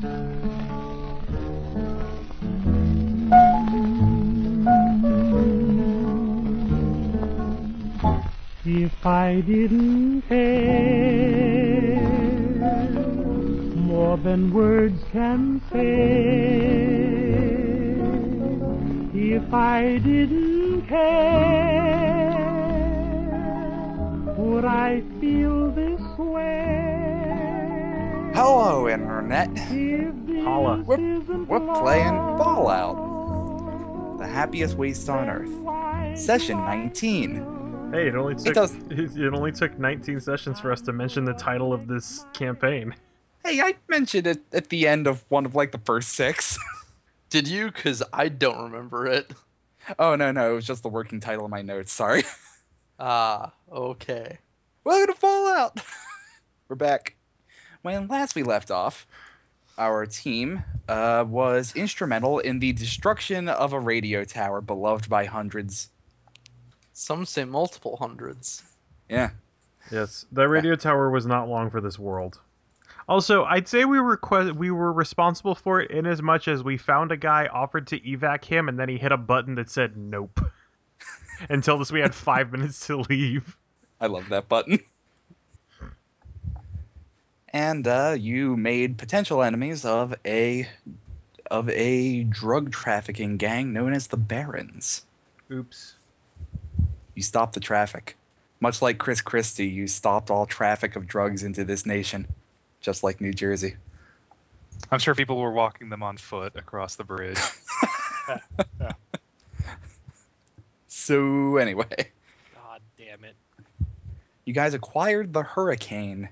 If I didn't care more than words can say, if I didn't care, would I feel this way? Hello, Internet. If Holla. We're, we're playing Fallout. The happiest waste on Earth. Session 19. Hey, it only took does- it, it only took 19 sessions for us to mention the title of this campaign. Hey, I mentioned it at the end of one of like the first six. Did you? Because I don't remember it. oh, no, no, it was just the working title of my notes. Sorry. Ah, okay. Welcome to Fallout. We're back. When last we left off, our team uh, was instrumental in the destruction of a radio tower beloved by hundreds. Some say multiple hundreds. Yeah. Yes, that radio tower was not long for this world. Also, I'd say we were que- we were responsible for it in as much as we found a guy, offered to evac him, and then he hit a button that said nope. and told us we had five minutes to leave. I love that button. And uh, you made potential enemies of a of a drug trafficking gang known as the Barons. Oops. You stopped the traffic. Much like Chris Christie, you stopped all traffic of drugs into this nation, just like New Jersey. I'm sure people were walking them on foot across the bridge. So anyway, God damn it. you guys acquired the Hurricane.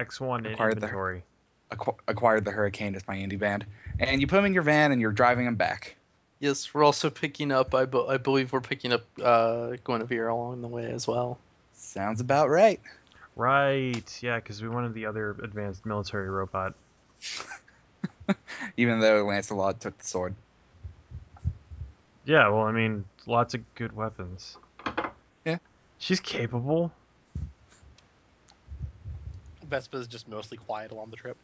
X1 in Acquired the- Acqu- acquired the Hurricane as my indie band, and you put them in your van and you're driving them back. Yes, we're also picking up. I, be- I believe we're picking up uh, Guinevere along the way as well. Sounds about right. Right, yeah, because we wanted the other advanced military robot. Even though Lancelot took the sword. Yeah, well, I mean, lots of good weapons. Yeah. She's capable. Vespa's just mostly quiet along the trip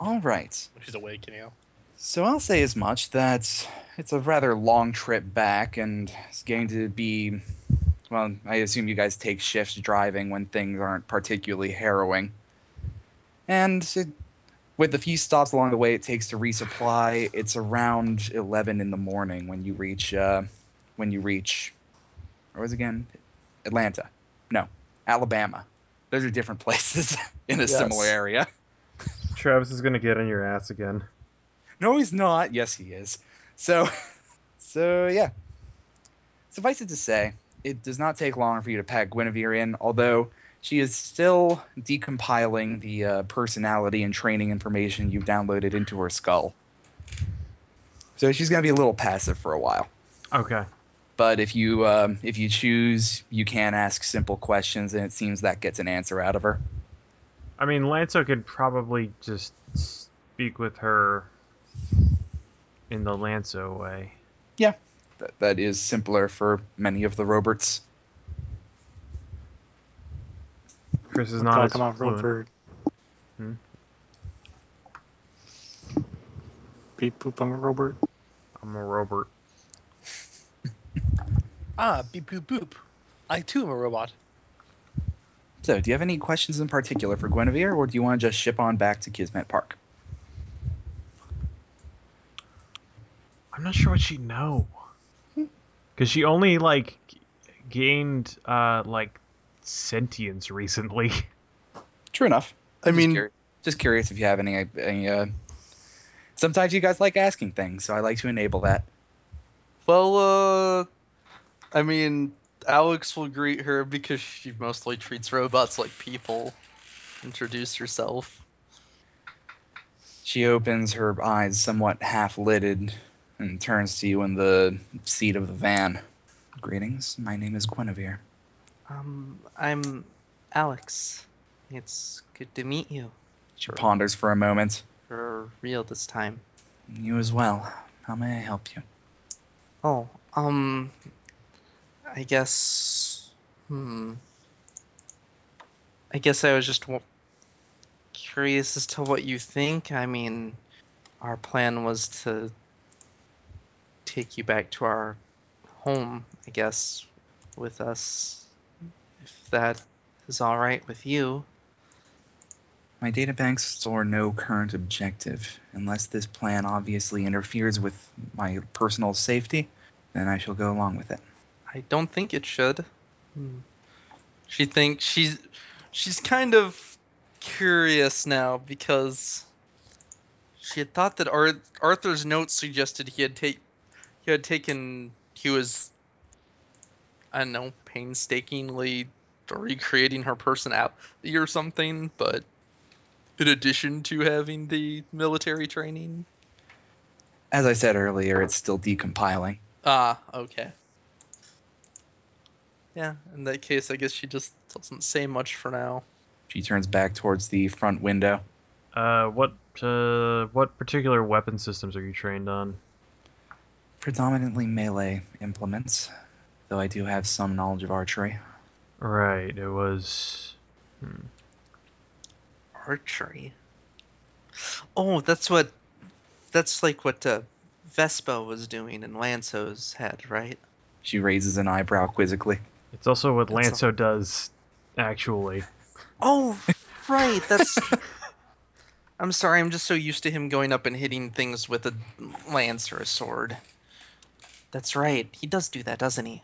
All right. when she's awake, you know. So I'll say as much that it's a rather long trip back, and it's going to be. Well, I assume you guys take shifts driving when things aren't particularly harrowing. And it, with the few stops along the way it takes to resupply, it's around 11 in the morning when you reach. Uh, when you reach. Where was it again? Atlanta. No, Alabama. Those are different places in a Yes. similar area. Travis is gonna get on your ass again. No, he's not. Yes, he is. So, so yeah. Suffice it to say, it does not take long for you to pack Guinevere in, although she is still decompiling the uh, personality and training information you've downloaded into her skull. So she's gonna be a little passive for a while. Okay. But if you um, if you choose, you can ask simple questions, and it seems that gets an answer out of her. I mean, Lanzo could probably just speak with her in the Lanzo way. Yeah, that, that is simpler for many of the Roberts. Chris is not as Come on, fluent. Rover. Hmm? Beep boop, I'm a Robert. I'm a Robert. Ah, beep boop boop. I too am a robot. So, do you have any questions in particular for Guinevere, or do you want to just ship on back to Kismet Park? I'm not sure what she'd know. Because she only, like, g- gained, uh, like, sentience recently. True enough. I Just mean, curi- just curious if you have any. any uh... Sometimes you guys like asking things, so I like to enable that. well, uh, I mean, Alex will greet her because she mostly treats robots like people. Introduce yourself. She opens her eyes somewhat half lidded and turns to you in the seat of the van. Greetings, my name is Guinevere. Um, I'm Alex. It's good to meet you. She ponders for a moment. For real this time. You as well. How may I help you? Oh, um, I guess. Hmm. I guess I was just w- curious as to what you think. I mean, our plan was to take you back to our home, I guess, with us. If that is all right with you. My databanks store no current objective. Unless this plan obviously interferes with my personal safety, then I shall go along with it. I don't think it should. Hmm. She thinks she's she's kind of curious now because she had thought that Ar- Arthur's notes suggested he had take he had taken he was I don't know painstakingly recreating her personality or something, but in addition to having the military training. As I said earlier, it's still decompiling. Ah, okay. Yeah, in that case, I guess she just doesn't say much for now. She turns back towards the front window. Uh, what uh, what particular weapon systems are you trained on? Predominantly melee implements, though I do have some knowledge of archery. Right, it was. Hmm. Archery. Oh, that's what. That's like what uh, Vespa was doing in Lance's head, right? She raises an eyebrow quizzically. It's also what Lanso does, actually. Oh, right. That's. I'm sorry. I'm just so used to him going up and hitting things with a lance or a sword. That's right. He does do that, doesn't he?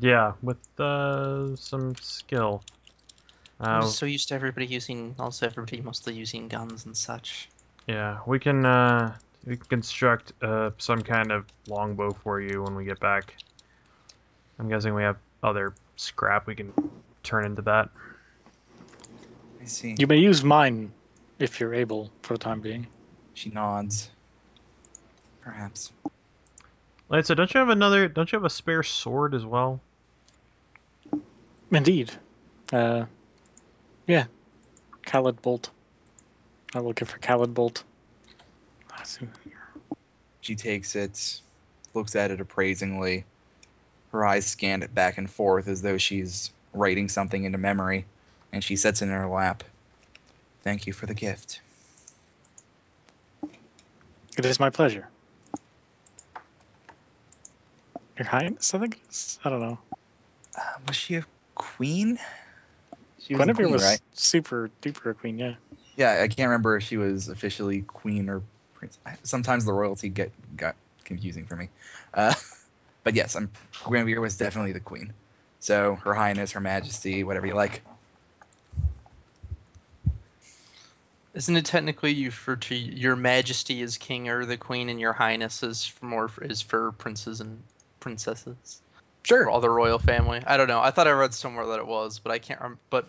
Yeah, with uh, some skill. I'm Uh, just so used to everybody using, also everybody mostly using guns and such. yeah, we can uh, we can construct uh, some kind of longbow for you when we get back. I'm guessing we have other scrap we can turn into that. I see. You may use mine if you're able for the time being. She nods. Perhaps. Lancer, don't you have another? Don't you have a spare sword as well? Indeed. Uh, yeah. Caladbolg. I'm looking for Caladbolg. So- She takes it, looks at it appraisingly. Her eyes scan it back and forth as though she's writing something into memory, and she sets it in her lap. Thank you for the gift. It is my pleasure. Your Highness, I think? I don't know. Uh, was she a queen? She was Guinevere queen, was right? super duper a queen, yeah. Yeah, I can't remember if she was officially queen or prince. Sometimes the royalty get got confusing for me. Uh, yes, I'm Guinevere was definitely the queen. So Her Highness, Her Majesty, whatever you like. Isn't it technically you refer to your Majesty as king or the queen, and your Highness is for more is for princes and princesses Sure. All the royal family? I don't know. I thought I read somewhere that it was, but I can't remember. But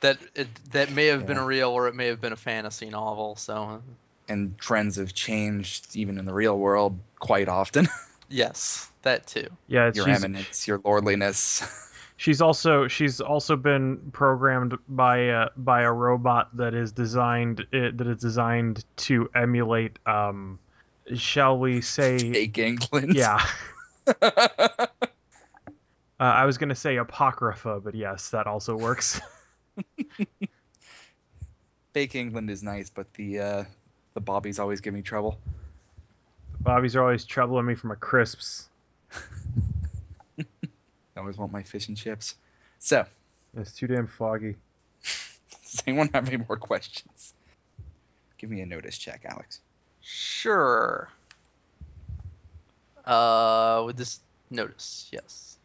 that it, that may have been Yeah. a real or it may have been a fantasy novel. So And trends have changed even in the real world quite often. yes, that too. Yeah, it's, your eminence, your lordliness. she's also she's also been programmed by uh, by a robot that is designed it, that is designed to emulate um, shall we say Fake England. yeah. Uh, I was gonna say apocrypha, but yes, that also works. Fake England is nice, but the uh, the bobbies always give me trouble. Bobbies are always troubling me for my crisps. I always want my fish and chips. So, It's too damn foggy. does anyone have any more questions? Give me a notice check, Alex. Sure. Uh, with this notice, yes.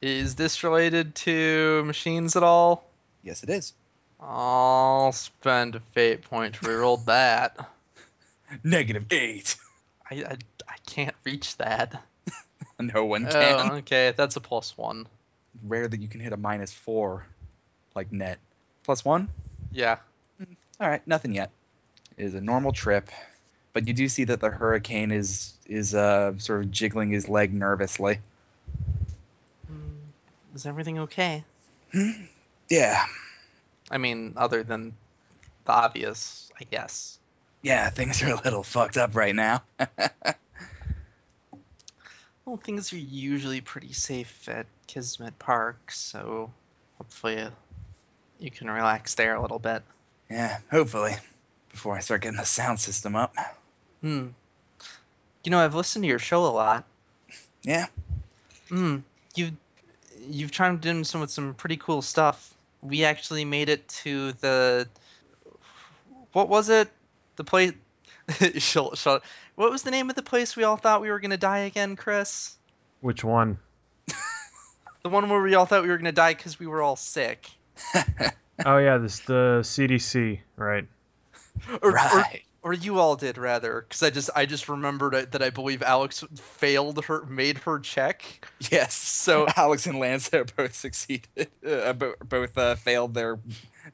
Is this related to machines at all? Yes, it is. I'll spend a fate point to reroll that. Negative eight. I, I, I can't reach that. No one can. Oh, okay, that's a plus one. Rare that you can hit a minus four, like net. Plus one? Yeah. All right, nothing yet. It is a normal trip, but you do see that the hurricane is is uh sort of jiggling his leg nervously. Hmm, Is everything okay? Yeah, I mean, other than the obvious, I guess. Yeah, things are a little fucked up right now. Well, things are usually pretty safe at Kismet Park, so hopefully uh, you can relax there a little bit. Yeah, hopefully. Before I start getting the sound system up. Hmm. You know, I've listened to your show a lot. Yeah. Hmm. You've you've chimed in some with some pretty cool stuff. We actually made it to the what was it? The place. she'll, she'll, what was the name of the place we all thought we were gonna die again, Chris? Which one? The one where we all thought we were gonna die because we were all sick. Oh yeah, this the CDC, right? Or, or, right. or you all did rather, because I just I just remembered that I believe Alex failed her, made her check. Yes. So Alex and Lance have both succeeded. Uh, both uh, failed their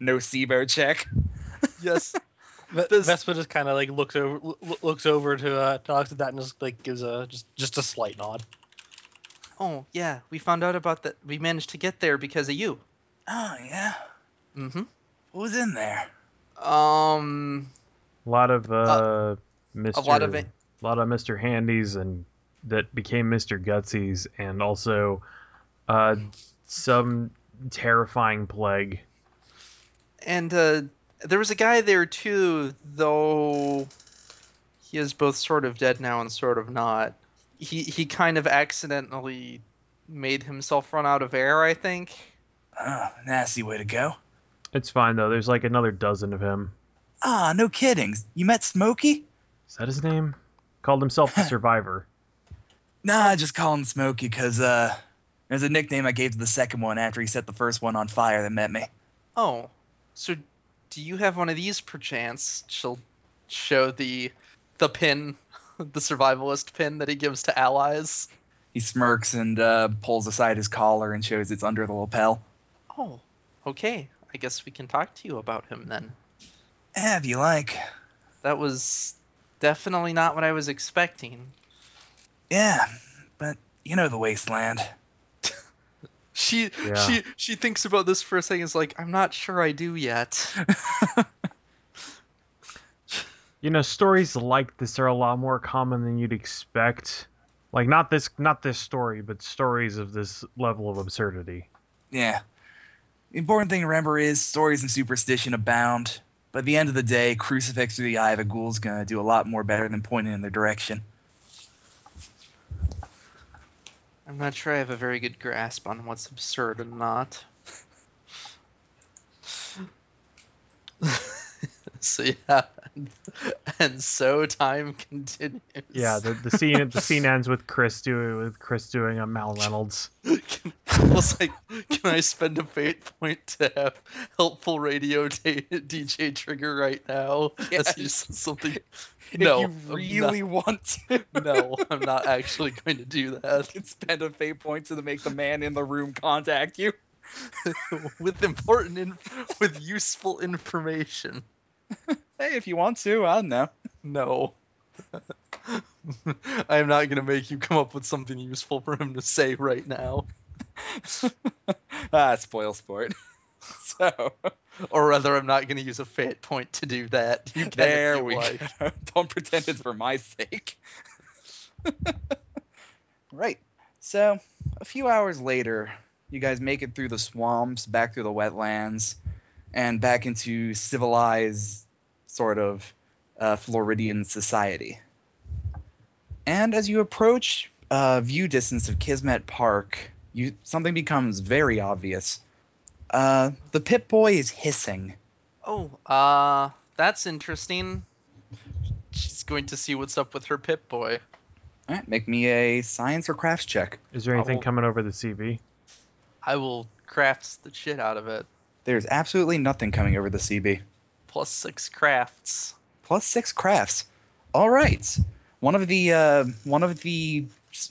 nocebo check. yes, Ve- This- Vespa just kind of like looks over looks over to uh, to at that and just like gives a just just a slight nod. Oh yeah, we found out about that. We managed to get there because of you. Oh yeah. Mm-hmm. What was in there? Um, A lot of uh, Mr. a lot of it- a lot of Mr. Handies and that became Mr. Gutsies, and also uh, some terrifying plague. and uh, there was a guy there too, though. He is both sort of dead now and sort of not. He he kind of accidentally made himself run out of air. I think. Oh, nasty way to go. It's fine though. There's like another dozen of him. Ah, no kidding. You met Smokey? Is that his name? Called himself the Survivor. Nah, I just call him Smokey because uh, there's a nickname I gave to the second one after he set the first one on fire that met me. Oh, so do you have one of these perchance? She'll show the the pin, the survivalist pin that he gives to allies. He smirks and uh, pulls aside his collar and shows it's under the lapel. Oh, okay. I guess we can talk to you about him then. Eh, if you like. That was definitely not what I was expecting. Yeah, but you know the wasteland. She Yeah. she she thinks about this for a second. Is like, I'm not sure I do yet. You know, stories like this are a lot more common than you'd expect. Like not this not this story, but stories of this level of absurdity. Yeah. The important thing to remember is stories and superstition abound. But at the end of the day, crucifix through the eye of a ghoul's gonna do a lot more better than pointing in their direction. I'm not sure I have a very good grasp on what's absurd and not. so yeah, and, and so time continues. Yeah, the, the scene the scene ends with Chris doing with Chris doing a Mal Reynolds. Can, I was like, can I spend a fate point to have helpful radio t- DJ trigger right now? As he Yes. says something. If No, you really want to, no, I'm not actually going to do that. you can spend a fate point to make the man in the room contact you. with important, in- with useful information. Hey, if you want to, I don't know. No. I am not going to make you come up with something useful for him to say right now. ah, spoil sport. so Or rather, I'm not going to use a fate point to do that. You can there you we like. go. Don't pretend it's for my sake. right. So a few hours later, you guys make it through the swamps, back through the wetlands, and back into civilized sort of uh, Floridian society. And as you approach uh, view distance of Kismet Park, you something becomes very obvious. Uh, the Pip Boy is hissing. Oh, uh, that's interesting. She's going to see what's up with her Pip Boy. All right, make me a science or crafts check. Is there anything Oh. coming over the CB? I will crafts the shit out of it. There's absolutely nothing coming over the CB. Plus six crafts. Plus six crafts. All right. One of the uh, one of the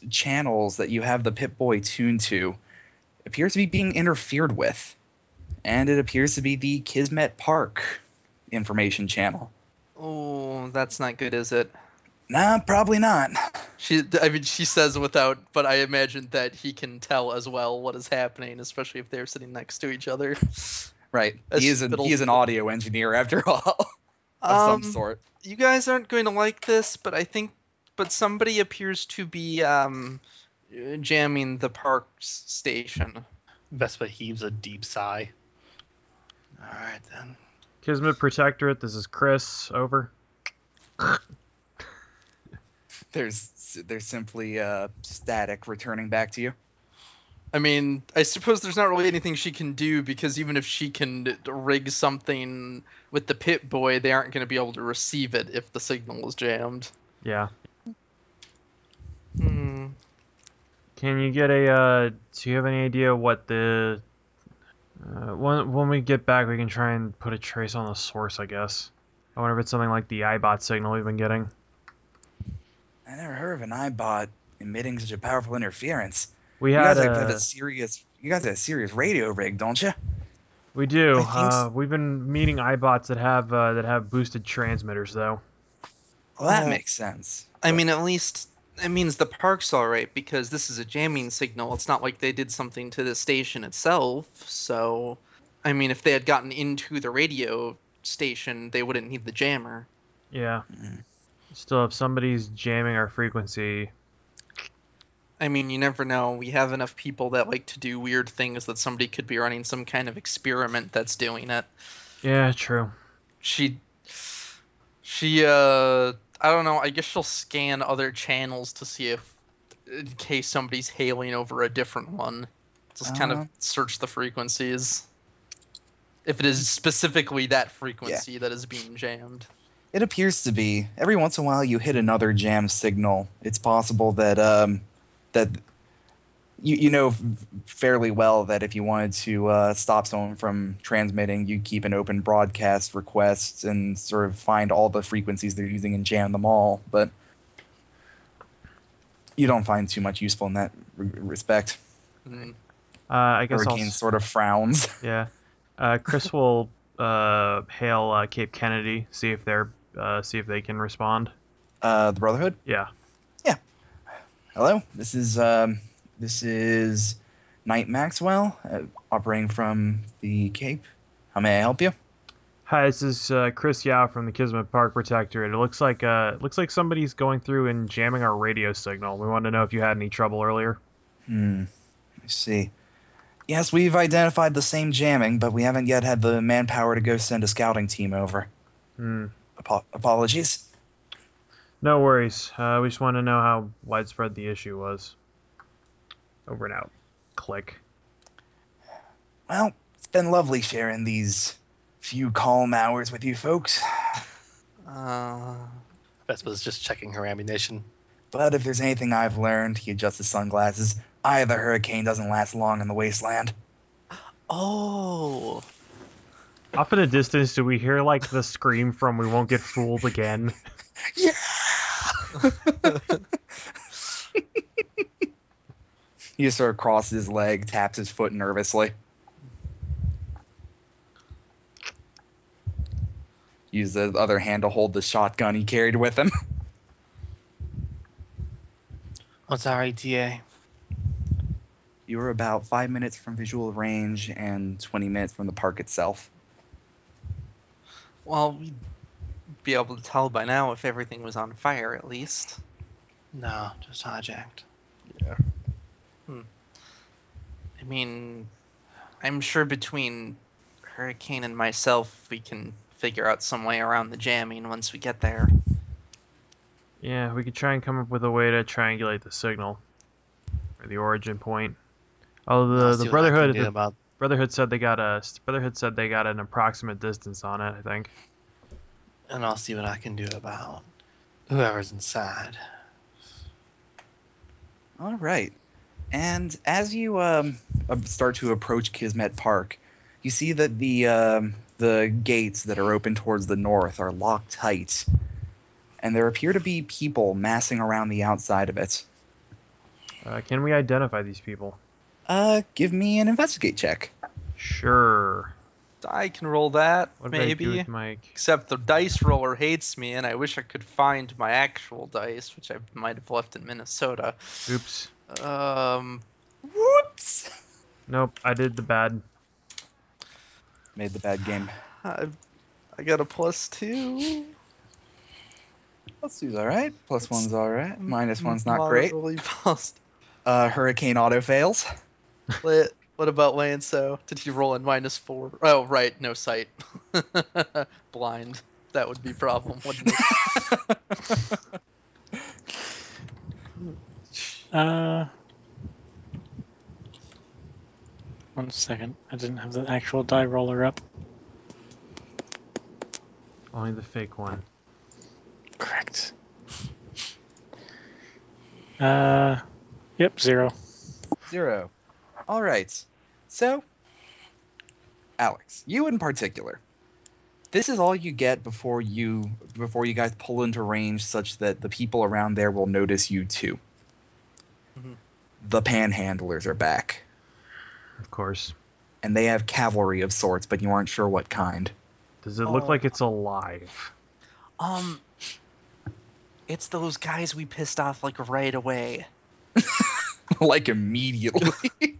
channels that you have the Pip Boy tuned to appears to be being interfered with, and it appears to be the Kismet Park information channel. Oh, that's not good, is it? Nah, probably not. She, I mean, she says without, but I imagine that he can tell as well what is happening, especially if they're sitting next to each other. Right. That's He is an, he is an audio engineer after all, of Um, some sort. you guys aren't going to like this, but I think, but somebody appears to be um, jamming the park station. Vespa heaves a deep sigh. All right then. Kismet Protectorate, this is Chris. Over. There's there's simply uh, static returning back to you. I mean, I suppose there's not really anything she can do because even if she can rig something with the Pip Boy, they aren't going to be able to receive it if the signal is jammed. Yeah. Hmm. Can you get a? Uh, do you have any idea what the? Uh, when when we get back, we can try and put a trace on the source. I guess. I wonder if it's something like the Eyebot signal we've been getting. I never heard of an Eyebot emitting such a powerful interference. We You had guys have, have a, a serious you guys have a serious radio rig, don't you? we do. Uh, s- we've been meeting Eyebots that have uh, that have boosted transmitters though. Well, that makes sense. I mean, at least it means the park's all right because this is a jamming signal. It's not like they did something to the station itself. So, I mean, if they had gotten into the radio station, they wouldn't need the jammer. Yeah. Mm. Still, if somebody's jamming our frequency, I mean, you never know. We have enough people that like to do weird things that somebody could be running some kind of experiment that's doing it. yeah, true. She, she, uh, I don't know. I guess she'll scan other channels to see if, in case somebody's hailing over a different one, just kind Uh. of search the frequencies. If it is specifically that frequency that is being jammed. It appears to be. Every once in a while, you hit another jam signal. It's possible that um, that you you know fairly well that if you wanted to uh, stop someone from transmitting, you keep an open broadcast request and sort of find all the frequencies they're using and jam them all. But you don't find too much useful in that re- respect. Mm. Uh, I guess I'll, Hurricane sort of frowns. yeah. Uh, Chris will uh, hail uh, Cape Kennedy, see if they're uh, see if they can respond. Uh, the Brotherhood. Yeah. Yeah. Hello, this is um, this is Knight Maxwell, uh, operating from the Cape. How may I help you? Hi, this is uh, Chris Yao from the Kismet Park Protectorate. It looks like uh, it looks like somebody's going through and jamming our radio signal. We wanted to know if you had any trouble earlier. Hmm. I see. Yes, we've identified the same jamming, but we haven't yet had the manpower to go send a scouting team over. Hmm. Apo- apologies. No worries. Uh, we just want to know how widespread the issue was. Over and out. Click. Well, it's been lovely sharing these few calm hours with you folks. Uh, Vespa's just checking her ammunition. But if there's anything I've learned, he adjusts his sunglasses. Eye of the hurricane doesn't last long in the wasteland. oh. Off in the distance, do we hear like the scream from "We won't get fooled again"? Yeah. he just sort of crosses his leg, taps his foot nervously. Use the other hand to hold the shotgun he carried with him. Oh, What's our ETA? You were about five minutes from visual range and 20 minutes from the park itself. Well, we'd be able to tell by now if everything was on fire, at least. No, just hijacked. Hmm. I mean, I'm sure between Hurricane and myself, we can figure out some way around the jamming once we get there. Yeah, we could try and come up with a way to triangulate the signal or the origin point. Oh, the the what I can Brotherhood the about Brotherhood said they got a Brotherhood said they got an approximate distance on it. I think. and I'll see what I can do about whoever's inside. All right. And as you um, uh, start to approach Kismet Park, you see that the um, the gates that are open towards the north are locked tight, and there appear to be people massing around the outside of it. Uh, can we identify these people? Uh, give me an investigate check. Sure. I can roll that, What did I do maybe. with Mike? Except the dice roller hates me, and I wish I could find my actual dice, which I might have left in Minnesota. Oops. Um, Whoops! Nope. I did the bad. Made the bad game. I, I got a plus two. Plus two's all right. Plus one's all right. Minus one's not great. Moderately positive. Uh, Hurricane auto fails. Lit. What about Lanso? Did he roll in minus four? Oh, right, no sight. Blind. That would be a problem, wouldn't it? Uh, one second. I didn't have the actual die roller up. Only the fake one. Correct. Uh, yep, zero. Zero. All right. So, Alex, you in particular. This is all you get before you before you guys pull into range, such that the people around there will notice you too. Mhm. The panhandlers are back, Of course. and they have cavalry of sorts, but you aren't sure what kind. Does it look Oh. like it's alive? Um, it's those guys we pissed off like right away. like immediately.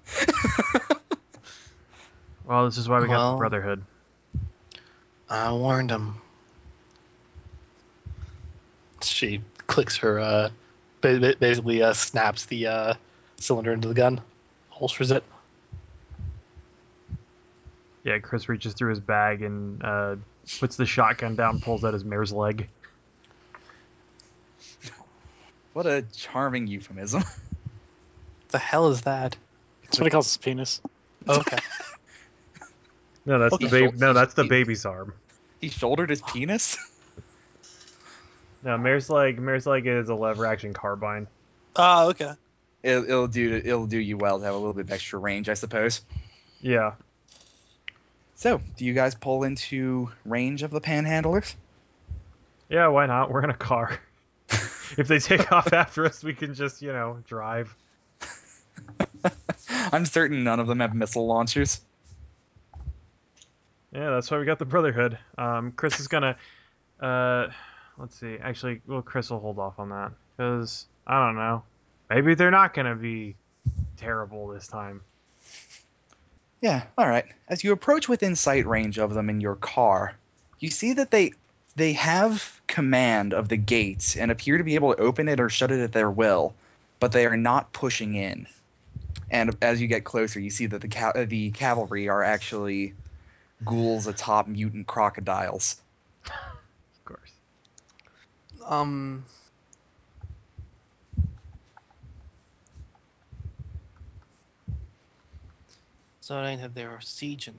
Well, this is why we got the Brotherhood. I warned him. She clicks her, uh, ba- ba- basically uh, snaps the uh, cylinder into the gun, holsters it. Yeah, Chris reaches through his bag and uh, puts the shotgun down, pulls out his mare's leg. what a charming euphemism. The hell is that? That's what he calls his penis. Okay. No, that's Okay. the baby. No, that's the baby's arm. He shouldered his penis. No, mare's leg. Mare's leg is a lever action carbine. Oh, okay. It'll, it'll do it'll do you well to have a little bit of extra range, I suppose. Yeah. So, do you guys pull into range of the panhandlers? Yeah, why not? We're in a car. if they take off after us, we can just, you know, drive. I'm certain none of them have missile launchers. Yeah, that's why we got the Brotherhood. Um, Chris is gonna, uh, let's see. Actually, well, Chris will hold off on that because I don't know. Maybe they're not gonna be terrible this time. Yeah, all right. As you approach within sight range of them in your car, you see that they they have command of the gates and appear to be able to open it or shut it at their will, but they are not pushing in. And as you get closer, you see that the ca- the cavalry are actually ghouls atop mutant crocodiles. Of course. Um, So it ain't that they were sieging.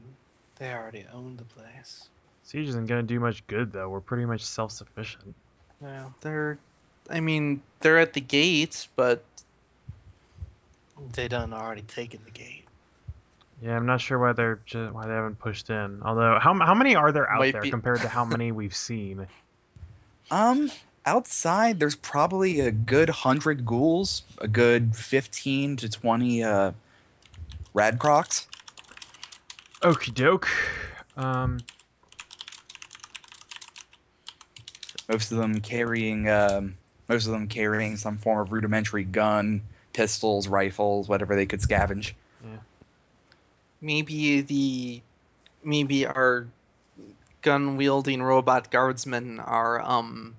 They already owned the place. Siege isn't gonna do much good though. We're pretty much self-sufficient. Yeah. they're, I mean, they're at the gates, but They done already taken the gate. Yeah, I'm not sure why they're ju- why they haven't pushed in. Although, how how many are there out Might there be- compared to how many we've seen? Um, outside there's probably a good hundred ghouls, a good fifteen to twenty uh, radcrocs. Okie doke. Um, most of them carrying um, most of them carrying some form of rudimentary gun, pistols, rifles, whatever they could scavenge. maybe the, maybe our gun wielding robot guardsmen are um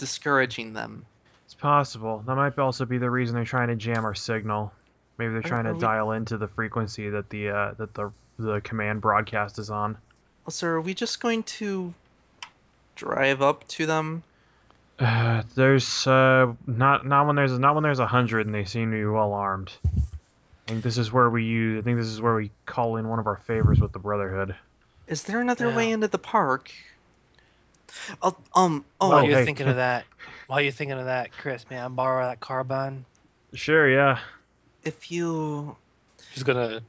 discouraging them. it's possible. That might also be the reason they're trying to jam our signal. Maybe they're trying to we- dial into the frequency that the uh, that the the command broadcast is on. Also, are we just going to drive up to them? Uh, there's uh, not not when there's not when there's a hundred and they seem to be well armed. I think this is where we use. I think this is where we call in one of our favors with the Brotherhood. Is there another way into the park? Oh, um, oh, While Oh, you're hey. thinking of that, while you're thinking of that, Chris, man, I borrow that carbine. Sure, yeah. if you She's gonna,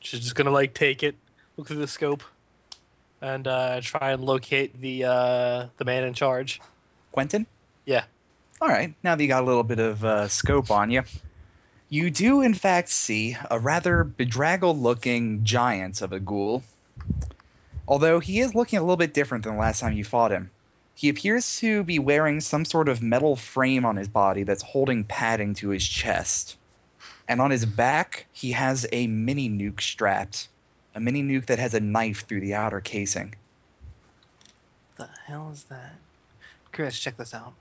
she's just gonna like take it, look through the scope, and uh, try and locate the uh, the man in charge. Quentin? Yeah. All right. Now that you got a little bit of uh, scope on you, you do in fact see a rather bedraggled-looking giant of a ghoul. Although he is looking a little bit different than the last time you fought him. He appears to be wearing some sort of metal frame on his body that's holding padding to his chest. And on his back, he has a mini nuke strapped. A mini nuke that has a knife through the outer casing. The hell is that? Chris, check this out.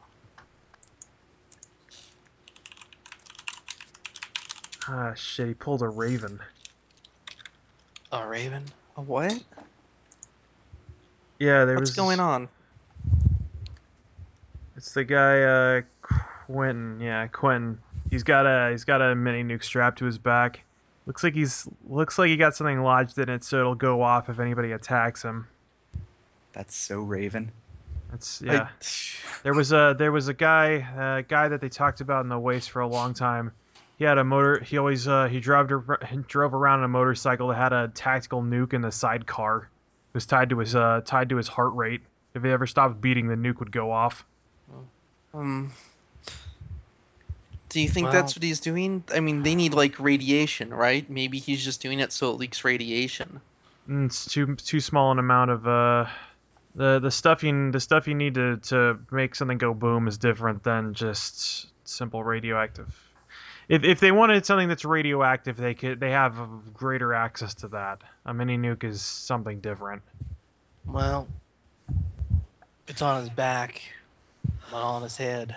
Ah, shit. He pulled a raven. A raven? A what? Yeah, there What's was going on? It's the guy uh Quentin. Yeah, Quentin. He's got a he's got a mini nuke strapped to his back. Looks like he's looks like he got something lodged in it, so it'll go off if anybody attacks him. That's so Raven. That's I- yeah. There was a there was a guy a guy that they talked about in the waste for a long time. He had a motor. He always uh, he drove ar- drove around on a motorcycle that had a tactical nuke in the sidecar. It was tied to his uh, tied to his heart rate. If he ever stopped beating, the nuke would go off. Um. Do you think Well- that's what he's doing? I mean, they need like radiation, right? Maybe he's just doing it so it leaks radiation. Mm, It's too too small an amount of uh the the stuff you the stuff you need to to make something go boom is different than just simple radioactive. If if they wanted something that's radioactive, they could they have greater access to that. A mini nuke is something different. Well, it's on his back, not on his head.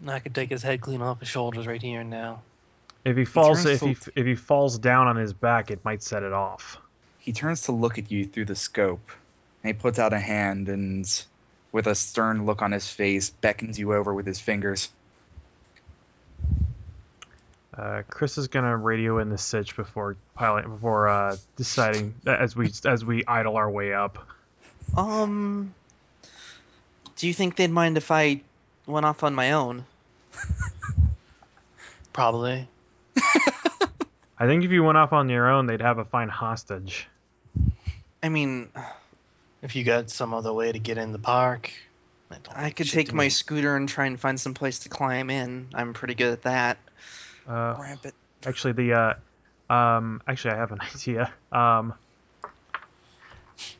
And I could take his head clean off his shoulders right here and now. If he falls turns if he if he falls down on his back, it might set it off. He turns to look at you through the scope, and he puts out a hand and, with a stern look on his face, beckons you over with his fingers. Uh, Chris is gonna radio in the sitch before pilot before uh, deciding as we as we idle our way up. Um. Do you think they'd mind if I went off on my own? Probably. I think if you went off on your own, they'd have a fine hostage. I mean, If you got some other way to get in the park, that don't I could take my me. scooter and try and find some place to climb in. I'm pretty good at that. Uh, Ramp it. actually, the uh, um, actually, I have an idea. Um,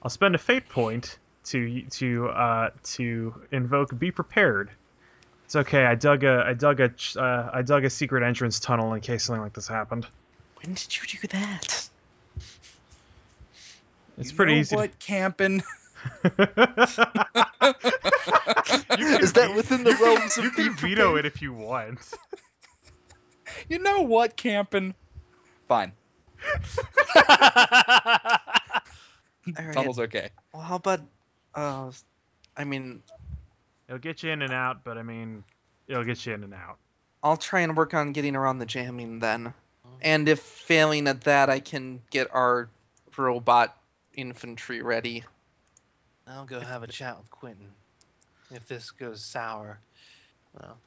I'll spend a fate point to to uh, to invoke be prepared. It's okay. I dug a I dug a uh, I dug a secret entrance tunnel in case something like this happened. When did you do that? It's You pretty know easy. What camping? Is that within the realms of you can veto it if you want. You know what camping? Fine. All right. Tunnel's okay. Well, how about, uh, I mean, It'll get you in and out, but I mean, it'll get you in and out. I'll try and work on getting around the jamming then. And if failing at that, I can get our robot infantry ready. I'll go have a chat with Quentin. If this goes sour, well,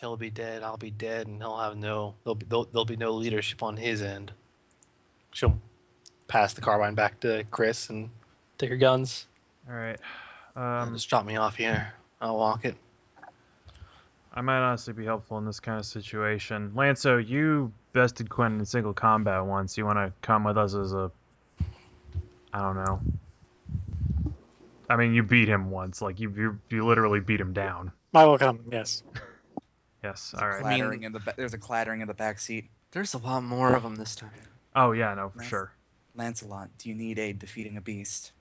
he'll be dead. I'll be dead, and he'll have no. There'll be there'll, there'll be no leadership on his end. She'll pass the carbine back to Chris and take her guns. All right. Um, just drop me off here. I'll walk it. I might honestly be helpful in this kind of situation. Lanso, you bested Quentin in single combat once. You want to come with us as a. I don't know. I mean, you beat him once. Like you, you, you literally beat him down. I will come. Yes. Yes. There's All a right. mean- clattering in the ba- there's a clattering in the back seat. There's a lot more of them this time. Oh yeah, no, for Nice. sure. Lancelot, do you need aid defeating a beast?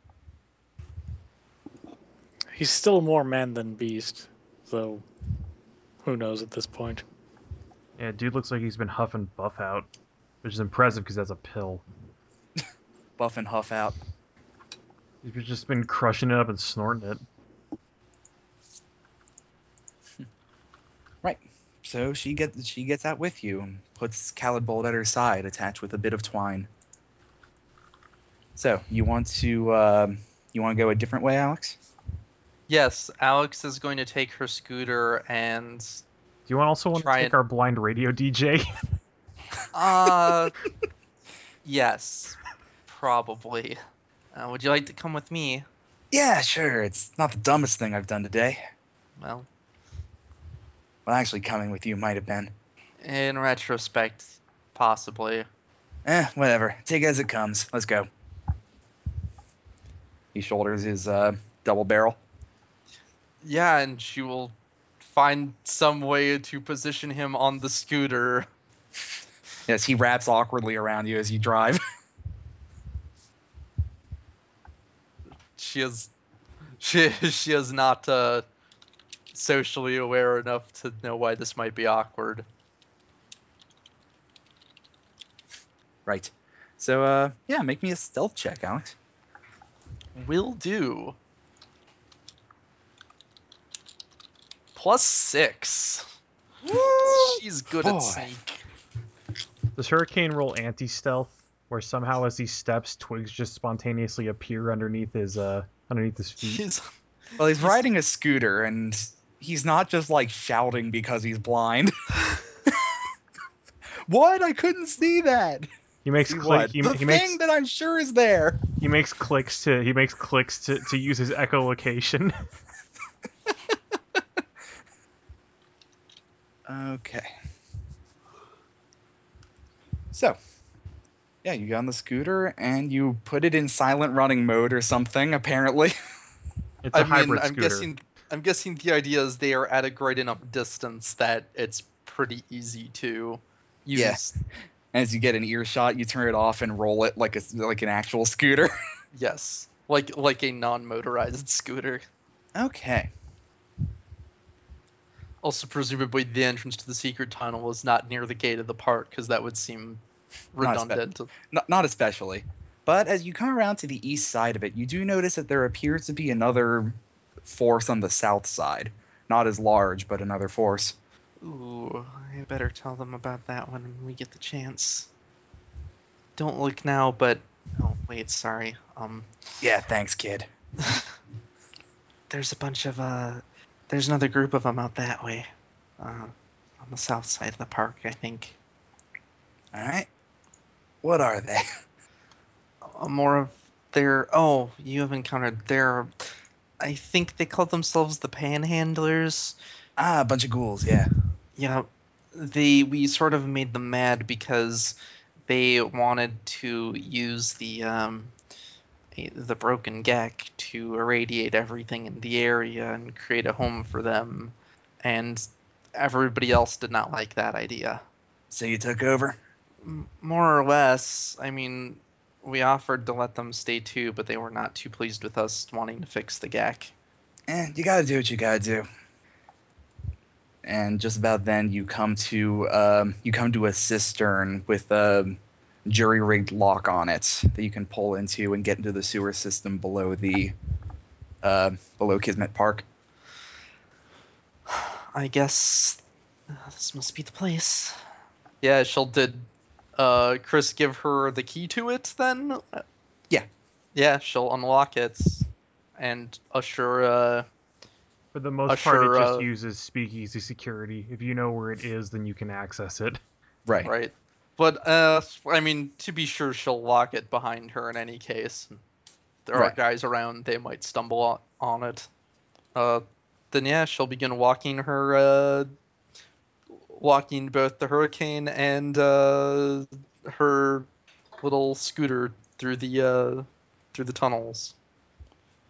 He's still more man than beast, though. who knows at this point. Yeah, dude looks like he's been huffing Buffout, which is impressive because that's a pill. Buff and huff out. He's just been crushing it up and snorting it. So she gets she gets out with you and puts Caladbolg at her side, attached with a bit of twine. So you want to um you want to go a different way, Alex? Yes, Alex is going to take her scooter and Do you want also want to take it. our blind radio DJ? uh yes, probably. Uh, would you like to come with me? Yeah, sure. It's not the dumbest thing I've done today. Well, Well, actually, coming with you might have been. in retrospect, possibly. Eh, whatever. Take it as it comes. Let's go. He shoulders his uh, double barrel. Yeah, and she will find some way to position him on the scooter. Yes, he wraps awkwardly around you as you drive. She is, she she is not uh, socially aware enough to know why this might be awkward. Right. So, uh, yeah, make me a stealth check, Alex. Will do. Plus six. She's good boy. at sneak. Does Hurricane roll anti-stealth, where somehow as he steps, twigs just spontaneously appear underneath his uh underneath his feet? She's Well, he's riding a scooter, and he's not just like shouting because he's blind. what? I couldn't see that. He makes See click. He, the he thing makes that I'm sure is there. he makes clicks to he makes clicks to, to use his echolocation. Okay. So, yeah, you got on the scooter and you put it in silent running mode or something. Apparently, It's a I mean, hybrid I'm scooter. guessing. I'm guessing the idea is they are at a great enough distance that it's pretty easy to use. Yeah. as you get an earshot, you turn it off and roll it like a like an actual scooter. Yes, like like a non-motorized scooter. okay. Also, presumably, the entrance to the secret tunnel is not near the gate of the park because that would seem Not redundant. Not, not especially. But as you come around to the east side of it, you do notice that there appears to be another force on the south side. Not as large, but another force. Ooh, I better tell them about that when we get the chance. Don't look now, but oh wait, sorry. Um, Yeah, thanks, kid. there's a bunch of uh, there's another group of them out that way, uh, on the south side of the park, I think. All right. What are they? Uh, more of their oh, you have encountered their. I think they called themselves the Panhandlers. Ah, a bunch of ghouls. Yeah. Yeah, they we sort of made them mad because they wanted to use the um, the broken GECK to irradiate everything in the area and create a home for them, and everybody else did not like that idea. So you took over. More or less, I mean, we offered to let them stay too, but they were not too pleased with us wanting to fix the GECK. Eh, you gotta do what you gotta do. And just about then, you come to um, you come to a cistern with a jury rigged lock on it that you can pull into and get into the sewer system below the uh, below Kismet Park. I guess this must be the place. Yeah, she'll did uh Chris give her the key to it then? Yeah. Yeah, she'll unlock it and usher uh For the most Uh, part, it just uh, uses speakeasy security. If you know where it is, then you can access it. Right. right. But uh I mean to be sure she'll lock it behind her in any case. There are guys around, they might stumble on, on it. Uh then yeah, she'll begin walking her uh walking both the hurricane and uh her little scooter through the uh through the tunnels.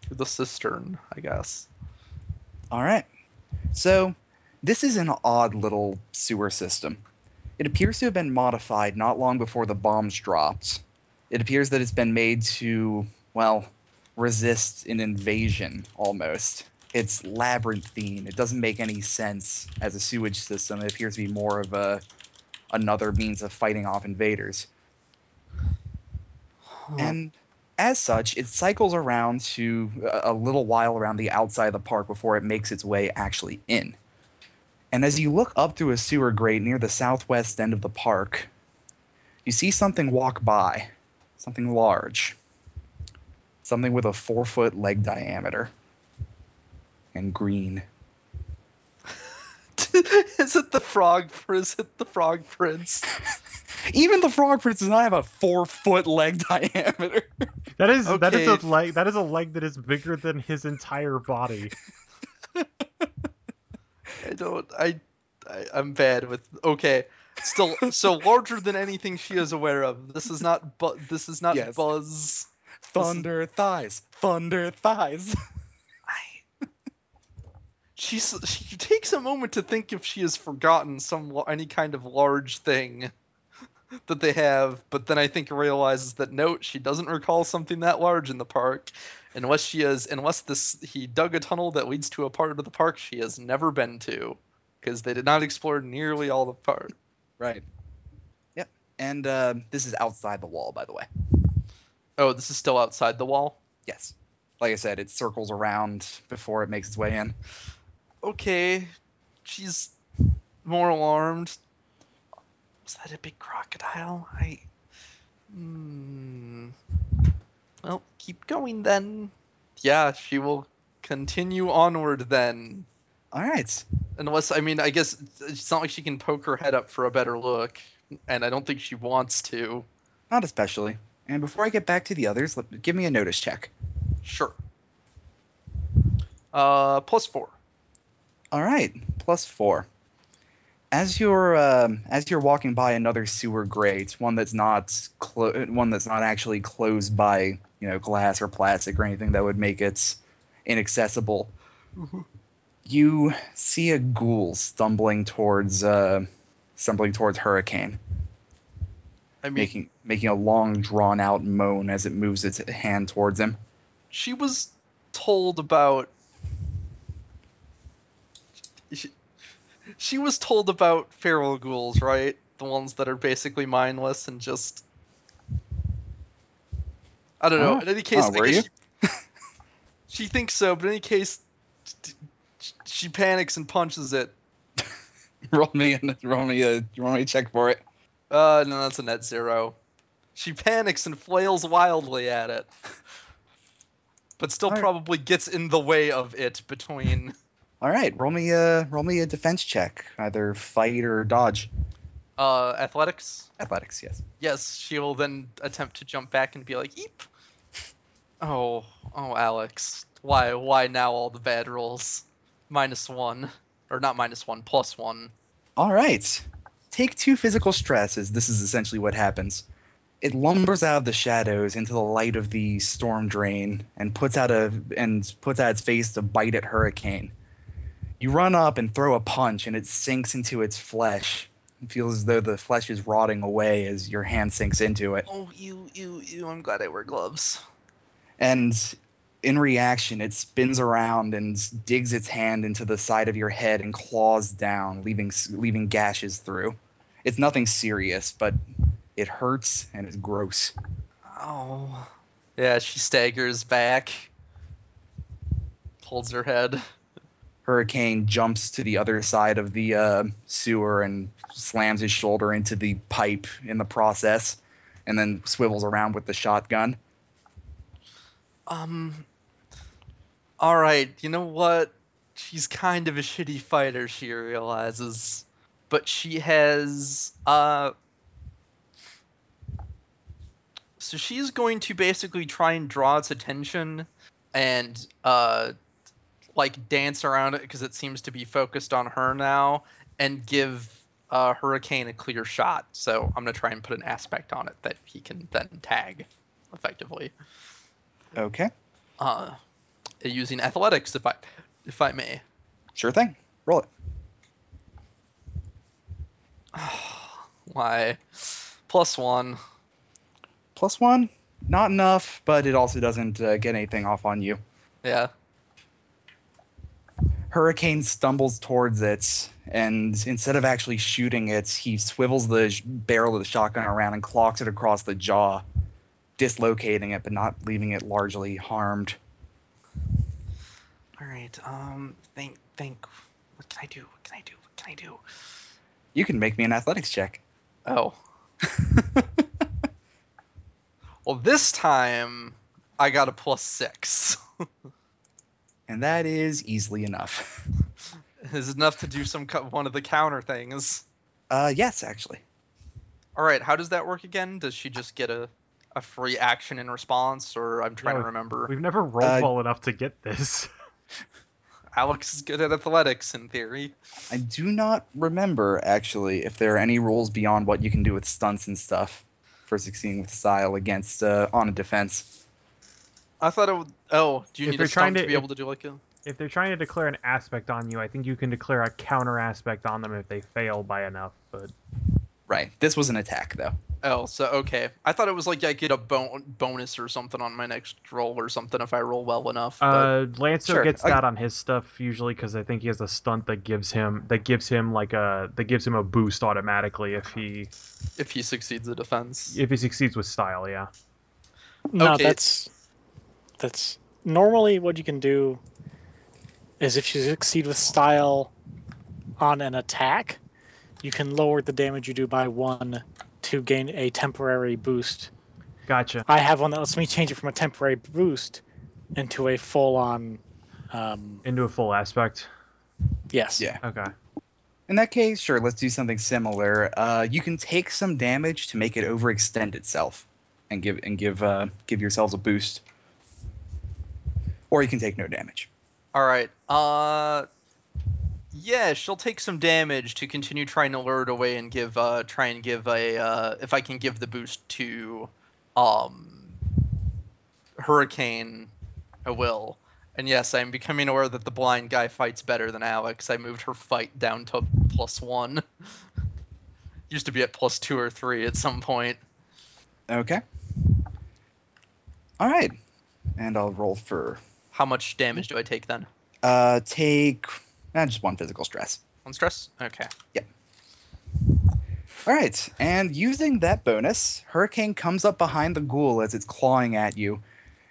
Through the cistern, I guess. All right. So, this is an odd little sewer system. It appears to have been modified not long before the bombs dropped. It appears that it's been made to, well, resist an invasion almost. It's labyrinthine. It doesn't make any sense as a sewage system. It appears to be more of a another means of fighting off invaders. And as such, it cycles around to a a little while around the outside of the park before it makes its way actually in. And as you look up through a sewer grate near the southwest end of the park, you see something walk by. Something large. Something with a four foot leg diameter. And green. is it the frog is it the frog prince? Even the frog prince does not have a four foot leg diameter. That is that is a leg that is a leg that is bigger than his entire body. I don't. I, I. I'm bad with. Okay. Still, so larger than anything she is aware of. This is not. Bu- this is not Yes. Buzz. Thunder thighs. Thunder thighs. I. She's. She takes a moment to think if she has forgotten some any kind of large thing that they have, but then I think realizes that no, she doesn't recall something that large in the park, unless she has. Unless this he dug a tunnel that leads to a part of the park she has never been to, because they did not explore nearly all the park. Right. Yep. And uh, this is outside the wall, by the way. Oh, this is still outside the wall. Yes. Like I said, it circles around before it makes its way in. Okay, she's more alarmed. Was that a big crocodile? I. Hmm. Well, keep going then. Yeah, she will continue onward then. All right. Unless, I mean, I guess it's not like she can poke her head up for a better look, and I don't think she wants to. Not especially. And before I get back to the others, let, give me a notice check. Sure. Uh, plus four. All right, plus four. As you're um, as you're walking by another sewer grate, one that's not clo- one that's not actually closed by you know glass or plastic or anything that would make it inaccessible, you see a ghoul stumbling towards uh, stumbling towards Hurricane, I mean, making making a long drawn out moan as it moves its hand towards him. she was told about she was told about feral ghouls right? The ones that are basically mindless and just i don't know. In any case Oh, were guess She, she thinks so but in any case she panics and punches it. Roll me a, roll me a roll me a check for it. uh no that's a net zero. She panics and flails wildly at it but still Alright. probably gets in the way of it between All right, roll me a roll me a defense check, either fight or dodge. uh athletics Athletics, yes. Yes, she will then attempt to jump back and be like, "Eep." Oh, oh, Alex, why, why now all the bad rolls? Minus one, or not minus one, plus one. All right, take two physical stresses. This is essentially what happens. It lumbers out of the shadows into the light of the storm drain and puts out a and puts out its face to bite at Hurricane. You run up and throw a punch, and it sinks into its flesh. It feels as though the flesh is rotting away as your hand sinks into it. Oh, you, you, you! I'm glad I wear gloves. and in reaction it spins around and digs its hand into the side of your head and claws down leaving leaving gashes through it's nothing serious but it hurts and it's gross Oh, yeah. She staggers back, holds her head. Hurricane jumps to the other side of the uh, sewer and slams his shoulder into the pipe in the process and then swivels around with the shotgun Um. All right, you know what? She's kind of a shitty fighter, she realizes, but she has uh. So she's going to basically try and draw its attention, and uh, like dance around it because it seems to be focused on her now, and give uh, Hurricane a clear shot. So I'm gonna try and put an aspect on it that he can then tag, effectively okay uh, using athletics, if I if I may. sure thing roll it Why? Plus one. plus one not enough but it also doesn't uh, get anything off on you Yeah. Hurricane stumbles towards it, and instead of actually shooting it, he swivels the sh- barrel of the shotgun around and clocks it across the jaw, dislocating it but not leaving it largely harmed. All right. Um. Think. Think. What can I do? What can I do? What can I do? You can make me an athletics check. Oh. well, this time I got a plus six. and that is easily enough. is enough to do some co- one of the counter things. Uh, yes, actually. All right. How does that work again? Does she just get a a free action in response, or I'm trying No, to remember? We've never rolled Uh, well enough to get this. Alex is good at athletics in theory. I do not remember actually if there are any rules beyond what you can do with stunts and stuff for succeeding with style against uh, on a defense. I thought it would. Oh, do you If need a stunt trying to, to- be if- able to do like a? If they're trying to declare an aspect on you, I think you can declare a counter aspect on them if they fail by enough. But Right. This was an attack though. Oh, so okay. I thought it was like I get a bon- bonus or something on my next roll or something if I roll well enough. But Uh, Lancer Sure, gets I- that on his stuff usually because I think he has a stunt that gives him that gives him like a that gives him a boost automatically if he if he succeeds the defense. if he succeeds with style. Yeah. No, Okay. that's that's normally what you can do is if you succeed with style on an attack, you can lower the damage you do by one to gain a temporary boost. Gotcha. I have one that lets me change it from a temporary boost into a full-on. Um, Into a full aspect. yes. Yeah. Okay. In that case, sure, let's do something similar. Uh, you can take some damage to make it overextend itself, and give and give uh, give yourselves a boost, or you can take no damage. All right. Uh, yeah, she'll take some damage to continue trying to lure it away and give uh try and give a uh if I can give the boost to um Hurricane, I will. And yes, I'm becoming aware that the blind guy fights better than Alex. I moved her fight down to plus one. Used to be at plus two or three at some point. Okay. All right, and I'll roll for How much damage do I take then? uh, take eh, just one physical stress. One stress? Okay. Yep. All right, and using that bonus, Hurricane comes up behind the ghoul as it's clawing at you,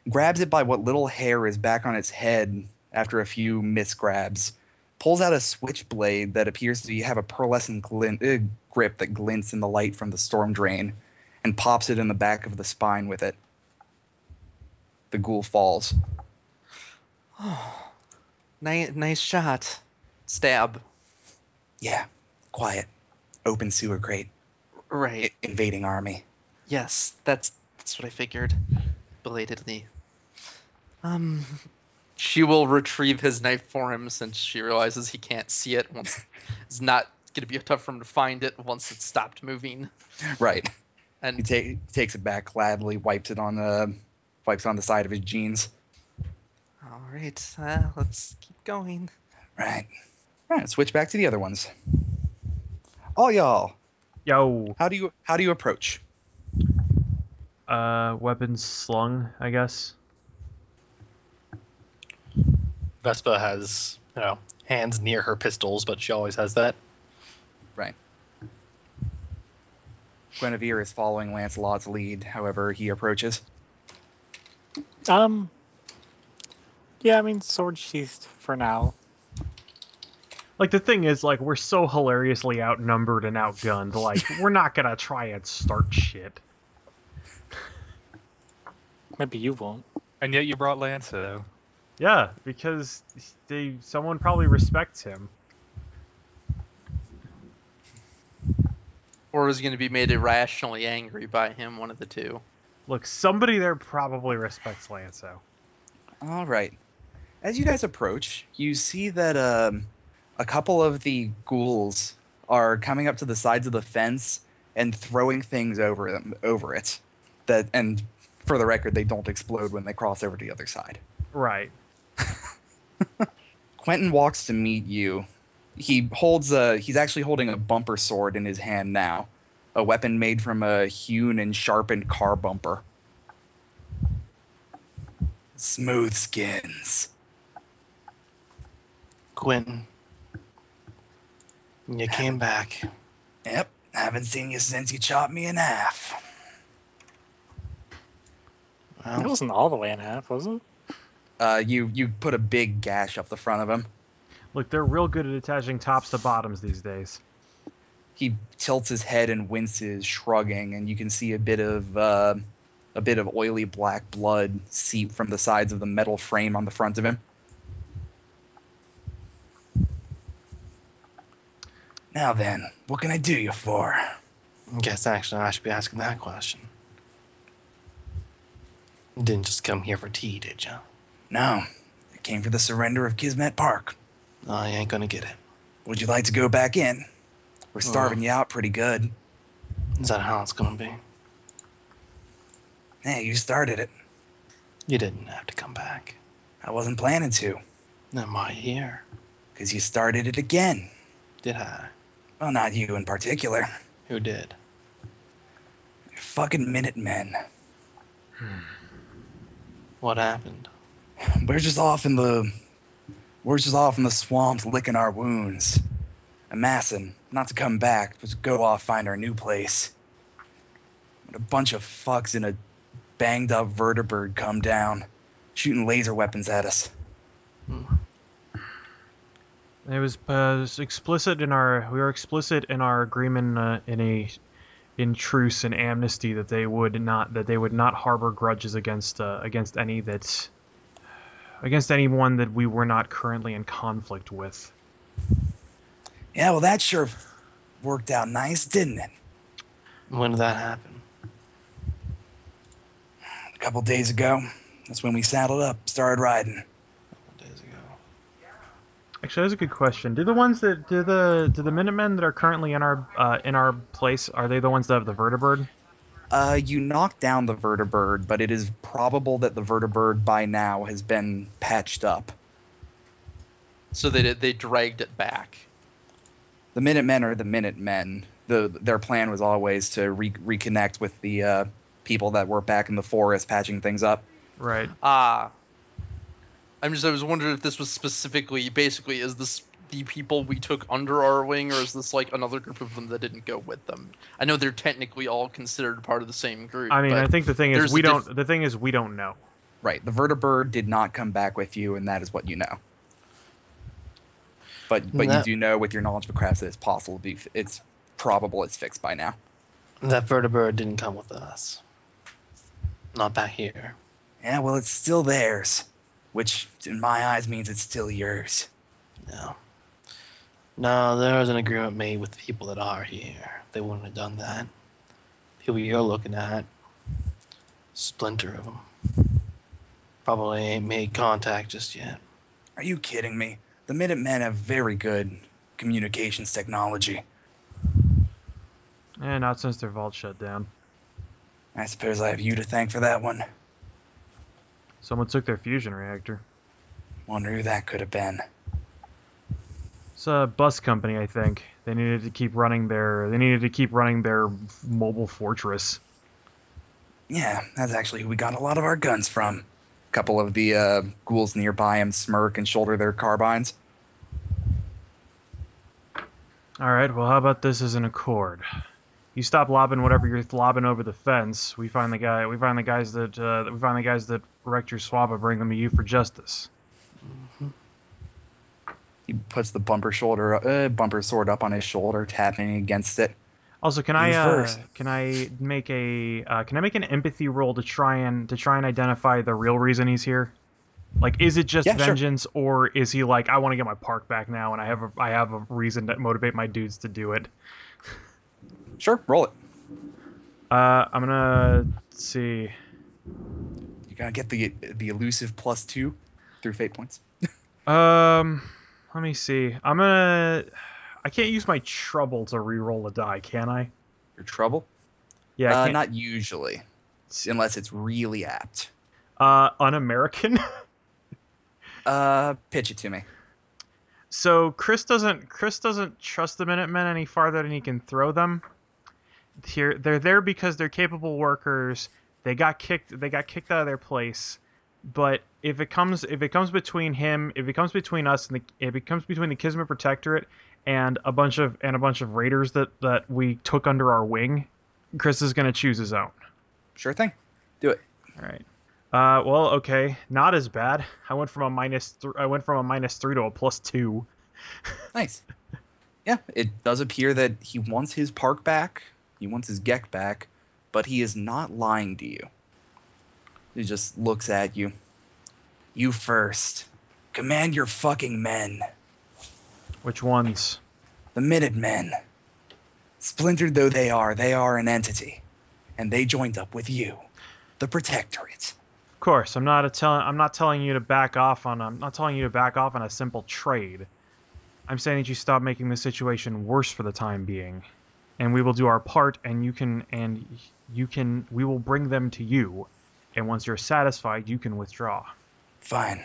grabs it by what little hair is back on its head after a few misgrabs, pulls out a switchblade that appears to have a pearlescent glint, uh, grip that glints in the light from the storm drain, and pops it in the back of the spine with it. The ghoul falls. Oh, nice, nice shot. Stab. Yeah, quiet. Open sewer grate. Right. I- invading army. Yes, that's that's what I figured. Belatedly. Um, she will retrieve his knife for him since she realizes he can't see it. Once it's not gonna be tough for him to find it once it's stopped moving. Right. He And ta- takes it back gladly, wipes it on the wipes it on the side of his jeans. All right, uh, let's keep going. Right. Right. Switch back to the other ones. All y'all, Yo. how do you how do you approach? Uh, weapons slung, I guess. Vespa has, you know, hands near her pistols, but she always has that. Right. Guinevere is following Lancelot's lead, however he approaches. Um. Yeah, I mean, sword sheathed for now. Like the thing is, like we're so hilariously outnumbered and outgunned. Like we're not gonna try and start shit. Maybe you won't. And yet you brought Lancer, though. Yeah, because they someone probably respects him. Or is going to be made irrationally angry by him, one of the two. Look, somebody there probably respects Lanso. All right. As you guys approach, you see that um, a couple of the ghouls are coming up to the sides of the fence and throwing things over them over it. That and for the record, they don't explode when they cross over to the other side. Right. Quentin walks to meet you. He holds a he's actually holding a bumper sword in his hand now. A weapon made from a hewn and sharpened car bumper. Smooth skins. Quentin, you came back. Yep, I haven't seen you since you chopped me in half. It wasn't all the way in half, was it? Uh, you you put a big gash up the front of him. Look, they're real good at attaching tops to bottoms these days. He tilts his head and winces, shrugging, and you can see a bit of uh, a bit of oily black blood seep from the sides of the metal frame on the front of him. Now then, what can I do you for? I guess actually I should be asking that question. You didn't just come here for tea, did you? No, I came for the surrender of Kismet Park. I ain't gonna get it. Would you like to go back in? We're starving you out pretty good. Is that how it's gonna be? Hey, you started it. You didn't have to come back. I wasn't planning to, Then why here? because you started it again. Did I? Well, not you in particular. Who did? Fucking Minutemen. Hmm. What happened? We're just off in the we're just off in the swamps licking our wounds. Amassing, not to come back, but to go off find our new place. When a bunch of fucks in a banged up vertibird come down, shooting laser weapons at us. Hmm. It was, uh, was explicit in our we were explicit in our agreement uh, in a in truce and amnesty that they would not that they would not harbor grudges against uh, against any that against anyone that we were not currently in conflict with. Yeah, well that sure worked out nice, didn't it? When did that happen? A couple days ago. That's when we saddled up, started riding. Days ago. Actually, that's a good question. Do the ones that do the do the Minutemen that are currently in our uh, in our place are they the ones that have the vertibird? Uh, you knocked down the vertibird, but it is probable that the vertibird by now has been patched up. So they they dragged it back. The Minutemen are the Minutemen. The their plan was always to re- reconnect with the uh, people that were back in the forest patching things up. Right. Ah. I'm just I was wondering if this was specifically basically is this the people we took under our wing or is this like another group of them that didn't go with them? I know they're technically all considered part of the same group. I mean, but I think the thing is we don't. The thing is we don't know. Right. The vertibird did not come back with you, and that is what you know. But but That- you do know with your knowledge of crafts that it's possible to be it's probable it's fixed by now. That vertibird didn't come with us. Not back here. Yeah, well it's still theirs, which in my eyes means it's still yours. No. No, there was an agreement made with the people that are here. They wouldn't have done that. People you're looking at, splinter of them. Probably ain't made contact just yet. Are you kidding me? The Minutemen have very good communications technology. Eh, not since their vault shut down. I suppose I have you to thank for that one. Someone took their fusion reactor. Wonder who that could have been. It's a bus company, I think. They needed to keep running their. They needed to keep running their mobile fortress. Yeah, that's actually who we got a lot of our guns from. A couple of the uh, ghouls nearby him smirk and shoulder their carbines. All right. Well, how about this as an accord? You stop lobbing whatever you're lobbing over the fence. We find the guy. We find the guys that. Uh, we find the guys that wrecked your swab and bring them to you for justice. He puts the bumper shoulder, uh, bumper sword up on his shoulder, tapping against it. Also, can I uh, can I make a uh, can I make an empathy roll to try and to try and identify the real reason he's here? Like, is it just Yeah, sure. vengeance, or is he like, I want to get my park back now, and I have a I have a reason to motivate my dudes to do it? Sure, roll it. Uh, I'm gonna see. You gotta get the the elusive plus two through fate points. Um, let me see. I'm gonna. I can't use my trouble to re-roll a die, can I? Your trouble? Yeah, uh, can't. usually, unless it's really apt. Uh, un-American. Uh, pitch it to me. So Chris doesn't Chris doesn't trust the Minutemen any farther than he can throw them. Here they're there because they're capable workers. They got kicked they got kicked out of their place. But if it comes if it comes between him if it comes between us and the if it comes between the Kismet Protectorate and a bunch of and a bunch of raiders that that we took under our wing, Chris is gonna choose his own. Sure thing. Do it. All right. Uh, well, okay, not as bad. I went from a minus th- I went from a minus three to a plus two. Nice. Yeah, it does appear that he wants his park back. He wants his GECK back, but he is not lying to you. He just looks at you. You first. Command your fucking men. Which ones? The Minutemen. Splintered though they are, they are an entity. And they joined up with you. The Protectorate. Of course, I'm not a telling. I'm not telling you to back off on. I'm not telling you to back off on a simple trade. I'm saying that you stop making the situation worse for the time being, and we will do our part. And you can and you can. We will bring them to you, and once you're satisfied, you can withdraw. Fine.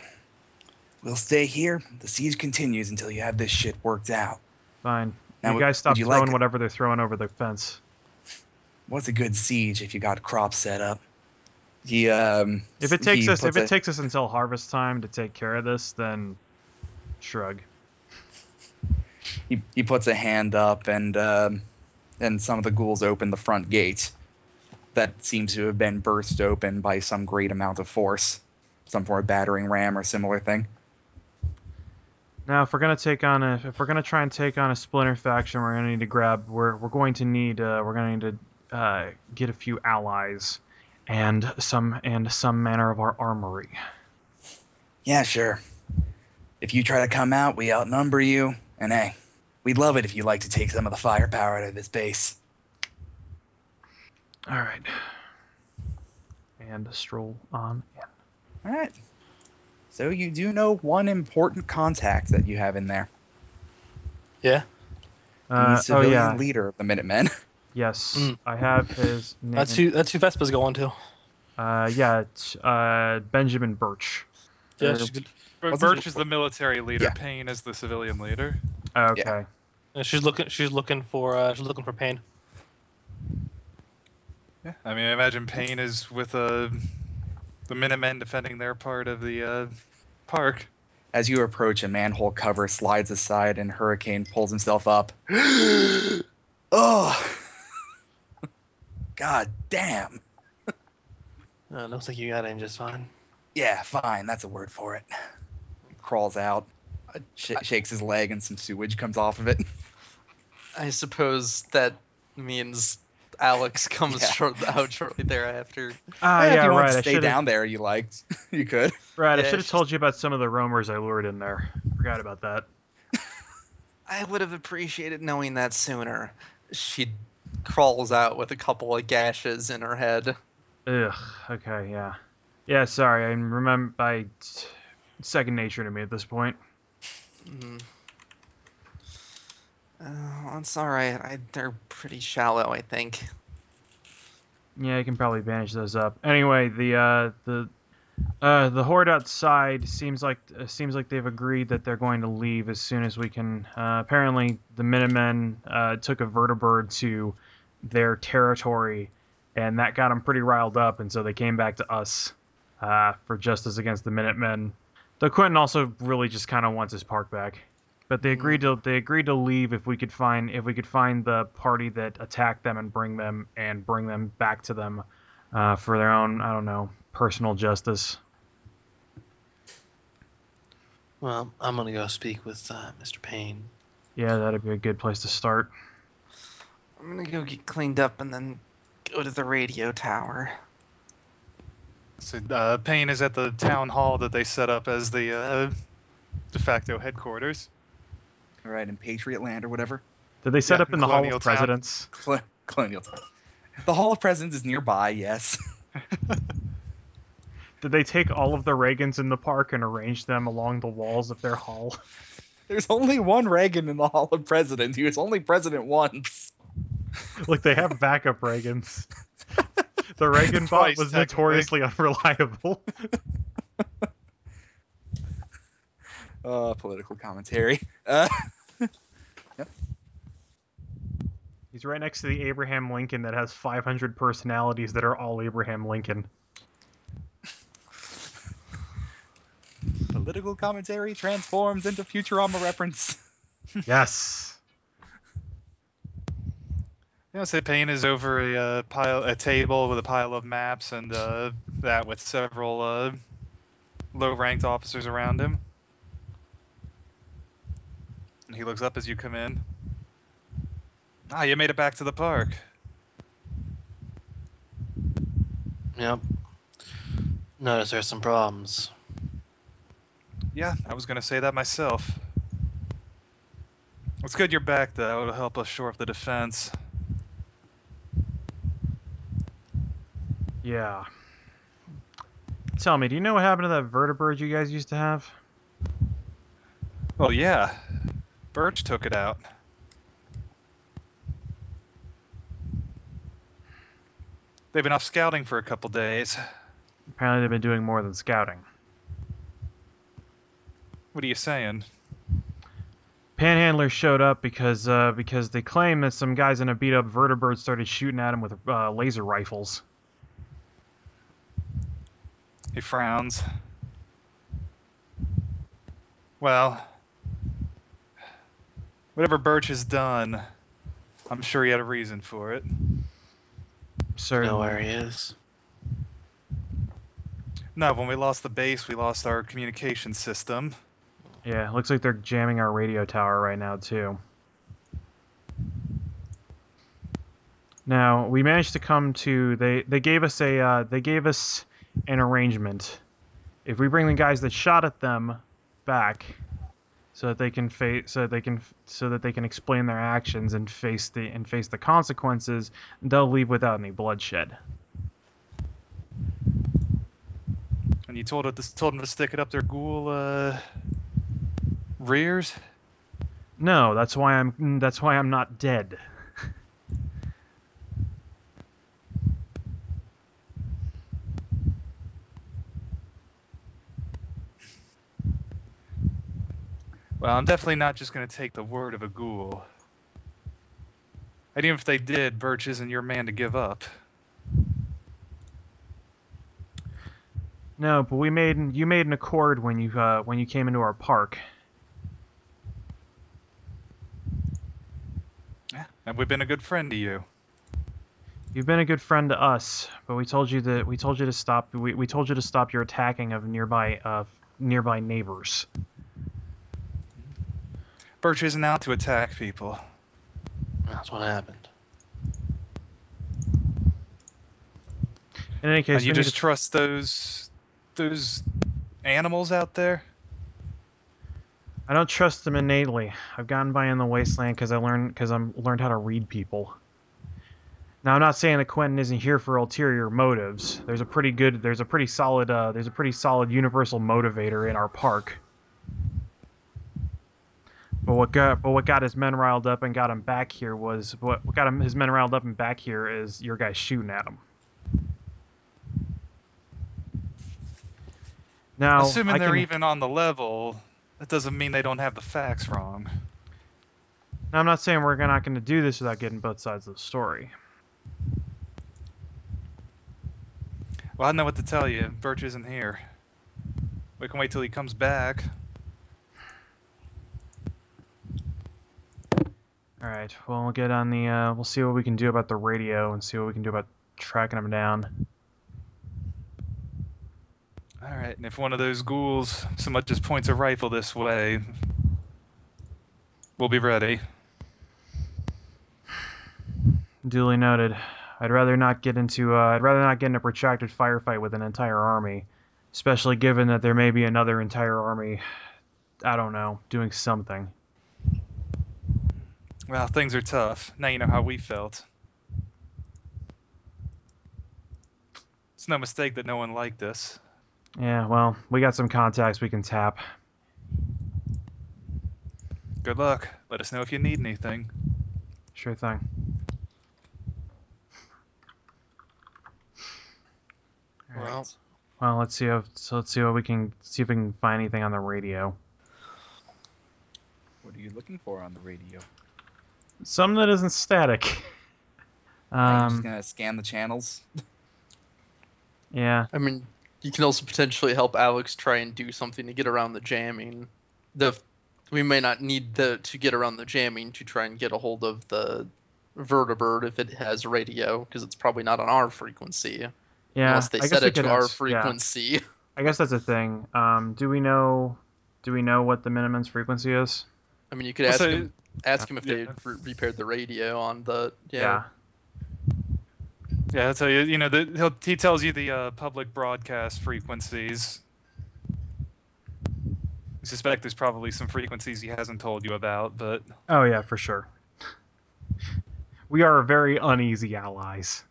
We'll stay here. The siege continues until you have this shit worked out. Fine. Now, you would- guys stop you throwing like, whatever they're throwing over the fence. What's a good siege if you got crops set up? He um. If it takes us, if it a- takes us until harvest time to take care of this, then shrug. he, he puts a hand up and um, and some of the ghouls open the front gate that seems to have been burst open by some great amount of force some form of battering ram or similar thing. Now, if we're gonna take on a, if we're gonna try and take on a splinter faction, we're gonna need to grab, we're we're going to need, uh, we're gonna need to uh, get a few allies, and some and some manner of our armory. yeah sure. If you try to come out we outnumber you. And hey we'd love it if you'd like to take some of the firepower out of this base All right. And stroll on in. all right so you do know one important contact that you have in there Yeah. the Uh, oh civilian yeah, leader of the minutemen yes, Mm. I have his name. That's who. That's who Vespa's going to. Uh, yeah, it's uh Benjamin Birch. Yeah. Or- She's, good. But Wasn't Birch it- is the military leader. Yeah. Payne is the civilian leader. Okay. yeah, she's looking. She's looking for. Uh, she's looking for Payne. Yeah. I mean, I imagine Payne is with uh, the Minutemen defending their part of the uh, park. As you approach, a manhole cover slides aside and Hurricane pulls himself up. oh! God damn. Uh, looks like you got in just fine. Yeah, fine. That's a word for it. Crawls out, sh- shakes his leg, and some sewage comes off of it. I suppose that means Alex comes Yeah. short, out shortly thereafter. Ah, if yeah, you want right. to I stay down there, you liked. you could. right. I should have told you about some of the roamers I lured in there. Forgot about that. I would have appreciated knowing that sooner. She crawls out with a couple of gashes in her head. Ugh. Okay. Yeah. Yeah. Sorry. I remember. I second nature to me at this point. Mm. Uh, it's all right. I, they're pretty shallow, I think. Yeah, you can probably bandage those up. Anyway, the uh, the uh, the horde outside seems like uh, seems like they've agreed that they're going to leave as soon as we can. Uh, apparently, the Minutemen uh, took a vertibird to their territory, and that got them pretty riled up, and so they came back to us uh, for justice against the Minutemen. Though Quentin also really just kind of wants his park back. But they agreed to they agreed to leave if we could find if we could find the party that attacked them and bring them and bring them back to them uh, for their own I don't know personal justice. Well, I'm gonna go speak with uh, Mr. Payne. Yeah, that'd be a good place to start. I'm gonna go get cleaned up and then go to the radio tower. So uh, Payne is at the town hall that they set up as the uh, de facto headquarters. All right, in Patriot Land or whatever. Did they set Yeah, up in the Hall of Town. Presidents? Col- Colonial Town. The Hall of Presidents is nearby, yes. Did they take all of the Reagans in the park and arrange them along the walls of their hall? There's only one Reagan in the Hall of Presidents. He was only president once. Look, they have backup Reagans. the Reagan bot was notoriously unreliable. Uh, political commentary. Uh, He's right next to the Abraham Lincoln that has 500 personalities that are all Abraham Lincoln. political commentary transforms into Futurama reference. Yes. Yeah, say Payne is over a uh, pile, a table with a pile of maps, and uh, that with several uh, low-ranked officers around him. And he looks up as you come in. Ah, you made it back to the park. Yep. Notice there's some problems. Yeah, I was gonna say that myself. It's good you're back, though. It'll help us shore up the defense. Yeah. Tell me, do you know what happened to that vertibird you guys used to have? Well, yeah. Birch took it out. They've been off scouting for a couple days. Apparently, they've been doing more than scouting. What are you saying? handlers showed up because uh, because they claim that some guys in a beat up vertibird started shooting at him with uh, laser rifles. He frowns. Well, whatever Birch has done, I'm sure he had a reason for it. Certainly. Know where he is. No, when we lost the base, we lost our communication system. Yeah, looks like they're jamming our radio tower right now too. Now we managed to come to they they gave us a uh, they gave us an arrangement. If we bring the guys that shot at them back, so that they can face so that they can so that they can explain their actions and face the and face the consequences, they'll leave without any bloodshed. And you told it told him to stick it up their ghoul uh, rears. No, that's why I'm that's why I'm not dead. Well, I'm definitely not just going to take the word of a ghoul. And even if they did, Birch isn't your man to give up. No, but we made you made an accord when you uh, when you came into our park. Yeah, and we've been a good friend to you. You've been a good friend to us, but we told you that we told you to stop. We, we told you to stop your attacking of nearby uh, nearby neighbors. Birch isn't out to attack people. That's what happened. In any case, and you just to- trust those those animals out there? I don't trust them innately. I've gotten by in the wasteland because I learned because I'm learned how to read people. Now I'm not saying that Quentin isn't here for ulterior motives. There's a pretty good, there's a pretty solid, uh, there's a pretty solid universal motivator in our park. But what got, but what got his men riled up and got him back here was what, what got him his men riled up and back here is your guys shooting at him. Now, Assuming they're even on the level, that doesn't mean they don't have the facts wrong. Now, I'm not saying we're not going to do this without getting both sides of the story. Well, I know what to tell you. Birch isn't here. We can wait till he comes back. All right. Well, we'll get on the. Uh, we'll see what we can do about the radio and see what we can do about tracking them down. All right, and if one of those ghouls so much as points a rifle this way, we'll be ready. Duly noted. I'd rather not get into. Uh, I'd rather not get in a protracted firefight with an entire army, especially given that there may be another entire army. I don't know, doing something. Well, things are tough. Now you know how we felt. It's no mistake that no one liked us. Yeah. Well, we got some contacts we can tap. Good luck. Let us know if you need anything. Sure thing. All right. Well, Well, let's see if so let's see what we can see if we can find anything on the radio. What are you looking for on the radio? Some that isn't static. I'm just Um, gonna scan the channels. yeah. I mean, you can also potentially help Alex try and do something to get around the jamming. The we may not need the to get around the jamming to try and get a hold of the vertibird if it has radio because it's probably not on our frequency Yeah. unless they I guess set it to our ask- yeah. frequency. I guess that's a thing. Um, do we know? Do we know what the Minutemen's frequency is? I mean, you could ask so- him ask him if they Yeah. re- repaired the radio on the yeah. Yeah, I'll tell you. You know, the, he'll, he tells you the uh, public broadcast frequencies. I suspect there's probably some frequencies he hasn't told you about, but Oh yeah, for sure. We are very uneasy allies.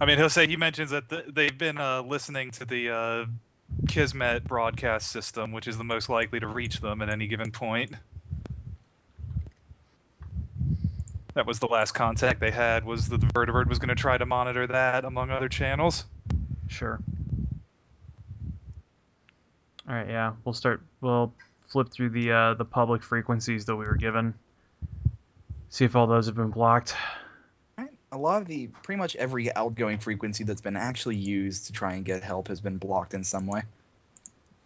I mean, he'll say he mentions that th- they've been uh, listening to the uh, Kismet broadcast system, which is the most likely to reach them at any given point. That was the last contact they had. Was that the vertibird was going to try to monitor that among other channels? Sure. All right, yeah, we'll start. We'll flip through the uh, the public frequencies that we were given. See if all those have been blocked. A lot of the pretty much every outgoing frequency that's been actually used to try and get help has been blocked in some way.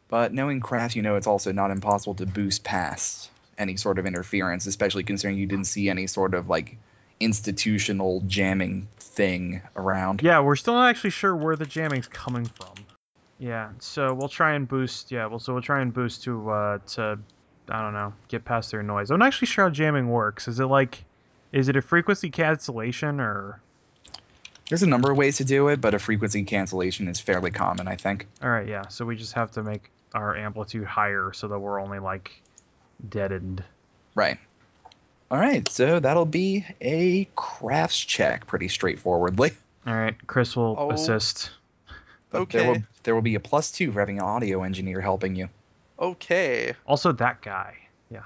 But knowing craft, you know it's also not impossible to boost past any sort of interference, especially considering you didn't see any sort of like institutional jamming thing around. Yeah, we're still not actually sure where the jamming's coming from. Yeah, so we'll try and boost. Yeah, well, so we'll try and boost to uh, to I don't know, get past their noise. I'm not actually sure how jamming works. Is it like, is it a frequency cancellation or? There's a number of ways to do it, but a frequency cancellation is fairly common, I think. All right, yeah. So we just have to make our amplitude higher so that we're only like deadened. Right. All right, so that'll be a crafts check, pretty straightforwardly. All right, Chris will Oh. assist. But There will, Okay. there will be a plus two for having an audio engineer helping you. Okay. Also, that guy. Yeah.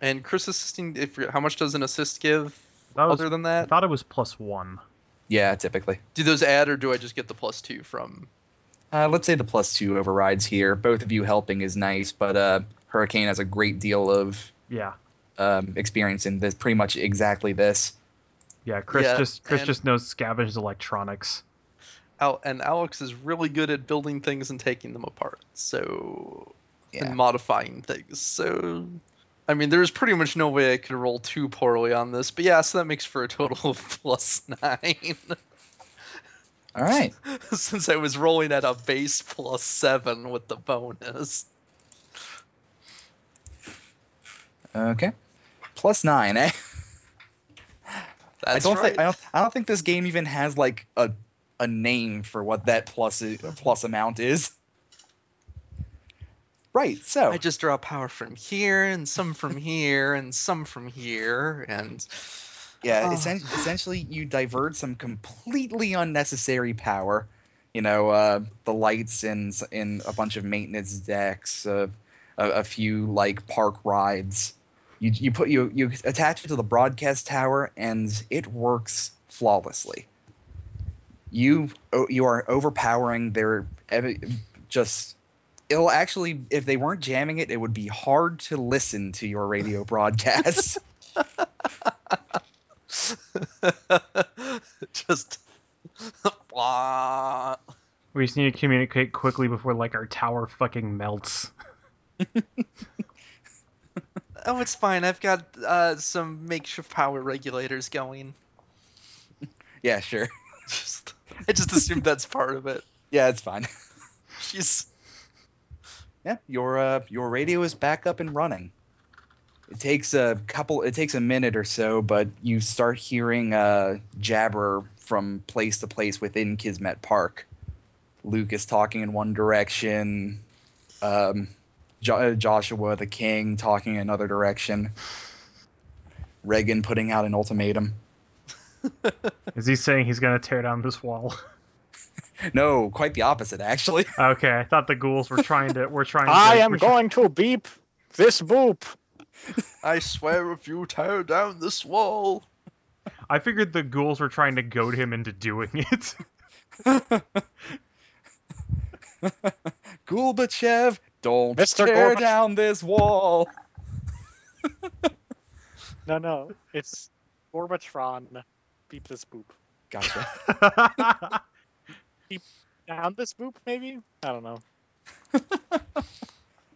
And Chris assisting. If how much does an assist give? That was. Other than that? I thought it was plus one. Yeah, typically. do those add or do I just get the plus two from? Uh, let's say the plus two overrides here. Both of you helping is nice, but uh, Hurricane has a great deal of Yeah, um, experience in this, pretty much exactly this. yeah. Chris Yeah, just Chris and- just knows scavenged electronics. Al- and Alex is really good at building things and taking them apart. So Yeah. and modifying things. So I mean, there's pretty much no way I could roll too poorly on this. But yeah, so that makes for a total of plus nine. All right. Since I was rolling at a base plus seven with the bonus. Okay. Plus nine, eh? That's I don't right. think I don't, I don't think this game even has like a a name for what that plus amount is. Right. So I just draw power from here and some from here and some from here and Yeah, Oh. essen- essentially you divert some completely unnecessary power. You know, uh, the lights in in a bunch of maintenance decks, uh, a, a few like park rides. You you put you you attach it to the broadcast tower, and it works flawlessly. You you are overpowering their ev- just. It'll actually, if they weren't jamming it, it would be hard to listen to your radio broadcast. just blah. We just need to communicate quickly before like our tower fucking melts. Oh, it's fine. I've got uh, some makeshift power regulators going. yeah, sure. Just, I just assumed that's part of it. Yeah, it's fine. She's Yeah, your uh, your radio is back up and running. It takes a couple. It takes a minute or so, but you start hearing uh, jabber from place to place within Kismet Park. Luke is talking in one direction. Um, jo- uh, Joshua the King talking in another direction. Reagan putting out an ultimatum. Is he saying he's gonna tear down this wall? No, quite the opposite, actually. okay, I thought the ghouls were trying to. We're trying. To, I am we're going to beep this boop. I swear if you tear down this wall. I figured the ghouls were trying to goad him into doing it. Gorbachev, don't Mr. tear Gorbachev. down this wall. No, no, it's Gorbatron. Beep this boop. Gotcha. Down this boop, maybe? I don't know.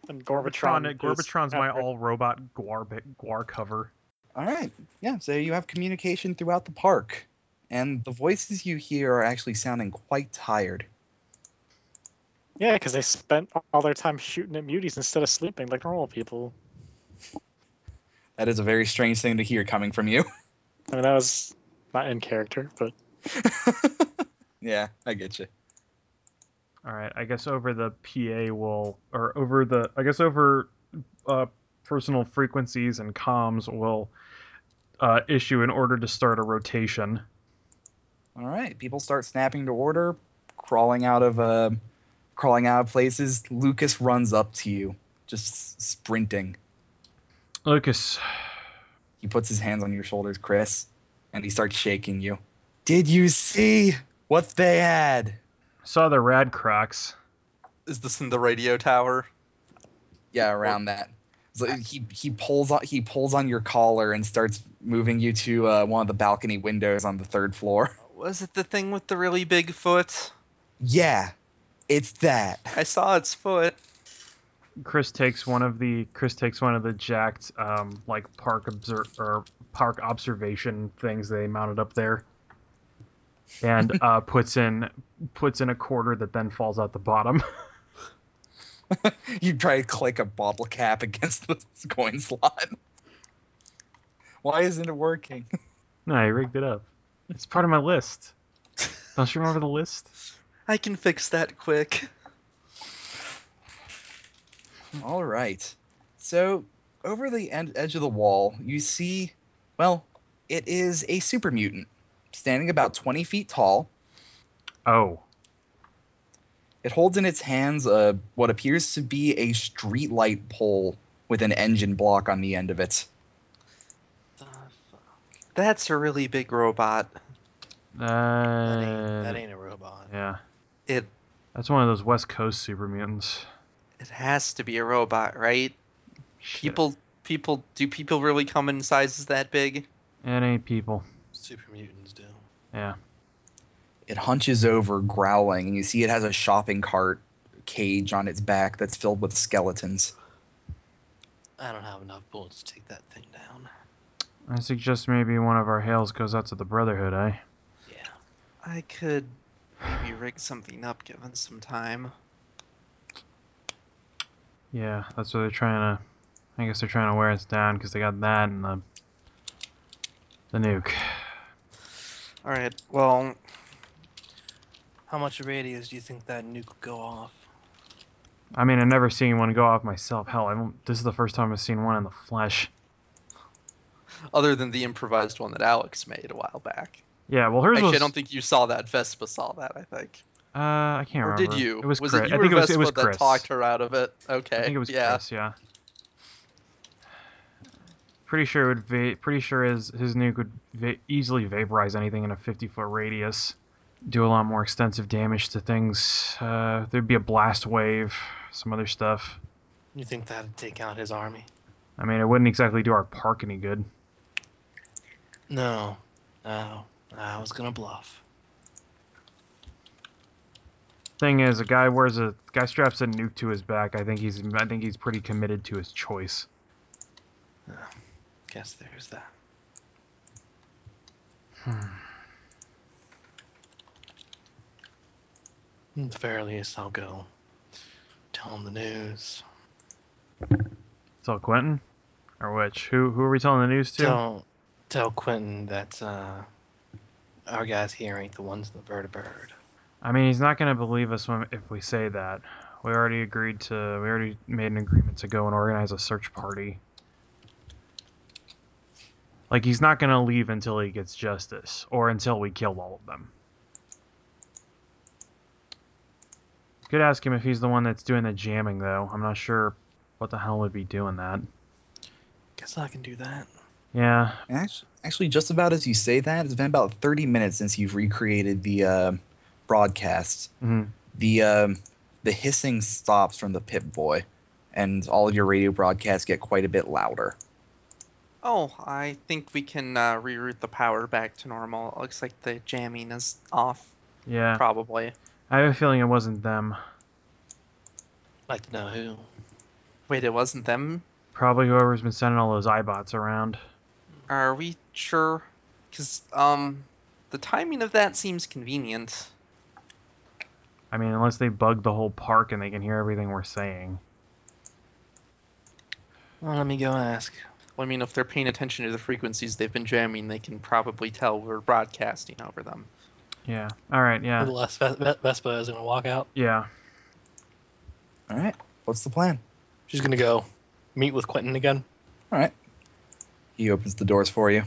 and Gorbatron, Gorbatron. Gorbatron's my all robot Guar bit, Guar cover. All right. Yeah. So you have communication throughout the park, and the voices you hear are actually sounding quite tired. Yeah, because they spent all their time shooting at muties instead of sleeping like normal people. That is a very strange thing to hear coming from you. I mean, that was not in character, but yeah, I get you. All right, I guess over the PA will, or over the, I guess over uh, personal frequencies and comms will uh, issue an order to start a rotation. All right. People start snapping to order, crawling out of uh, crawling out of places. Lucas runs up to you, just sprinting. Lucas, He puts his hands on your shoulders, Chris, and he starts shaking you. Did you see what they had? saw the rad cracks. Is this in the radio tower? Yeah, around that. So he he pulls on he pulls on your collar and starts moving you to uh, one of the balcony windows on the third floor. Was it the thing with the really big foot? Yeah, it's that. I saw its foot. Chris takes one of the Chris takes one of the jacked um, like park obser- or park observation things they mounted up there, and uh, puts in puts in a quarter that then falls out the bottom. you try to click a bottle cap against the coin slot. Why isn't it working? no, I rigged it up. It's part of my list. Don't you remember the list? I can fix that quick. All right. So over the end, edge of the wall, you see, well, it is a super mutant standing about 20 feet tall. Oh, It holds in its hands a, what appears to be a streetlight pole with an engine block on the end of it. That's a really big robot. uh, That ain't, that ain't a robot. yeah. It That's one of those West Coast super mutants. it has to be a robot, right? Shit. People people do people really come in sizes that big? It ain't people. Super mutants do. Yeah. It hunches over, growling, and you see it has a shopping cart cage on its back that's filled with skeletons. I don't have enough bullets to take that thing down. I suggest maybe one of our hails goes out to the Brotherhood, eh? Yeah. I could maybe rig something up given some time. Yeah, that's what they're trying to. I guess they're trying to wear us down because they got that and the the nuke. All right. Well, How much radius do you think that nuke would go off? I mean, I've never seen one go off myself. Hell, I don't, this is the first time I've seen one in the flesh. other than the improvised one that Alex made a while back. Yeah, well, hers Actually, was. I don't think you saw that. Vespa saw that. I think. Uh, I can't Or remember. did you? It was, was Chris. it you I or think it was. Vespa It was that talked her out of it? Okay. I think it was yeah. Chris. Yeah. Pretty sure it would. Va- pretty sure his his nuke would va- easily vaporize anything in a 50 foot radius. Do a lot more extensive damage to things. Uh, there'd be a blast wave, some other stuff. You think that'd take out his army? I mean, it wouldn't exactly do our park any good. No. No. I was gonna bluff. Thing is, a guy wears a guy straps a nuke to his back. I think he's I think he's pretty committed to his choice. Guess there's that. At the very least, I'll go tell him the news. Tell Quentin, or which? Who who are we telling the news to? Tell, tell Quentin that uh, our guys here ain't the ones in the vertibird. I mean, he's not gonna believe us when, if we say that. We already agreed to. We already made an agreement to go and organize a search party. Like he's not gonna leave until he gets justice, or until we kill all of them. Could ask him if he's the one that's doing the jamming, though. I'm not sure what the hell would be doing that. Guess I can do that. Yeah, Actually, actually, just about as you say that, it's been about 30 minutes since you've recreated the uh, broadcast. mhm. The um, the hissing stops from the Pip Boy, and all of your radio broadcasts get quite a bit louder. Oh, I think we can uh, reroute the power back to normal. It looks like the jamming is off, yeah. probably. I have a feeling it wasn't them. like to know who. Wait, it wasn't them? Probably whoever's been sending all those Eyebots around. Are we sure? Because um, the timing of that seems convenient. I mean, unless they bug the whole park and they can hear everything we're saying. Well, let me go ask. Well, I mean, if they're paying attention to the frequencies they've been jamming, they can probably tell we're broadcasting over them. Yeah. All right. Yeah. Unless Ves- Ves- Vespa is gonna walk out, Yeah. All right, what's the plan? she's gonna go meet with Quentin again. All right. He opens the doors for you.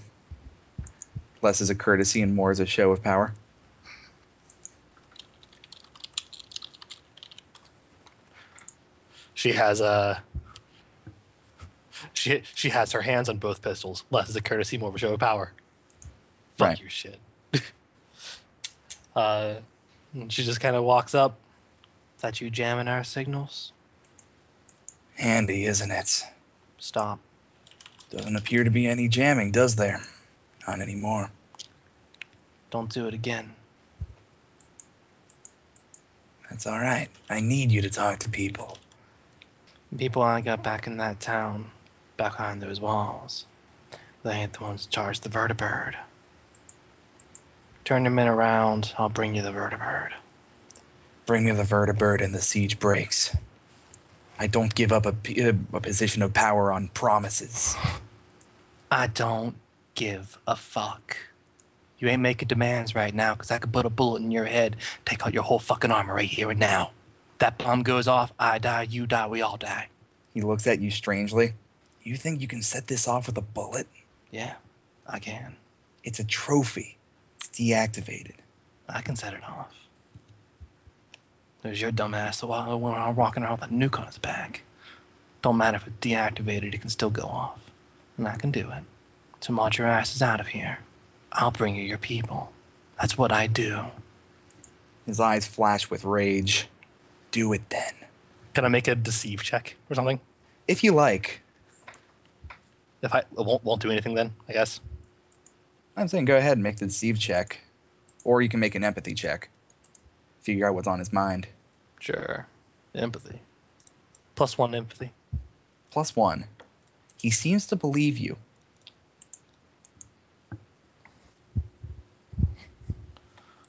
Less is a courtesy and more is a show of power. She has a. She she has her hands on both pistols. Less as a courtesy, more of a show of power. Fuck Right. your shit. uh, and she just kind of walks up. Is that you jamming our signals? Handy, isn't it? Stop. Doesn't appear to be any jamming, does there? Not anymore. Don't do it again. That's all right. I need you to talk to people. People I got back in that town, behind those walls, they ain't the ones charged the vertibird. Turn your men around, I'll bring you the vertibird. Bring me the vertibird and the siege breaks. I don't give up uh, a position of power on promises. I don't give a fuck. You ain't making demands right now, 'cause I could put a bullet in your head, take out your whole fucking armor right here and now. That bomb goes off, I die, you die, we all die. He looks at you strangely. You think you can set this off with a bullet? Yeah, I can. It's a trophy. It's deactivated. I can set it off. There's your dumbass the while when I'm walking around with a nuke on his back. Don't matter if it's deactivated, it can still go off. And I can do it. So march your asses out of here. I'll bring you your people. That's what I do. His eyes flash with rage. Do it then. Can I make a deceive check or something? If you like. If I it won't won't do anything then, I guess. I'm saying go ahead and make the deceive check. Or you can make an empathy check. Figure out what's on his mind. Sure. Empathy. Plus one empathy. Plus one. He seems to believe you.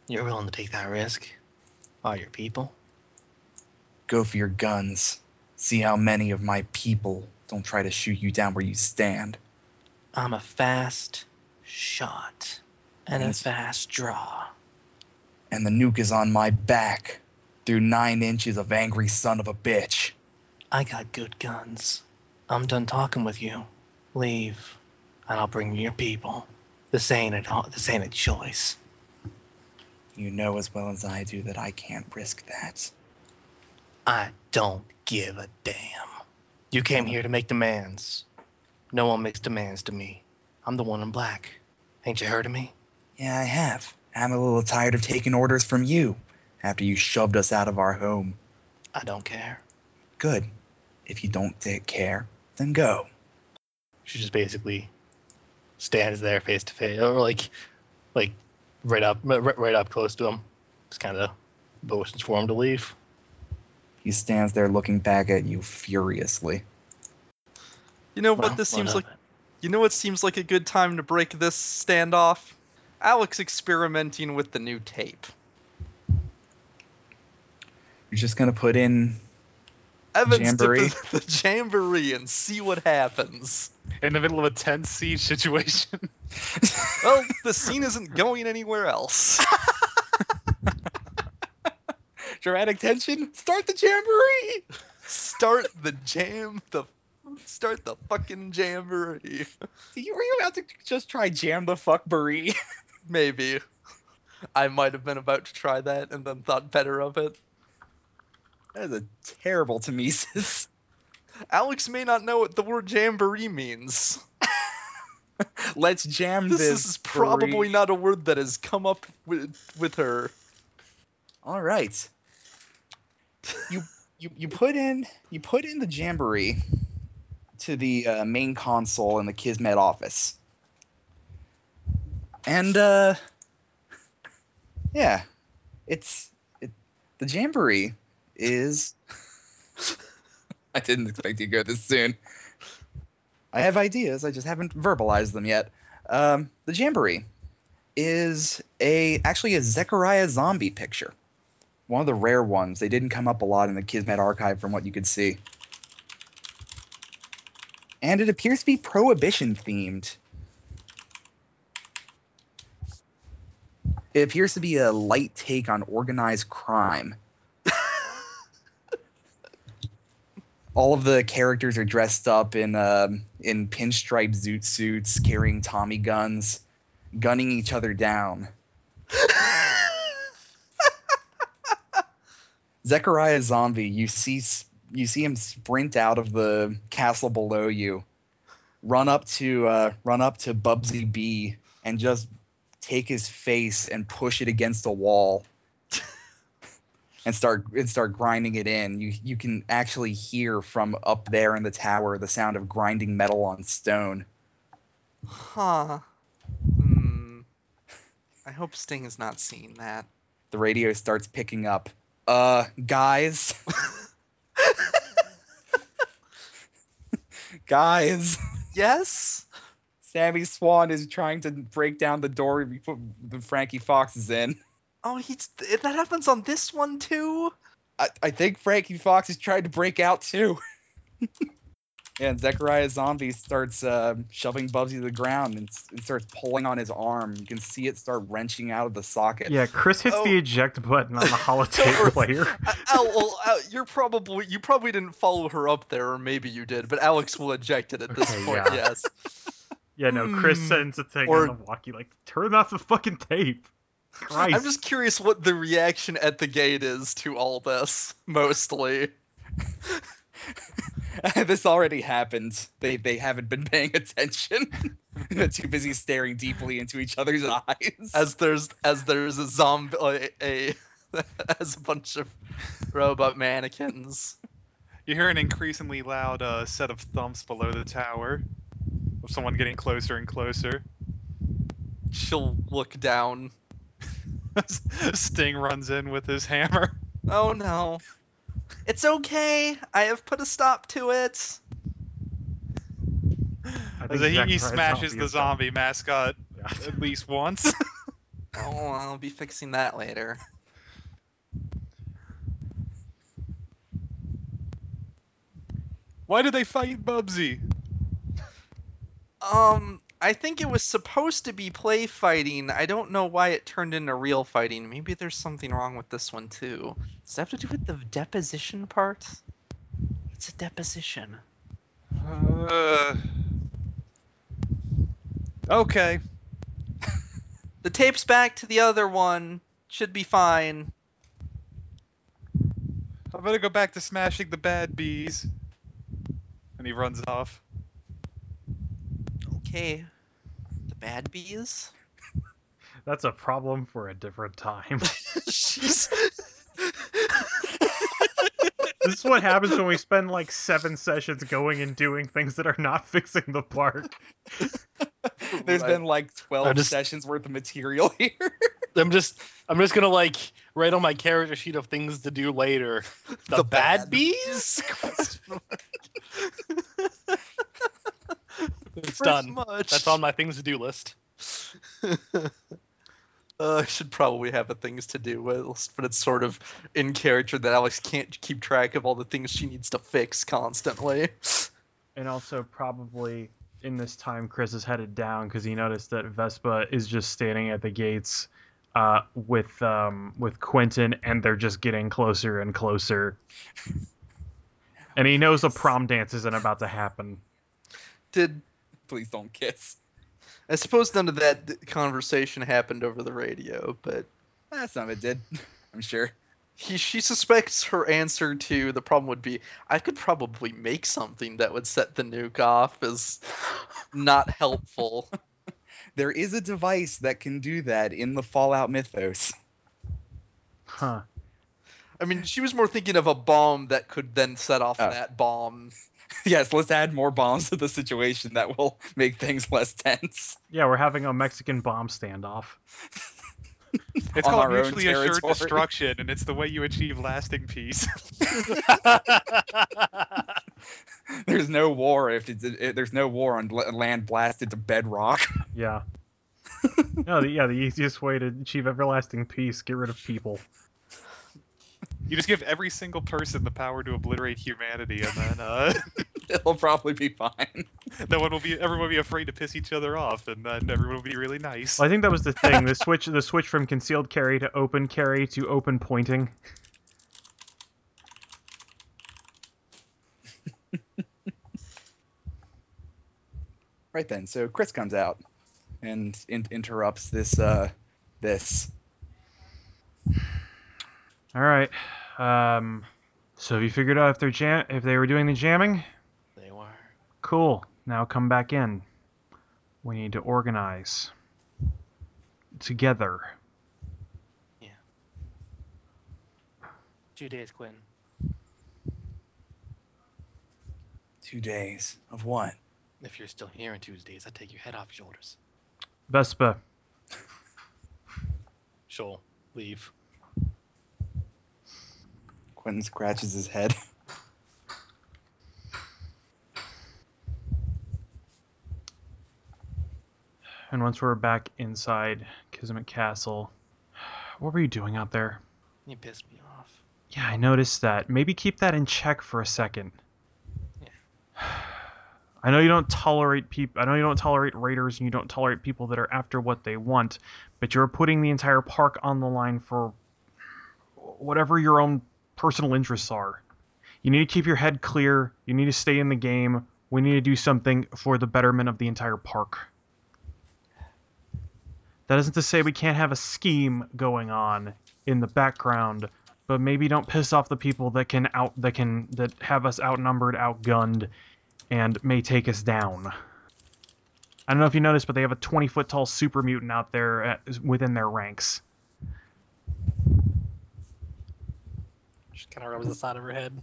You're willing to take that risk? Are your people? Go for your guns. See how many of my people don't try to shoot you down where you stand. I'm a fast shot and a fast draw. And the nuke is on my back through nine inches of angry son of a bitch. I got good guns. I'm done talking with you. Leave, and I'll bring your people. This ain't a this ain't a choice. You know as well as I do that I can't risk that. I don't give a damn. You came here to make demands. No one makes demands to me. I'm the one in black. Ain't you heard of me? Yeah, I have. I'm a little tired of taking orders from you after you shoved us out of our home. I don't care. Good. If you don't take care, then go. She just basically stands there face to face, or like, like right up, right, right up close to him. Just kind of motions for him to leave. He stands there looking back at you furiously. You know what Well, this seems like? You know what seems like a good time to break this standoff? Alex experimenting with the new tape. You're just gonna put in Evans Jamboree? dip the, the jamboree and see what happens. In the middle of a tense siege situation. Well, the scene isn't going anywhere else. dramatic tension. Start the jamboree. Start the jam, the start the fucking jamboree. You were you about to just try jam the fuck buree? Maybe. I might have been about to try that and then thought better of it. That is a terrible Tmesis. Alex may not know what the word jamboree means. Let's jam This, this. is probably buree. not a word that has come up with with her. All right. You you you put in you put in the jamboree to the uh, main console in the Kismet office, and uh, yeah, it's it, the jamboree is. I didn't expect you to go this soon. I have ideas, I just haven't verbalized them yet. Um, the jamboree is a actually a Zechariah zombie picture one of the rare ones. They didn't come up a lot in the Kismet archive from what you could see. And it appears to be prohibition themed. It appears to be a light take on organized crime. All of the characters are dressed up in um, in pinstripe zoot suits, carrying Tommy guns, gunning each other down. Zechariah Zombie, you see you see him sprint out of the castle below you, run up to uh, run up to Bubsy B, and just take his face and push it against the wall. and start and start grinding it in. You you can actually hear from up there in the tower the sound of grinding metal on stone. Huh. Hmm. I hope Sting is not seeing that. The radio starts picking up. Uh, guys, guys. yes. Sammy Swan is trying to break down the door we put the Frankie Fox is in. Oh, he's that happens on this one too. I, I think Frankie Fox is trying to break out too. and Zechariah Zombie starts uh, shoving Bubsy to the ground and, and starts pulling on his arm. You can see it start wrenching out of the socket. Yeah, Chris hits Oh. the eject button on the holotape player. Uh, Al, well, Al, you're probably you probably didn't follow her up there, or maybe you did. But Alex will eject it at this point. yeah. Yes. Yeah, no, Chris Hmm. sends a thing Or- on the walkie like, turn off the fucking tape. Christ. I'm just curious what the reaction at the gate is to all this, mostly. this already happened. They they haven't been paying attention. They're too busy staring deeply into each other's eyes. As there's as there's a zombie a, a as a bunch of robot mannequins. You hear an increasingly loud uh, set of thumps below the tower of someone getting closer and closer. She'll look down. Sting runs in with his hammer. Oh no. It's okay. I have put a stop to it. I he, he smashes the zombie mascot Yeah. at least once. Oh, I'll be fixing that later. Why do they fight Bubsy? Um, I think it was supposed to be play fighting. I don't know why it turned into real fighting. Maybe there's something wrong with this one too. Does that have to do with the deposition part? It's a deposition. Uh, okay. The tape's back to the other one. Should be fine. I better go back to smashing the bad bees. And he runs off. Okay. The bad bees? That's a problem for a different time. Jeez. this is what happens when we spend like seven sessions going and doing things that are not fixing the park. There's been like 12 just- sessions worth of material here. I'm just I'm just gonna like write on my character sheet of things to do later. The, The bad, bad bees? It's Pretty done. much. That's on my things to do list. Uh, I should probably have a things to do list, but it's sort of in character that Alex can't keep track of all the things she needs to fix constantly. And also probably in this time Chris is headed down because he noticed that Vespa is just standing at the gates uh, with um, with Quentin and they're just getting closer and closer. And he knows a prom dance isn't about to happen. Did Please don't kiss. I suppose none of that conversation happened over the radio, but Ah, some of it did. I'm sure. he she suspects her answer to the problem would be I could probably make something that would set the nuke off is not helpful. There is a device that can do that in the Fallout mythos. Huh. I mean, she was more thinking of a bomb that could then set off Oh. that bomb. yes, let's add more bombs to the situation that will make things less tense. Yeah, we're having a Mexican bomb standoff. It's called mutually assured destruction, and it's the way you achieve lasting peace. There's no war if it's it, there's no war on land blasted to bedrock. Yeah. no, the, yeah, the easiest way to achieve everlasting peace, get rid of people. You just give every single person the power to obliterate humanity, and then uh, It'll probably be fine. no one will be everyone will be afraid to piss each other off, and then everyone will be really nice. Well, I think that was the thing. The switch, the switch from concealed carry to open carry to open pointing. Right then, so Chris comes out and in- interrupts this uh this. All right. Um, so have you figured out if they're jam- if they were doing the jamming? they were. Cool. Now come back in. We need to organize together. Yeah. Two days, Quinn. Two days of what? If you're still here in two days, I take your head off your shoulders. Vespa, She'll leave. Quentin scratches his head. and once we're back inside Kismet Castle, what were you doing out there? You pissed me off. Yeah, I noticed that. Maybe keep that in check for a second. Yeah. I know you don't tolerate people. I know you don't tolerate raiders, and you don't tolerate people that are after what they want. But you're putting the entire park on the line for whatever your own personal interests are. You need to keep your head clear. You need to stay in the game. We need to do something for the betterment of the entire park. That isn't to say we can't have a scheme going on in the background, but maybe don't piss off the people that can out that can that have us outnumbered, outgunned, and may take us down. I don't know if you noticed, but they have a 20 foot tall super mutant out there at, within their ranks. She kind of rubs the side of her head.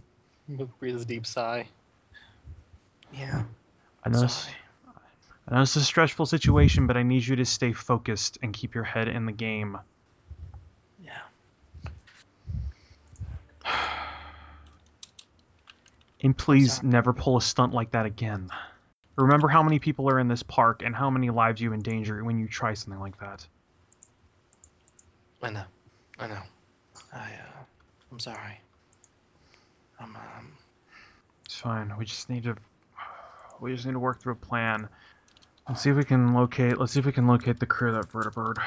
Breathes a deep sigh. Yeah. I know, it's, Sorry. I know it's a stressful situation, but I need you to stay focused and keep your head in the game. Yeah. And please sorry. never pull a stunt like that again. Remember how many people are in this park and how many lives you endanger when you try something like that. I know. I know. I, uh, I'm sorry. Um, It's fine. We just need to we just need to work through a plan. Let's see if we can locate let's see if we can locate the crew of that vertibird.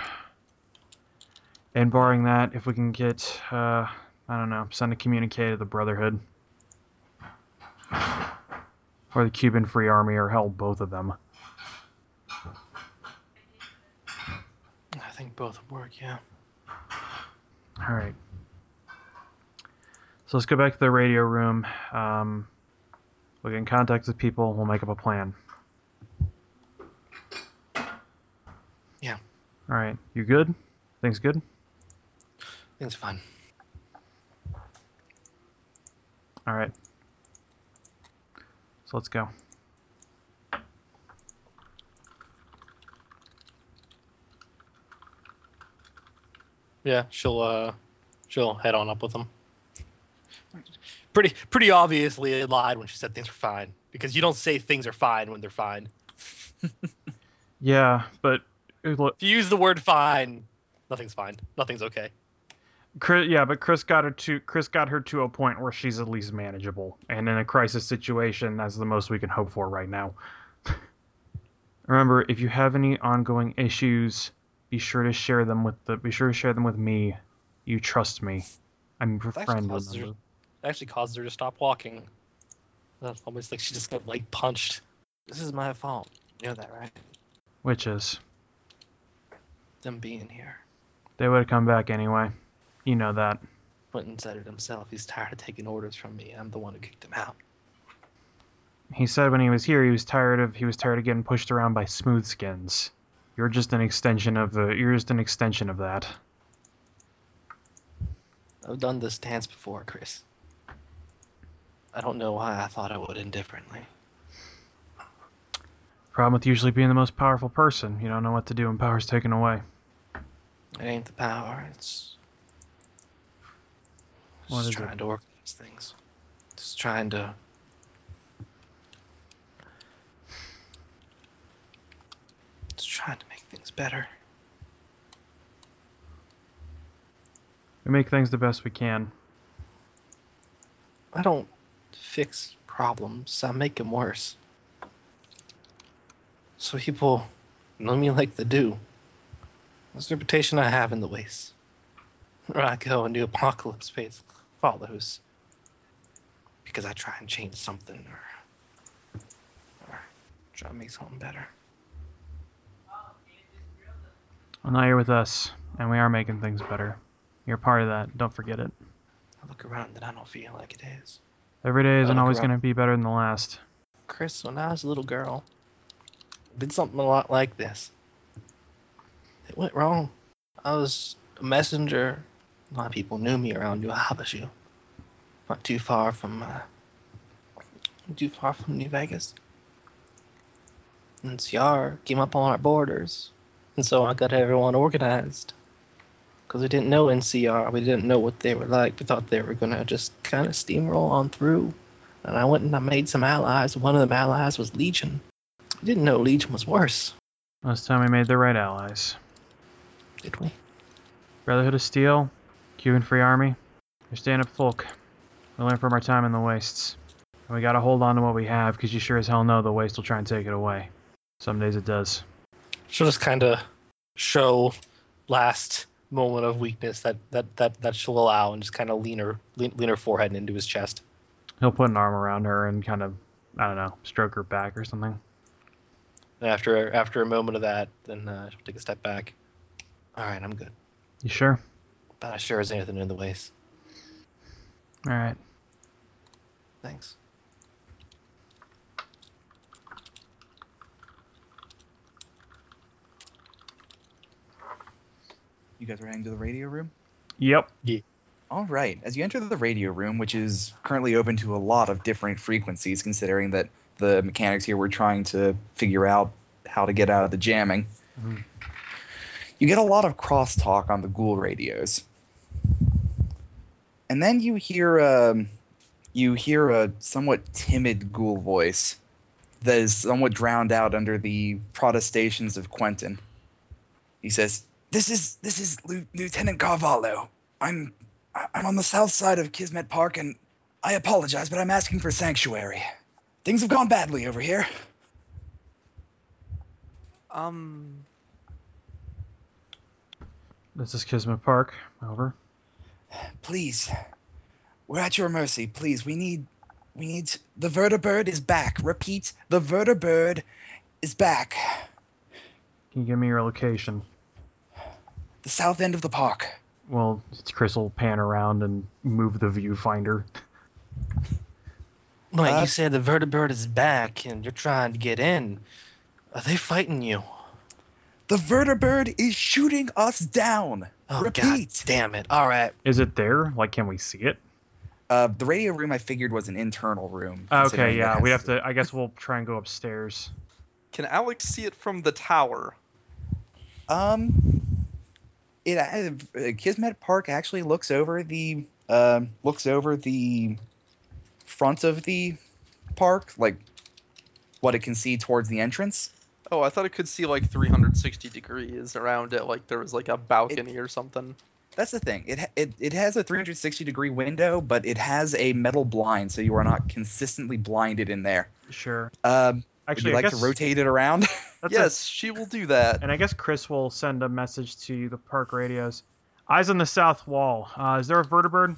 And barring that, if we can get uh I don't know, send a communique to the Brotherhood. Or the Cuban Free Army or hell both of them. I think both would work, yeah. Alright. So let's go back to the radio room. Um, we can contact with people. We'll make up a plan. Yeah. All right. You good? Things good? Things are fine. All right. So let's go. Yeah, she'll, uh, she'll head on up with them. Pretty, pretty obviously lied when she said things were fine. Because you don't say things are fine when they're fine. Yeah, but look, If you use the word fine, nothing's fine. Nothing's okay. Chris, yeah, but Chris got her to Chris got her to a point where she's at least manageable, and in a crisis situation, that's the most we can hope for right now. Remember, if you have any ongoing issues, be sure to share them with the be sure to share them with me. You trust me. I'm your friend. remember? It actually causes her to stop walking. That's almost like she just got like punched. This is my fault. You know that, right? Which is Them being here. they would have come back anyway. You know that. Quentin said it himself. He's tired of taking orders from me. I'm the one who kicked him out. He said when he was here, he was tired of he was tired of getting pushed around by smooth skins. You're just an extension of the. You're just an extension of that. I've done this dance before, Chris. I don't know why I thought I would end differently. Problem with usually being the most powerful person. You don't know what to do when power's taken away. It ain't the power. It's What just is it? trying to organize things. Just trying to. Just trying to make things better. We make things the best we can. I don't fix problems. I make them worse. So people know me like they do. That's the reputation I have in the waste. Where I go and do apocalypse phase follows. Because I try and change something or, or try to make something better. Well, now you're with us, and we are making things better. You're part of that. Don't forget it. I look around and I don't feel like it is. Every day isn't always going to be better than the last. Chris, when I was a little girl, did something a lot like this. It went wrong. I was a messenger. A lot of people knew me around New Habashu. not too far from uh, too far from New Vegas. And CR came up on our borders, and so I got everyone organized. Because we didn't know NCR, we didn't know what they were like. We thought they were gonna just kind of steamroll on through. And I went and I made some allies. One of them allies was Legion. I didn't know Legion was worse, Last time we made the right allies. did we? Brotherhood of Steel, Cuban Free Army. They're stand up folk. We learned from our time in the wastes. And we gotta hold on to what we have, because you sure as hell know the waste will try and take it away. Some days it does. She'll just kind of show last moment of weakness that that that, that she'll allow, and just kind of lean her lean, lean her forehead into his chest. He'll put an arm around her and kind of, I don't know, stroke her back or something. And after after a moment of that, then uh, she'll take a step back. All right, I'm good. You sure? Not as sure as anything in the ways. Alright. Thanks. You guys are heading to the radio room? Yep. All right. As you enter the radio room, which is currently open to a lot of different frequencies, considering that the mechanics here were trying to figure out how to get out of the jamming, Mhm. you get a lot of crosstalk on the ghoul radios. And then you hear um, you hear a somewhat timid ghoul voice that is somewhat drowned out under the protestations of Quentin. He says, "This is this is Lieu- Lieutenant Carvalho. I'm I- I'm on the south side of Kismet Park, and I apologize, but I'm asking for sanctuary. Things have gone badly over here. Um, This is Kismet Park. Over. Please, we're at your mercy. Please, we need we need the vertibird is back. Repeat, the vertibird is back. Can you give me your location? The south end of the park. Well, Chris will pan around and move the viewfinder. Wait, Uh, you said the vertibird is back, and you're trying to get in. Are they fighting you? The vertibird is shooting us down. Oh Repeat. god damn it! All right, Is it there? Like, can we see it? Uh, the radio room I figured was an internal room. Okay, yeah, we has- have to. I guess we'll try and go upstairs. can Alex see it from the tower? Um, it uh, Kismet Park actually looks over the um looks over the front of the park, like what it can see towards the entrance. Oh, I thought it could see like 360 degrees around it, like there was like a balcony or something. That's the thing. It it it has a 360 degree window, but it has a metal blind, so you are not consistently blinded in there. Sure. Um, Actually, would you I like guess to rotate it around? that's a- yes, she will do that. and I guess Chris will send a message to the park radios. Eyes on the south wall. Uh, is there a vertibird?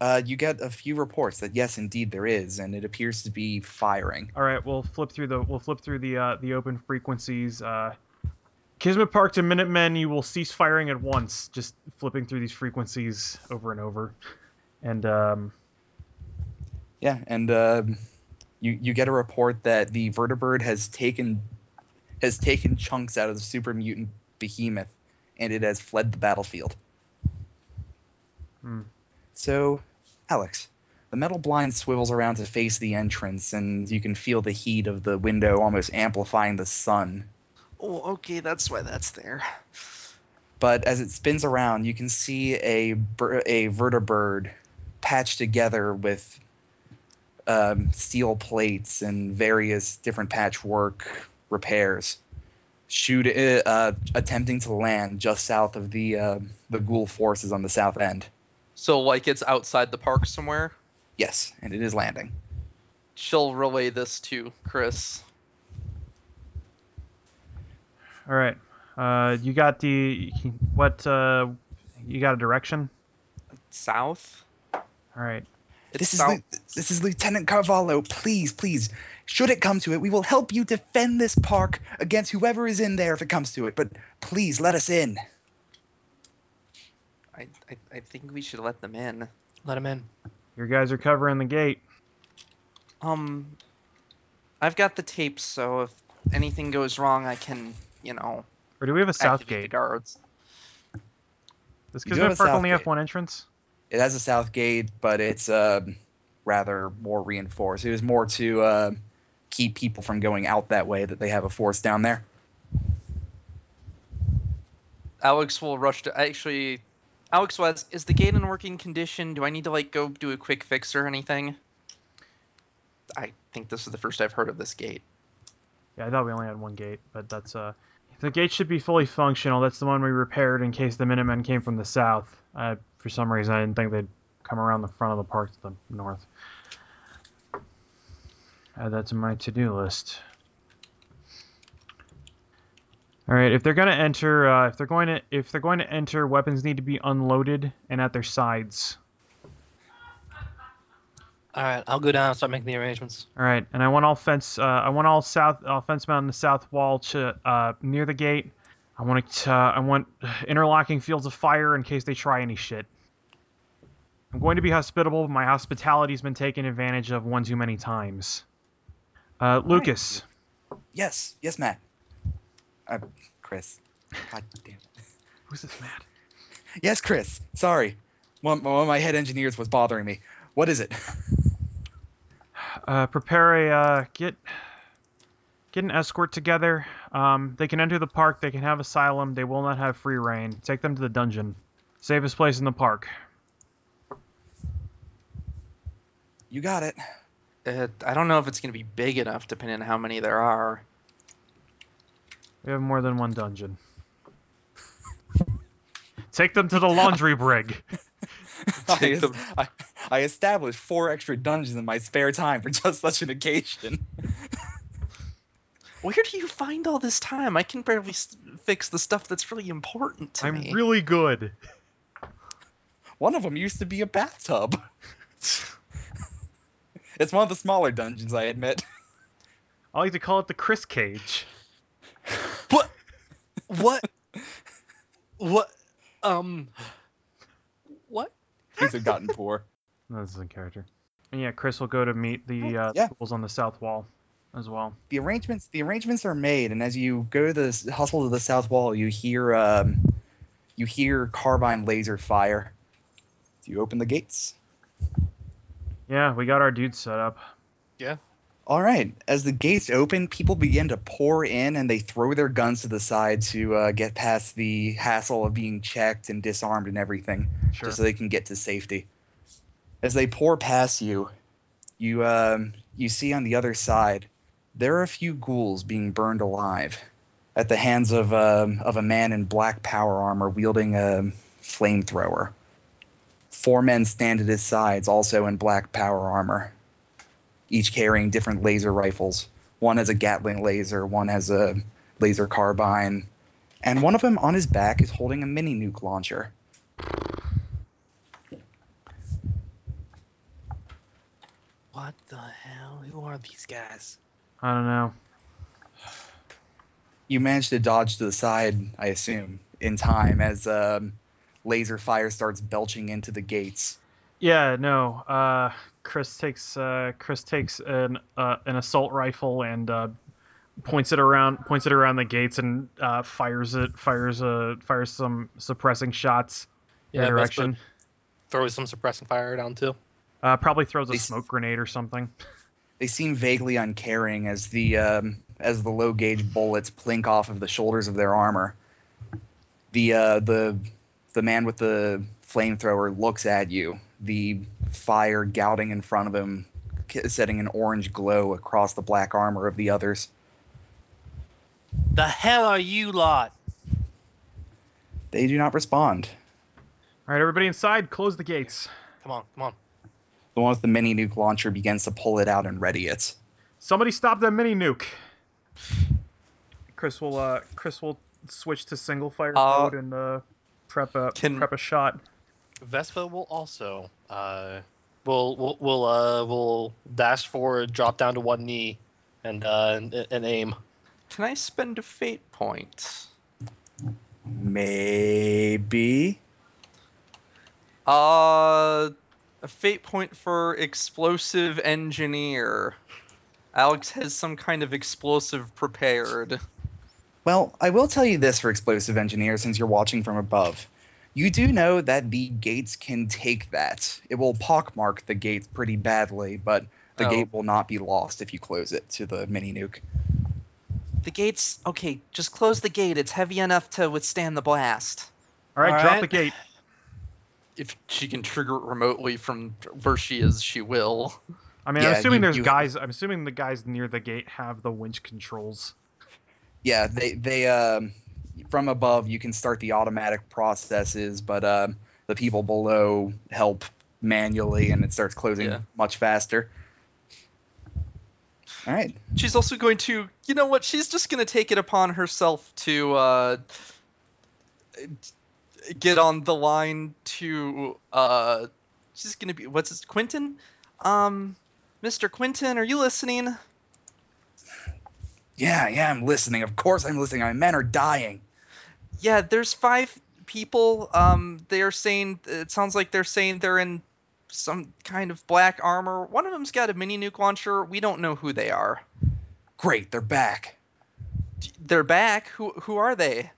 uh, you get a few reports that yes, indeed there is, and it appears to be firing. All right, we'll flip through the we'll flip through the uh, the open frequencies. Uh, Kismet Park to Minutemen, you will cease firing at once. Just flipping through these frequencies over and over, and um, Yeah, and um you you get a report that the vertibird has taken has taken chunks out of the super mutant behemoth, and it has fled the battlefield. Hmm. So, Alex, the metal blind swivels around to face the entrance, and you can feel the heat of the window almost amplifying the sun. Oh, okay, that's why that's there. But as it spins around, you can see a bir- a vertibird patched together with um, steel plates and various different patchwork repairs, shoot uh, uh, attempting to land just south of the uh, the ghoul forces on the south end. So like it's outside the park somewhere. Yes, and it is landing. She'll relay this to Chris. all right. Uh, you got the what? Uh, you got a direction? South. All right. It's this is south. Lieu- this is Lieutenant Carvalho. Please, please, should it come to it, we will help you defend this park against whoever is in there if it comes to it. But please let us in. I, I I think we should let them in. let them in. Your guys are covering the gate. Um, I've got the tapes, so if anything goes wrong, I can, you know, Or do we have a south activate the gate? guards. Does You do Kismet Park south only have one entrance? It has a south gate, but it's uh, rather more reinforced. It was more to uh, keep people from going out that way that they have a force down there. Alex will rush to actually. Alex was is the gate in working condition? Do I need to like go do a quick fix or anything? I think this is the first I've heard of this gate. Yeah, I thought we only had one gate, but that's uh, the gate should be fully functional. That's the one we repaired in case the Minutemen came from the south. Uh, for some reason, I didn't think they'd come around the front of the park to the north. Add that to my to-do list. All right, if they're gonna enter, uh, if they're going to, if they're going to enter, weapons need to be unloaded and at their sides. All right, I'll go down and start making the arrangements. All right, and I want all fence. Uh, I want all south, all fence mount on the south wall to uh, near the gate. I want. To, I want interlocking fields of fire in case they try any shit. I'm going to be hospitable. But my hospitality's been taken advantage of one too many times. Uh, Lucas, Yes, yes, Matt. Uh, Chris. God damn it. who's this Matt? Yes, Chris. Sorry. One, one of my head engineers was bothering me. What is it? Uh, prepare a uh, get get an escort together. Um, they can enter the park. They can have asylum. They will not have free rein. Take them to the dungeon. Safest place in the park. You got it. Uh, I don't know if it's gonna be big enough, depending on how many there are. We have more than one dungeon. Take them to the laundry brig. I, them- I, I established four extra dungeons in my spare time for just such an occasion. Where do you find all this time? I can barely s- fix the stuff that's really important to I'm me. really good. One of them used to be a bathtub. it's one of the smaller dungeons, I admit. I like to call it the Chris cage. What? What? what? Um. What? Things have gotten poor. No, this is in character. And yeah, Chris will go to meet the uh, Yeah. ghouls on the south wall as well. the arrangements the arrangements are made and as you go to the hustle to the south wall you hear um, you hear carbine laser fire Do you open the gates Yeah, we got our dudes set up. Yeah. All right as the gates open people begin to pour in and they throw their guns to the side to uh, get past the hassle of being checked and disarmed and everything Sure. just so they can get to safety as they pour past you you um, you see on the other side there are a few ghouls being burned alive at the hands of um, of a man in black power armor wielding a flamethrower. Four men stand at his sides, also in black power armor, each carrying different laser rifles. One has a Gatling laser, one has a laser carbine, and one of them on his back is holding a mini nuke launcher. What the hell? Who are these guys? I don't know. You managed to dodge to the side, I assume, in time as um, laser fire starts belching into the gates. Yeah, no. Uh, Chris takes uh, Chris takes an uh, an assault rifle and uh, points it around points it around the gates and uh, fires it fires uh, fires some suppressing shots in their direction. Throws some suppressing fire down too. Uh, probably throws a smoke grenade or something. They seem vaguely uncaring as the um, as the low gauge bullets plink off of the shoulders of their armor. The uh, the the man with the flamethrower looks at you, the fire gouting in front of him, setting an orange glow across the black armor of the others. The hell are you lot? They do not respond. All right, everybody inside, close the gates. Come on, come on. The one with the mini nuke launcher begins to pull it out and ready it. Somebody stop that mini nuke. Chris will uh Chris will switch to single fire Uh, mode and uh prep a can- prep a shot. Vespa will also uh will will will uh will dash forward, drop down to one knee, and uh and, and aim. Can I spend a fate point? Maybe. Uh, a fate point for explosive engineer. Alex has some kind of explosive prepared. Well, I will tell you this for explosive engineer since you're watching from above. You do know that the gates can take that. It will pockmark the gates pretty badly, but the Oh. gate will not be lost if you close it to the mini nuke. The gates. Okay, just close the gate. It's heavy enough to withstand the blast. All right, All drop right. the gate. If she can trigger it remotely from where she is, she will. I mean, Yeah, I'm assuming you- there's you- guys. I'm assuming the guys near the gate have the winch controls. Yeah, they they um from above you can start the automatic processes, but um the people below help manually, and it starts closing Yeah. much faster. All right. She's also going to, you know what? She's just going to take it upon herself to uh, get on the line to. Uh, she's going to be. What's his? Quentin? Um, Mr. Quentin, are you listening? Yeah, yeah, I'm listening. Of course, I'm listening. My men are dying. Yeah, there's five people. Um, they are saying. It sounds like they're saying they're in some kind of black armor. One of them's got a mini nuke launcher. We don't know who they are. Great, they're back. They're back. Who who are they?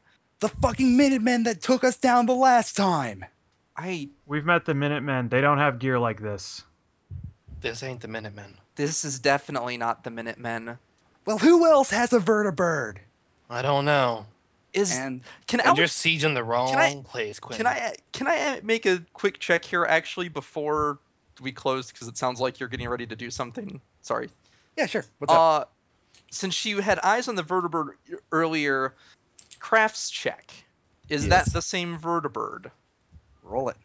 The fucking Minutemen that took us down the last time. I. We've met the Minutemen. They don't have gear like this. This ain't the Minutemen. This is definitely not the Minutemen. Well, who else has a vertibird? I don't know. Is And can And Alex you're sieging the wrong I- place, Quinn. Can I can I make a quick check here actually before we close because it sounds like you're getting ready to do something. Sorry. yeah, sure. What's up? Uh, since you had eyes on the vertibird earlier, crafts check. Is that the same vertibird? Roll it.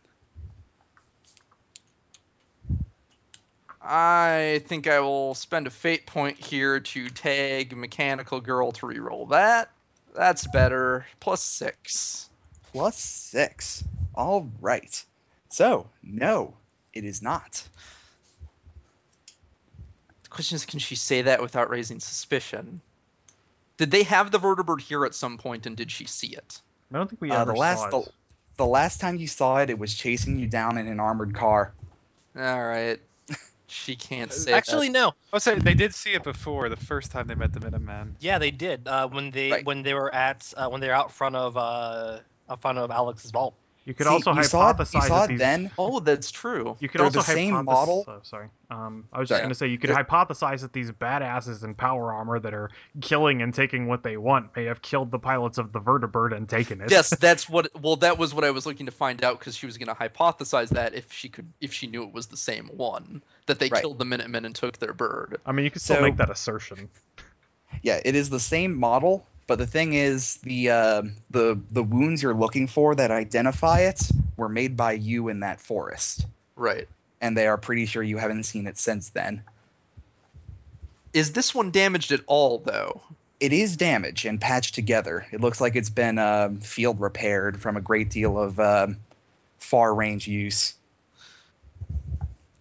I think I will spend a fate point here to tag mechanical girl to reroll that. That's better. Plus six. Plus six. All right. So, no, it is not. The question is, can she say that without raising suspicion? Did they have the vertibird here at some point, and did she see it? I don't think we Uh, ever the last saw the, it. the last time you saw it, it was chasing you down in an armored car. All right. She can't say Actually, no. I'll say they did see it before the first time they met the Minutemen. Yeah, they did. Uh, when they Right. when they were at uh, when they were out front of uh out front of Alex's vault. You could See, also you saw hypothesize you saw that these. then. Oh, that's true. You could They're also the same hypothesize- model. oh, sorry. Um, I was just going to say you could They're- hypothesize that these badasses in power armor that are killing and taking what they want may have killed the pilots of the vertibird and taken it. Yes, that's what. Well, that was what I was looking to find out because she was going to hypothesize that if she could, if she knew it was the same one, that they Right. killed the Minutemen and took their bird. I mean, you could still So- make that assertion. Yeah, it is the same model, but the thing is, the uh, the the wounds you're looking for that identify it were made by you in that forest, Right. and they are pretty sure you haven't seen it since then. Is this one damaged at all, though? It is damaged and patched together. It looks like it's been uh, field repaired from a great deal of uh, far range use.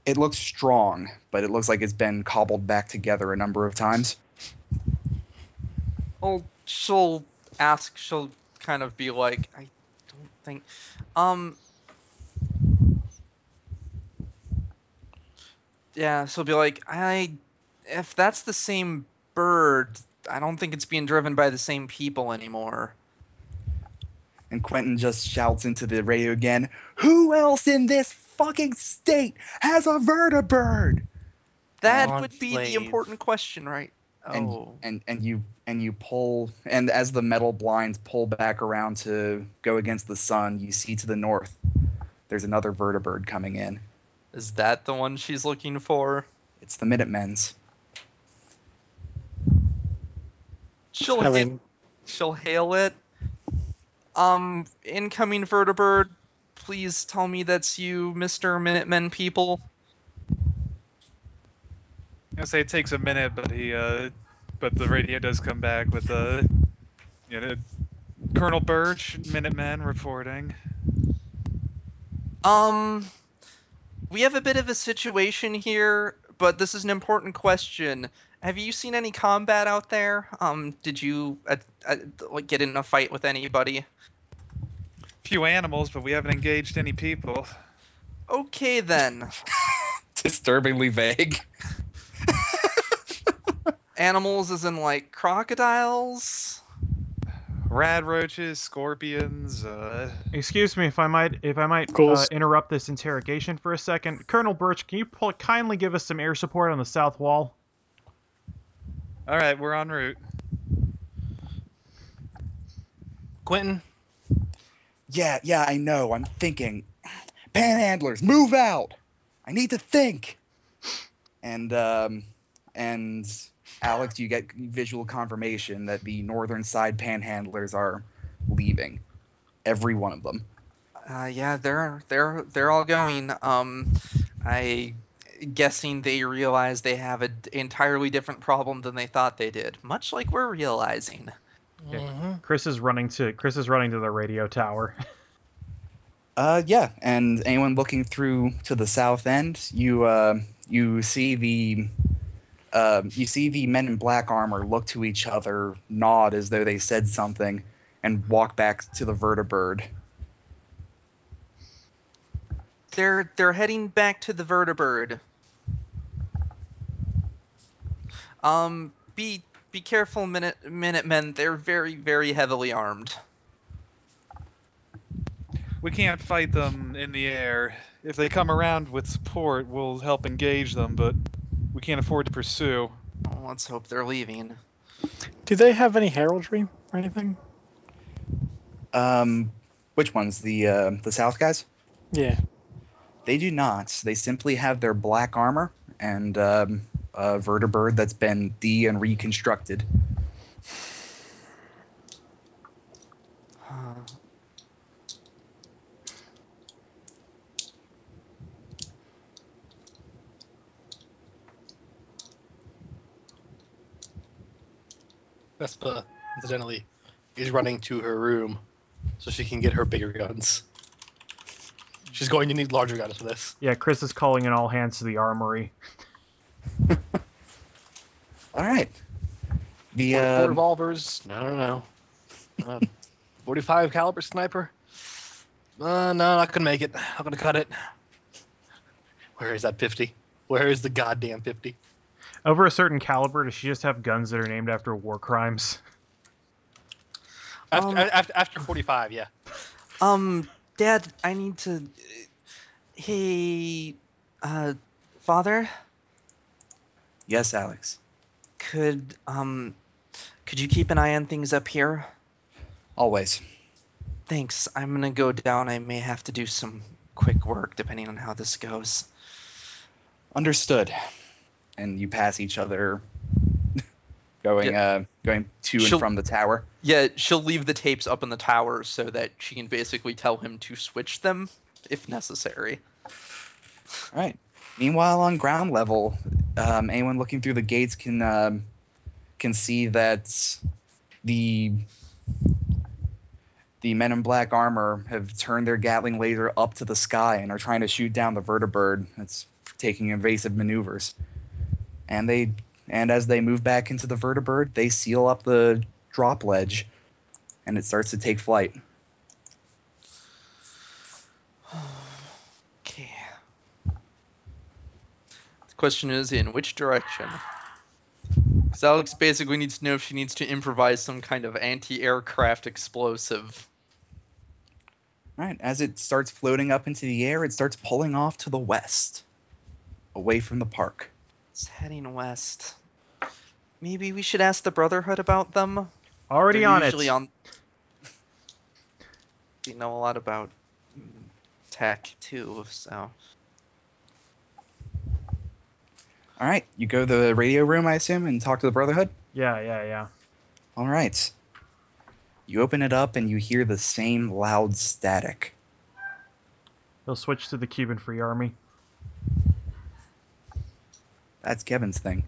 It looks strong, but it looks like it's been cobbled back together a number of times. Well, she'll ask. She'll kind of be like, I don't think. Um. Yeah, she'll be like, I. If that's the same bird, I don't think it's being driven by the same people anymore. And Quentin just shouts into the radio again, Who else in this fucking state has a vertibird? That on, would be slave. the important question, right? And, Oh. and and you and you pull and as the metal blinds pull back around to go against the sun, you see to the north there's another vertibird coming in. Is that the one she's looking for? It's the Minutemen's. She'll I hail, mean, she'll hail it. Um, incoming vertibird, please tell me that's you, Mr. Minutemen people. I say it takes a minute, but he, uh, but the radio does come back with uh, you know, Colonel Birch, Minutemen reporting. Um, we have a bit of a situation here, but this is an important question. Have you seen any combat out there? Um, did you uh, uh, get in a fight with anybody? Few animals, but we haven't engaged any people. Okay then. Disturbingly vague. Animals as in like crocodiles? rad roaches, scorpions. Uh, Excuse me if I might if I might uh, interrupt this interrogation for a second. Colonel Birch, can you pull, kindly give us some air support on the south wall? all right, we're en route. Quentin, Yeah, yeah, I know. I'm thinking. Panhandlers, move out. I need to think. And um, and Alex, do you get visual confirmation that the northern side panhandlers are leaving. Every one of them. Uh, yeah, they're they're they're all going. Um, I guessing they realize they have an entirely different problem than they thought they did. Much like we're realizing. Okay. Mhm. Chris is running to Chris is running to the radio tower. Uh, yeah, and anyone looking through to the south end, you uh, you see the uh, you see the men in black armor look to each other, nod as though they said something, and walk back to the vertibird. They're they're heading back to the vertibird. Um, be be careful, minute Minutemen. They're very very heavily armed. We can't fight them in the air. If they come around with support, we'll help engage them, but we can't afford to pursue. Oh, let's hope they're leaving. Do they have any heraldry or anything? Um, which ones? The uh, the south guys? Yeah. They do not. They simply have their black armor and um, a vertibird that's been de and reconstructed. Vespa, incidentally, is running to her room so she can get her bigger guns. She's going to need larger guns for this. yeah, Chris is calling in all hands to the armory. All right. The Four uh, revolvers? No, no, no. Uh, 45 caliber sniper? Uh, no, not gonna make it. I'm gonna cut it. Where is that 50? Where is the goddamn 50? Over a certain caliber, does she just have guns that are named after war crimes? After, Um, after, after 45, yeah. Um, Dad, I need to. Hey, uh, Father, yes, Alex. could um, could you keep an eye on things up here? Always. Thanks. I'm gonna go down. I may have to do some quick work depending on how this goes. Understood. And you pass each other, going uh, going to and She'll- from the tower. Yeah, she'll leave the tapes up in the tower so that she can basically tell him to switch them if necessary. All right. Meanwhile, on ground level, um, anyone looking through the gates can um, can see that the the men in black armor have turned their Gatling laser up to the sky and are trying to shoot down the vertibird that's taking evasive maneuvers. And they and as they move back into the vertibird, they seal up the drop ledge, and it starts to take flight. Okay. The question is in which direction? Because Alex basically needs to know if she needs to improvise some kind of anti-aircraft explosive. All right, as it starts floating up into the air, it starts pulling off to the west, away from the park. It's heading west. Maybe we should ask the Brotherhood about them. Already They're on it. usually on. They know a lot about tech too, so. All right, you go to the radio room, I assume, and talk to the Brotherhood. Yeah, yeah, yeah. All right. You open it up and you hear the same loud static. He'll switch to the Cuban Free Army. That's Kevin's thing.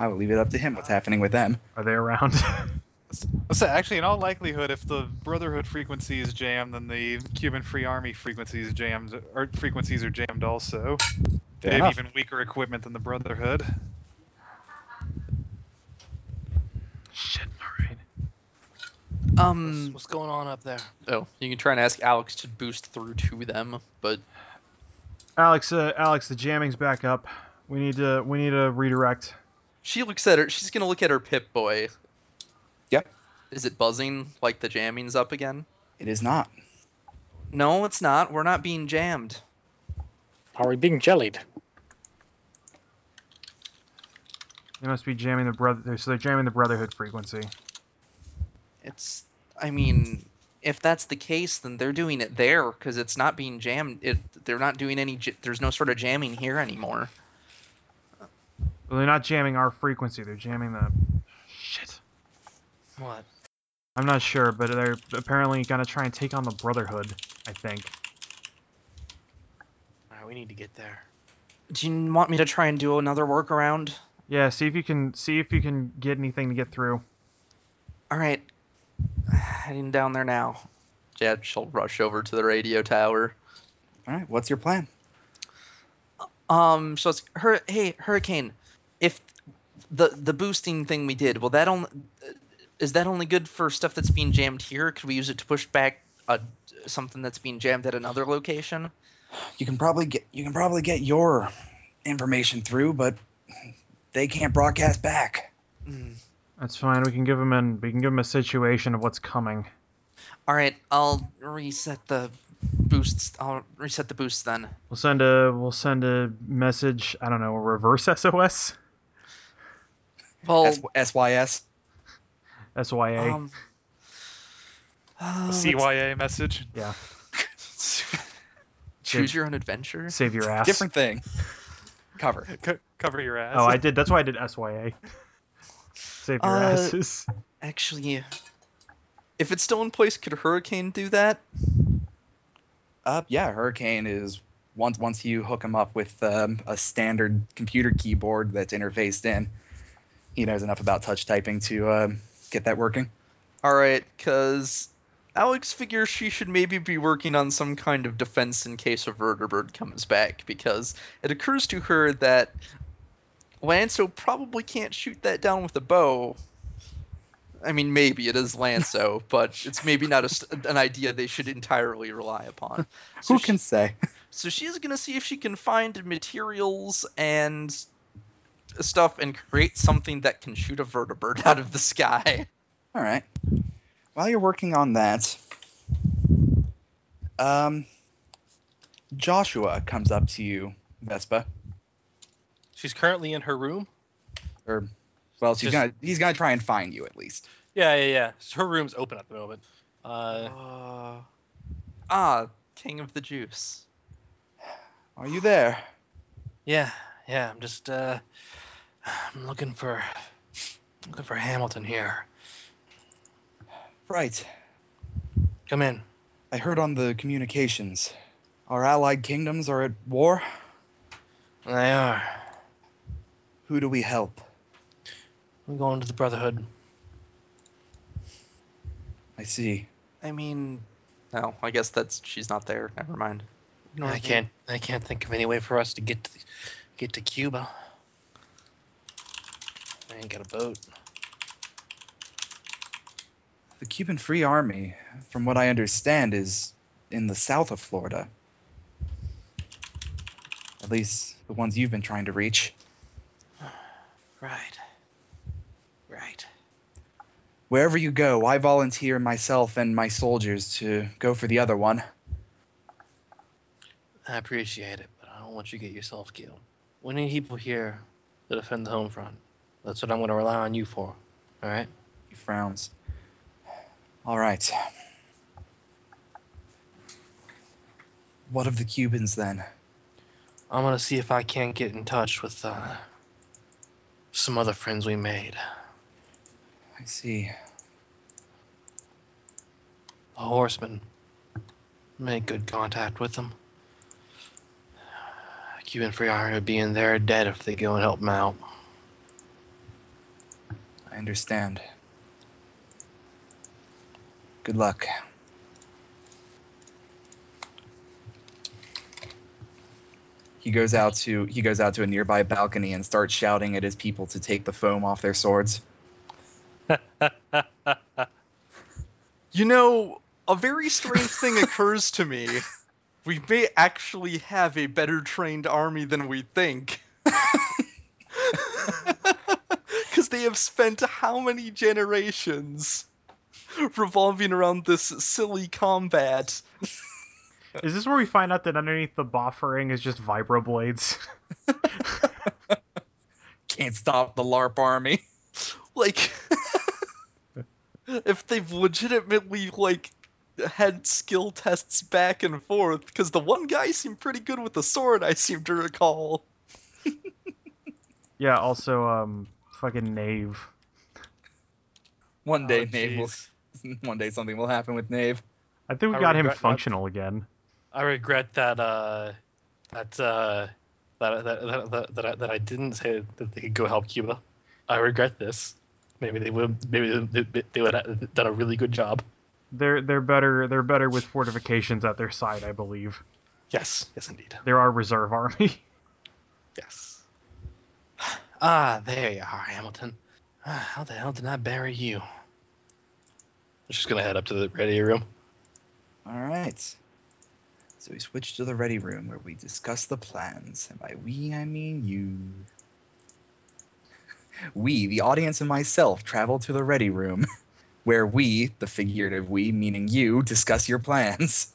I will leave it up to him what's happening with them. Are they around? So actually, in all likelihood, if the Brotherhood frequency is jammed, then the Cuban Free Army frequencies jammed or frequencies are jammed also. They have even weaker equipment than the Brotherhood. Shit, alright. What's, Um. what's going on up there? Oh, you can try and ask Alex to boost through to them, but Alex, uh, Alex, the jamming's back up. We need to we need to redirect. she looks at her. She's gonna look at her Pip Boy, Yep. Is it buzzing like the jamming's up again? It is not. No, it's not. We're not being jammed. Are we being jellied? They must be jamming the brother. So they're jamming the Brotherhood frequency. It's. I mean, if that's the case, then they're doing it there because it's not being jammed. It. They're not doing any. There's no sort of jamming here anymore. Well, they're not jamming our frequency. They're jamming the. Shit. What? I'm not sure, but they're apparently gonna try and take on the Brotherhood. I think. All right, we need to get there. Do you want me to try and do another workaround? Yeah. See if you can see if you can get anything to get through. All right. Heading down there now. Yeah, she'll rush over to the radio tower. All right. What's your plan? Um, so it's her. Hey, Hurricane, if the the boosting thing we did, well, that only is that only good for stuff that's being jammed here? Could we use it to push back a something that's being jammed at another location? You can probably get you can probably get your information through, but they can't broadcast back. Mm. That's fine. We can give them an we can give them a situation of what's coming. All right, I'll reset the boosts. I'll reset the boosts then. We'll send a we'll send a message. I don't know, a reverse SOS, Well, S- SYS. SYA. um, uh, CYA message. yeah. choose your own adventure. Save your ass. Different thing. Cover. Co- cover your ass. Oh, I did. That's why I did SYA. Save your Uh, asses. Actually, if it's still in place, could Hurricane do that? Uh, yeah, Hurricane is once once you hook him up with um, a standard computer keyboard that's interfaced in, he knows enough about touch typing to um, get that working. All right, because Alex figures she should maybe be working on some kind of defense in case a vertibird comes back, because it occurs to her that Lanso probably can't shoot that down with a bow. I mean, maybe it is Lanso, but it's maybe not a, an idea they should entirely rely upon. So Who she- can say? so she's gonna see if she can find materials and stuff and create something that can shoot a vertibird out of the sky. All right. While you're working on that, um, Joshua comes up to you, Vespa, She's currently in her room. or well, she's Just- gonna he's gonna try and find you at least. Yeah, yeah, yeah. Her room's open at the moment. Uh, Uh, ah, King of the Juice. Are you there? yeah, yeah. I'm just uh, I'm looking for looking for Hamilton here. Right. Come in. I heard on the communications. Our allied kingdoms are at war. They are. Who do we help? I'm going to the Brotherhood. I see. I mean, no, I guess that's she's not there. Never mind. Ignore I me. can't. I can't think of any way for us to get to get to Cuba. I ain't got a boat. The Cuban Free Army, from what I understand, is in the south of Florida. At least the ones you've been trying to reach. Right. Right. Wherever you go, I volunteer myself and my soldiers to go for the other one. I appreciate it, but I don't want you to get yourself killed. We need people here to defend the home front. That's what I'm going to rely on you for. All right. He frowns. All right. What of the Cubans then? I'm going to see if I can't get in touch with uh, some other friends we made. I see. The horsemen. Made good contact with them. Cuban Free Army would be in there dead if they go and help them out. I understand. Good luck. He goes out to he goes out to a nearby balcony and starts shouting at his people to take the foam off their swords. You know, a very strange thing occurs to me. We may actually have a better trained army than we think. Because they have spent how many generations revolving around this silly combat. Is this where we find out that underneath the buffering is just vibroblades? Can't stop the LARP army. Like, if they've legitimately like had skill tests back and forth, because the one guy seemed pretty good with the sword, I seem to recall. yeah. Also, um, fucking Nave. One day, Oh, Nave will. One day, something will happen with Nave. I think we I got him regret that. functional again. I regret that uh that uh that that that, that, that, I, that I didn't say that they could go help Cuba. I regret this. Maybe they would maybe they, they would have done a really good job. They're they're better they're better with fortifications at their side, I believe. Yes, yes indeed. They're our reserve army. Yes. Ah, there you are, Hamilton. Ah, how the hell did I bury you? I'm just gonna head up to the radio room. All right. So we switch to the ready room where we discuss the plans. And by we, I mean you. We, the audience and myself, travel to the ready room where we, the figurative we, meaning you, discuss your plans.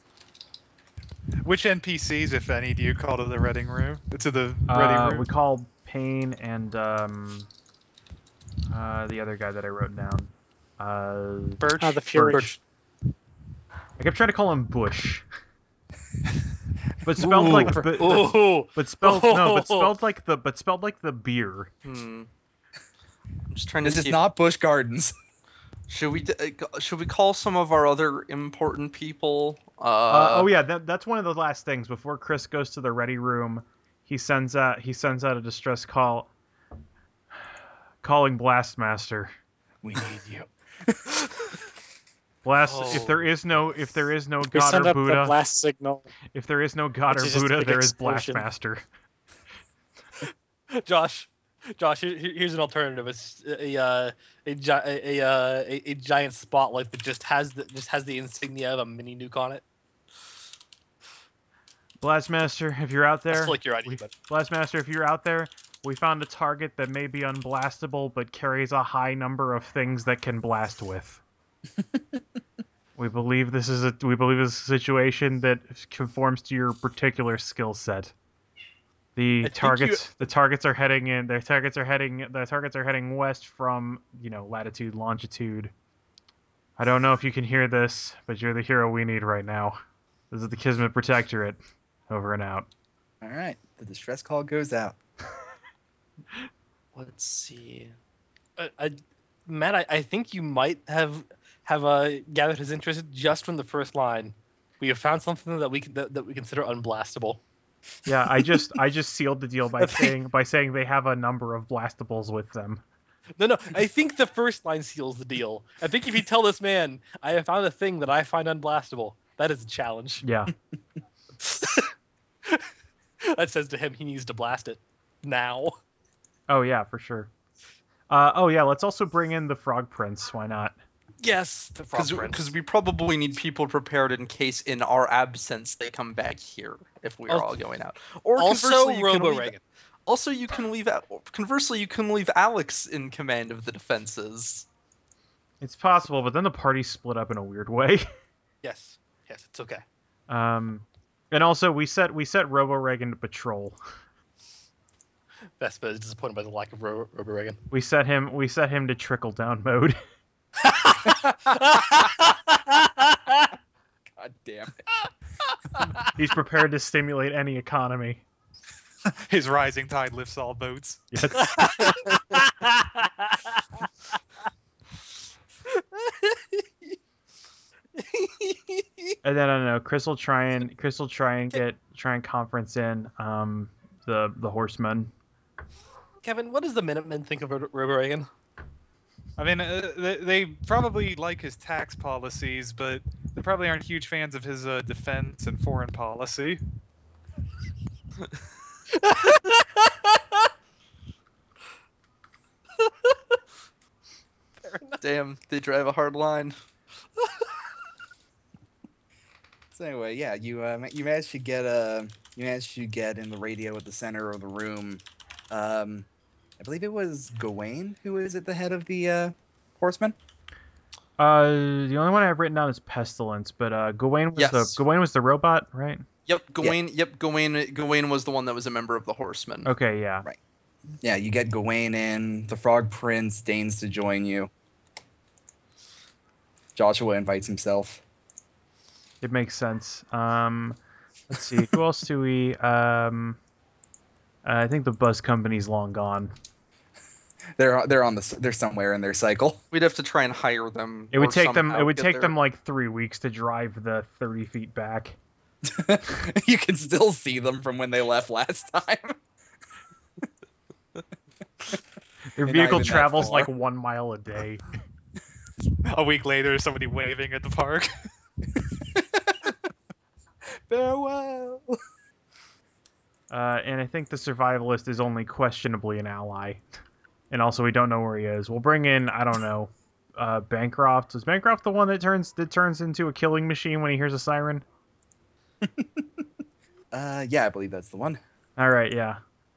Which NPCs, if any, do you call to the reading room? To the ready Uh, room? we call Payne and um, uh, the other guy that I wrote down. Uh, Birch. Uh, the Fury. Birch. I kept trying to call him Bush, but spelled like but, but, Oh, but spelled no, but spelled like the but spelled like the beer. Hmm. I'm just trying to This is if- not Busch Gardens. Should we d- uh, g- should we call some of our other important people? Uh, Uh, oh yeah, that, that's one of the last things before Chris goes to the ready room. He sends out he sends out a distress call, calling Blastmaster. We need you. Blast. Oh. If there is no if there is no God send or up the Buddha, blast signal. if there is no God which or is just a Buddha, big there is explosion. Blastmaster. Josh, Josh, here, here- here's an alternative. It's a uh, a, a, a, uh, a a giant spotlight that just has the just has the insignia of a mini nuke on it. Blastmaster, if you're out there, That's like your idea, we- but Blastmaster, if you're out there, we found a target that may be unblastable but carries a high number of things that can blast with. we believe this is a we believe this is a situation that conforms to your particular skill set. The think you- targets the targets are heading in their targets are heading the targets are heading west from, you know, latitude, longitude. I don't know if you can hear this, but you're the hero we need right now. This is the Kismet Protectorate. Over and out. All right. The distress call goes out. let's see. uh, I, Matt, I, I think you might have have uh, gathered his interest just from the first line. We have found something that we can, that, that we consider unblastable. Yeah, I just I just sealed the deal by saying by saying they have a number of blastables with them. No, no, I think the first line seals the deal. I think if you tell this man, I have found a thing that I find unblastable, that is a challenge. Yeah. that says to him he needs to blast it now. Oh yeah, for sure. Uh, oh yeah, let's also bring in the Frog Prince. Why not? Yes, the frog prince. Because we probably need people prepared in case, in our absence, they come back here if we are Al- all going out. Or also you can Robo leave- Reagan. Also, you can leave. Conversely, you can leave Alex in command of the defenses. It's possible, but then the party split up in a weird way. Yes, yes, it's okay. Um, and also we set we set Robo Reagan to patrol. Vespa is disappointed by the lack of Ro- Robo Reagan. We set him we set him to trickle down mode. God damn it. He's prepared to stimulate any economy. His rising tide lifts all boats. Yes. And then I don't know. Chris will try and Chris will try and get try and conference in um the the horsemen. Kevin, what does the Minutemen think of Ro- Robo Reagan? I mean, uh, they, they probably like his tax policies, but they probably aren't huge fans of his uh, defense and foreign policy. Damn, they drive a hard line. So anyway, yeah, you uh, you managed to get uh, you managed to get in the radio at the center of the room, um, I believe it was Gawain who is at the head of the uh, horsemen. Uh, the only one I have written down is Pestilence, but uh, Gawain was Yes. the Gawain was the robot, right? Yep, Gawain. Yep, Gawain. Gawain was the one that was a member of the Horsemen. Okay, yeah. Right. Yeah, you get Gawain in. The Frog Prince deigns to join you. Joshua invites himself. It makes sense. Um, let's see. Who else do we? Um, Uh, I think the bus company's long gone. They're they're on the they're somewhere in their cycle. We'd have to try and hire them. It would take them. It would take their- them like three weeks to drive the thirty feet back. you can still see them from when they left last time. Their vehicle travels like one mile a day. A week later, somebody waving at the park. Farewell. Uh, and I think the survivalist is only questionably an ally. And also, we don't know where he is. We'll bring in, I don't know, uh, Bancroft. Is Bancroft the one that turns that turns into a killing machine when he hears a siren? Uh, yeah, I believe that's the one. All right, yeah,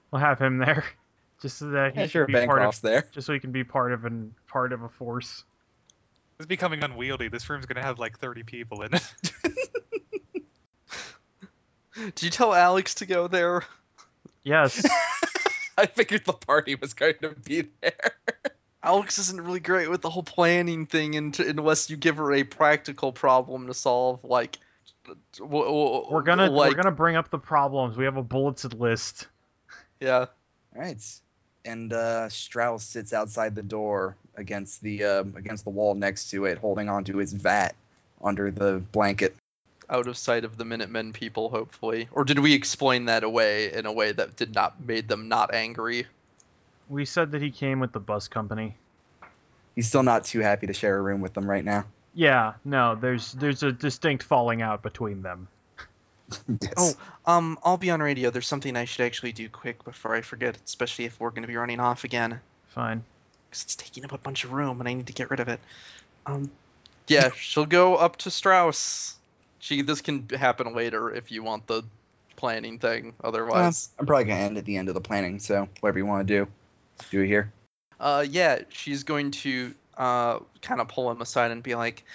we'll have him there, just so that he Yeah, sure, be part of, there. just so he can be part of an part of a force. It's becoming unwieldy. This room's gonna have like 30 people in it. Did you tell Alex to go there? Yes, I figured the party was going to be there. Alex isn't really great with the whole planning thing, and unless you give her a practical problem to solve, like w- w- we're gonna like, we're gonna bring up the problems. We have a bulleted list. yeah. All right, and uh, Strauss sits outside the door against the uh, against the wall next to it, holding onto his vat under the blanket. Out of sight of the Minutemen people, hopefully. Or did we explain that away in a way that did not made them not angry? We said that he came with the bus company. He's still not too happy to share a room with them right now. Yeah, no, there's there's a distinct falling out between them. yes. Oh, um, I'll be on radio. There's something I should actually do quick before I forget, especially if we're going to be running off again. Fine. Because it's taking up a bunch of room and I need to get rid of it. Um, yeah, she'll go up to Strauss. She this can happen later if you want the planning thing. Otherwise, I'm probably gonna end at the end of the planning, so whatever you want to do, do it here. uh, yeah, she's going to uh kind of pull him aside and be like,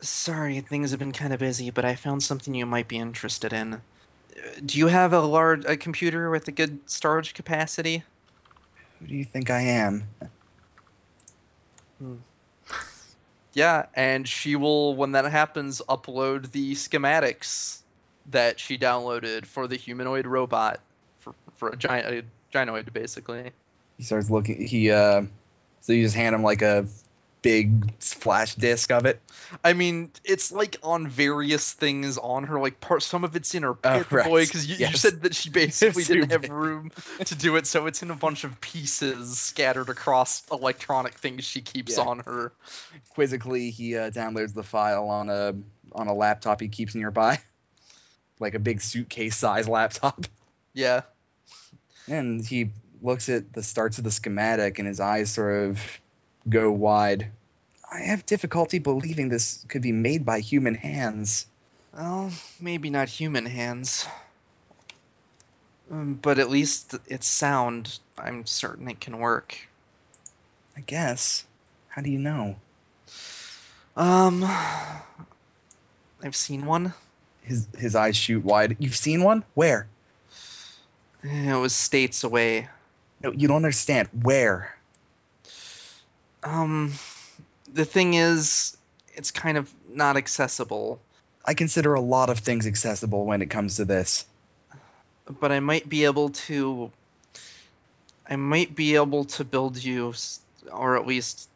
"Sorry, things have been kind of busy, but I found something you might be interested in. Uh, Do you have a large a computer with a good storage capacity?" Who do you think I am? Yeah, and she will, when that happens, upload the schematics that she downloaded for the humanoid robot for for a giant a gynoid, basically. He starts looking. He uh, so you just hand him like a big flash disc of it. I mean, it's like on various things on her. Like part, some of it's in her Oh, pit right. boy, because you, you said that she basically didn't have room to do it, so it's in a bunch of pieces scattered across electronic things she keeps Yeah. on her. Quizzically, he uh, downloads the file on a on a laptop he keeps nearby, like a big suitcase size laptop. Yeah. And he looks at the starts of the schematic, and his eyes sort of go wide. I have difficulty believing this could be made by human hands. Well, maybe not human hands. Um, but at least it's sound. I'm certain it can work. I guess. How do you know? Um, I've seen one. His his eyes shoot wide. You've seen one? Where? It was states away. No, you don't understand. Where? Um, the thing is, it's kind of not accessible. I consider a lot of things accessible when it comes to this. But I might be able to. I might be able to build you, or at least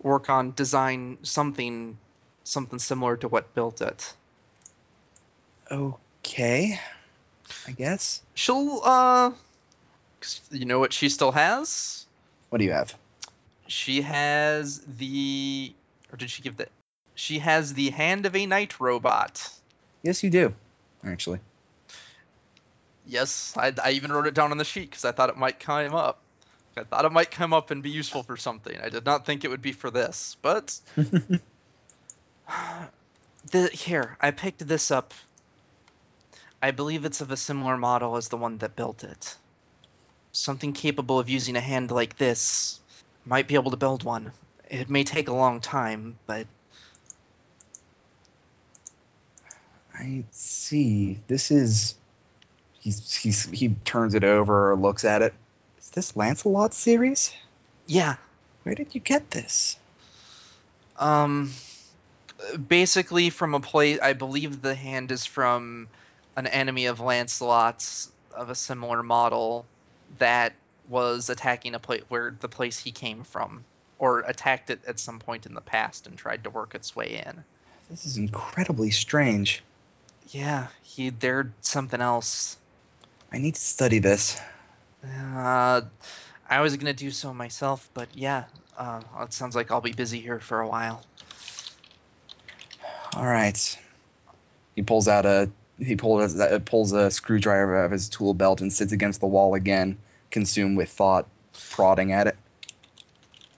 work on design something, something similar to what built it. Okay. I guess. She'll, Uh, you know what she still has? What do you have? She has the, or did she give the? She has the hand of a knight robot. Yes, you do. Actually. Yes, I, I even wrote it down on the sheet because I thought it might come up. I thought it might come up and be useful for something. I did not think it would be for this, but the here I picked this up. I believe it's of a similar model as the one that built it. something capable of using a hand like this might be able to build one. It may take a long time, but I see. This is. He's, he's he turns it over or looks at it. Is this Lancelot series? yeah, Where did you get this? Um, basically from a place. I believe the hand is from an enemy of Lancelot's of a similar model that was attacking a place where the place he came from, or attacked it at some point in the past and tried to work its way in. This is incredibly strange. Yeah, he dared something else. I need to study this. Uh, I was gonna do so myself, but yeah, uh, it sounds like I'll be busy here for a while. All right. He pulls out a he pulls a, pulls a screwdriver out of his tool belt and sits against the wall again, consumed with thought, prodding at it.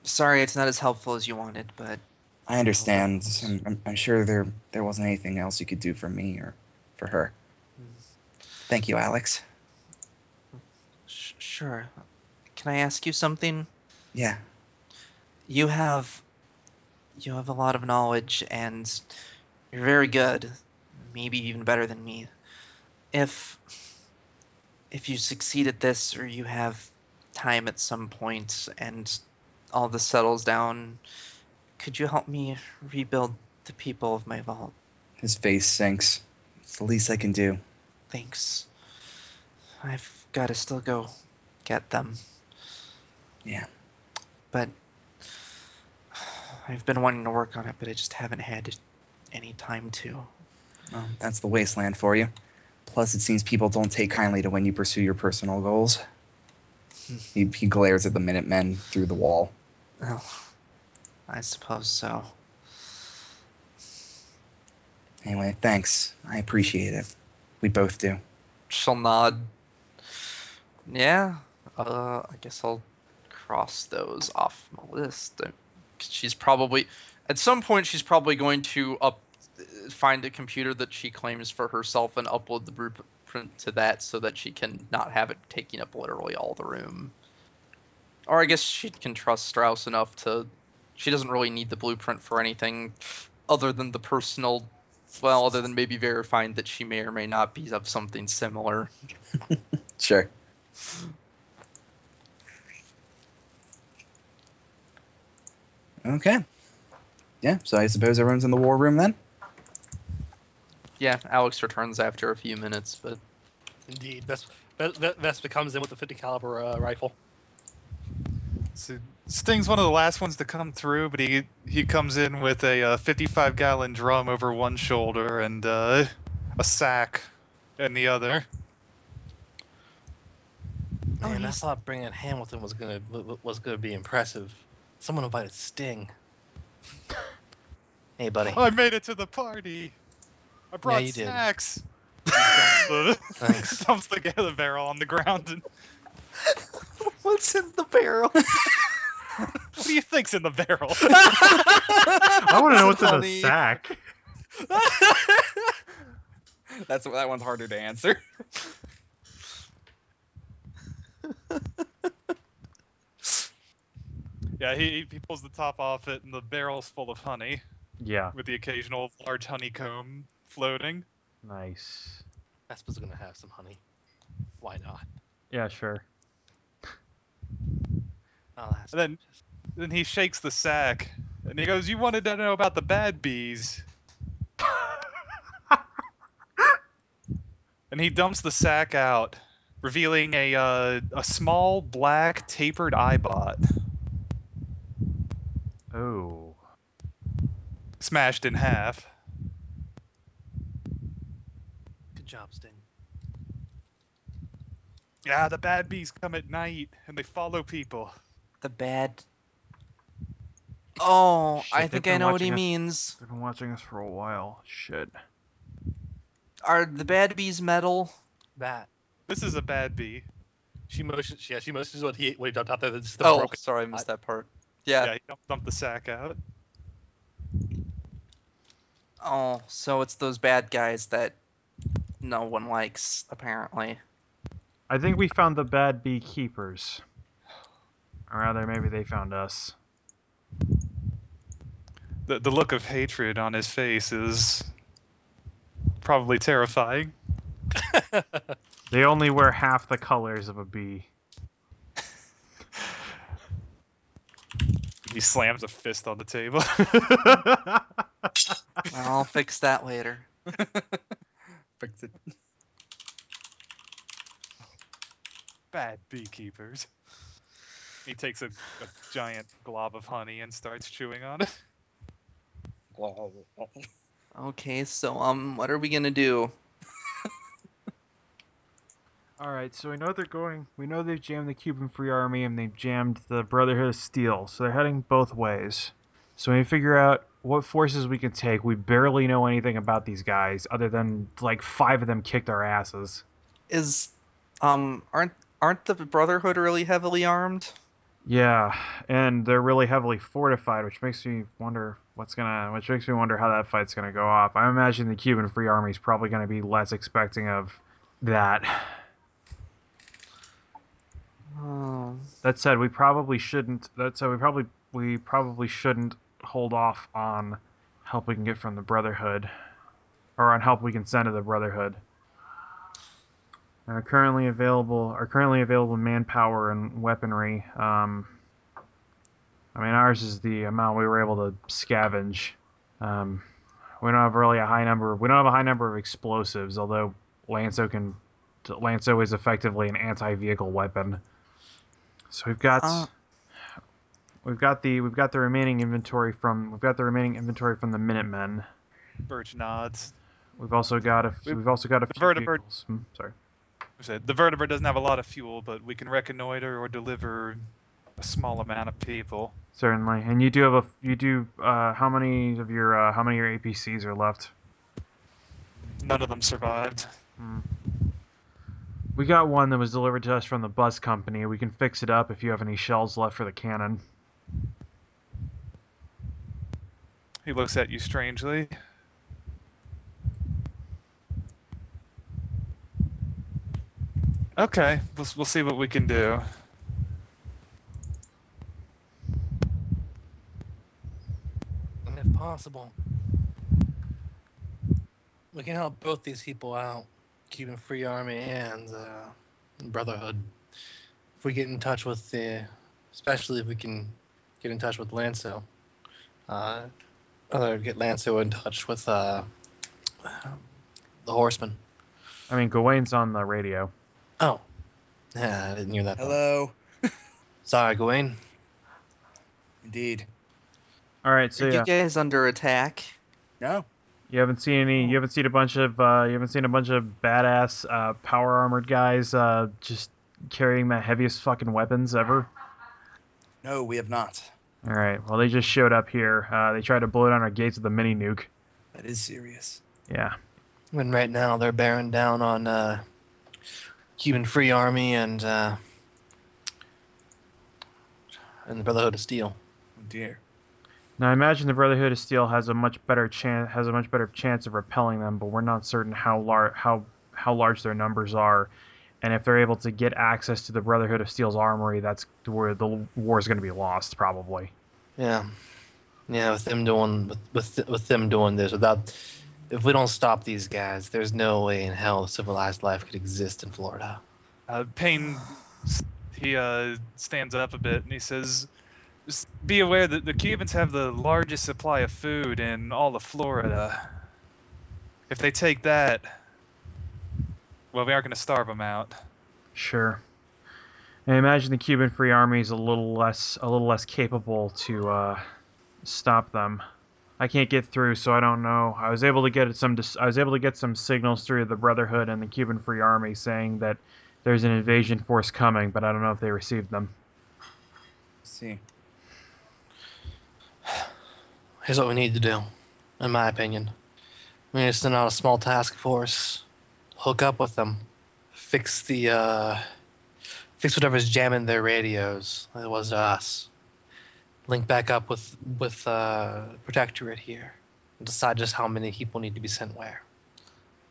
Sorry, it's not as helpful as you wanted, but I understand. I'm, I'm, I'm sure there there wasn't anything else you could do for me or for her. Thank you, Alex. sh- sure. Can I ask you something? Yeah. You have you have a lot of knowledge and you're very good, maybe even better than me. If if you succeed at this or you have time at some point and all this settles down, could you help me rebuild the people of my vault? His face sinks. It's the least I can do. Thanks. I've got to still go get them. Yeah. But I've been wanting to work on it, but I just haven't had any time to. Well, that's the wasteland for you. Plus, it seems people don't take kindly to when you pursue your personal goals. He, he glares at the Minutemen through the wall. Oh, I suppose so. Anyway, thanks. I appreciate it. We both do. She'll nod. Yeah, uh, I guess I'll cross those off my list. She's probably, at some point, she's probably going to up, find a computer that she claims for herself and upload the blueprint to that so that she can not have it taking up literally all the room. Or I guess she can trust Strauss enough to, she doesn't really need the blueprint for anything other than the personal, well, other than maybe verifying that she may or may not be of something similar. Sure. Okay. Yeah, so I suppose everyone's in the war room then? Yeah, Alex returns after a few minutes, but Indeed, Ves- Ves- Ves- Vespa comes in with a 50 caliber uh, rifle. So Sting's one of the last ones to come through, but he he comes in with a uh, 55 gallon drum over one shoulder and uh, a sack in the other. Oh, Man, I thought bringing Hamilton was gonna w- w- was gonna be impressive. Someone invited Sting. Hey, buddy. I made it to the party. I brought you did. snacks. He dumps the, Thanks. the barrel on the ground. And, what's in the barrel? what do you think's in the barrel? I want to know what's in Funny. a sack. That's that one's harder to answer. yeah, he, he pulls the top off it, and the barrel's full of honey, Yeah, with the occasional large honeycomb floating. nice. Vespa's gonna have some honey. Why not? Yeah, sure. I'll ask. And then, then he shakes the sack, and he goes, "You wanted to know about the bad bees." and he dumps the sack out, revealing a uh, a small black tapered eyebot Oh. smashed in half. Good job, Sting. Yeah, the bad bees come at night and they follow people. the bad. Oh, Shit, I think I know what he us. means. They've been watching us for a while. Shit. Are the bad bees metal? That This is a bad bee. she motions. Yeah, she motions what he what he dumped out there. That's the Oh, broken. sorry, I missed that part. Yeah, Yeah. he dumped, dumped the sack out. Oh, so it's those bad guys that no one likes, apparently. I think we found the bad beekeepers. Or rather, maybe they found us. The the look of hatred on his face is probably terrifying. They only wear half the colors of a bee. He slams a fist on the table. I'll fix that later. Fix it. Bad beekeepers. He takes a, a giant glob of honey and starts chewing on it. Okay, so um, what are we gonna do? All right, so we know they're going. We know they've jammed the Cuban Free Army and they've jammed the Brotherhood of Steel. So they're heading both ways. So we figure out what forces we can take. We barely know anything about these guys, other than like five of them kicked our asses. Is um, aren't aren't the Brotherhood really heavily armed? Yeah, and they're really heavily fortified, which makes me wonder what's gonna. Which makes me wonder how that fight's gonna go off. I imagine the Cuban Free Army is probably gonna be less expecting of that. Oh, That said, we probably shouldn't. That said, we probably we probably shouldn't hold off on help we can get from the Brotherhood, or on help we can send to the Brotherhood. Uh, currently available, our currently available manpower and weaponry. Um, I mean, ours is the amount we were able to scavenge. Um, we don't have really a high number. We don't have a high number of explosives, although Lanzo can. Lanzo is effectively an anti-vehicle weapon. So we've got Uh. We've got the we've got the remaining inventory from we've got the remaining inventory from the Minutemen. Birch nods. We've also got a We've- we've also got a few vertibird-. Hmm, sorry. Said, The vertibird doesn't have a lot of fuel, but we can reconnoiter or deliver a small amount of people. Certainly. And you do have a you do uh, how many of your uh, how many of your APCs are left? None of them survived. Hmm. We got one that was delivered to us from the bus company. We can fix it up if you have any shells left for the cannon. He looks at you strangely. Okay, we'll, we'll see what we can do. If possible, we can help both these people out, Cuban Free Army and uh, Brotherhood. If we get in touch with the, especially if we can get in touch with Lanzo, uh, or get Lanzo in touch with uh, the Horseman. I mean, Gawain's on the radio. Oh, yeah, I didn't hear that. Hello. Sorry, Gawain. Indeed. All right, so are yeah, you guys under attack? No. you haven't seen any. You haven't seen a bunch of. Uh, you haven't seen a bunch of badass uh, power armored guys uh, just carrying the heaviest fucking weapons ever. No, we have not. All right. Well, they just showed up here. Uh, they tried to blow down our gates with a mini nuke. That is serious. Yeah. And right now they're bearing down on uh, Cuban Free Army and uh, and the Brotherhood of Steel. Oh dear. Now, I imagine the Brotherhood of Steel has a much better chance has a much better chance of repelling them, but we're not certain how large how how large their numbers are, and if they're able to get access to the Brotherhood of Steel's armory, that's where the war is going to be lost, probably. Yeah, yeah. With them doing with with with them doing this, without if we don't stop these guys, there's no way in hell civilized life could exist in Florida. Uh, Payne, he uh, stands up a bit and he says, be aware that the Cubans have the largest supply of food in all of Florida. If they take that, well, we aren't going to starve them out. Sure. I imagine the Cuban Free Army is a little less a little less capable to uh, stop them. I can't get through, so I don't know. I was able to get some dis- I was able to get some signals through the Brotherhood and the Cuban Free Army saying that there's an invasion force coming, but I don't know if they received them. Let's see. Here's what we need to do, in my opinion. We need to send out a small task force, hook up with them, fix the uh, fix whatever's jamming their radios. It was us. Link back up with with uh, Protectorate here, and decide just how many people need to be sent where.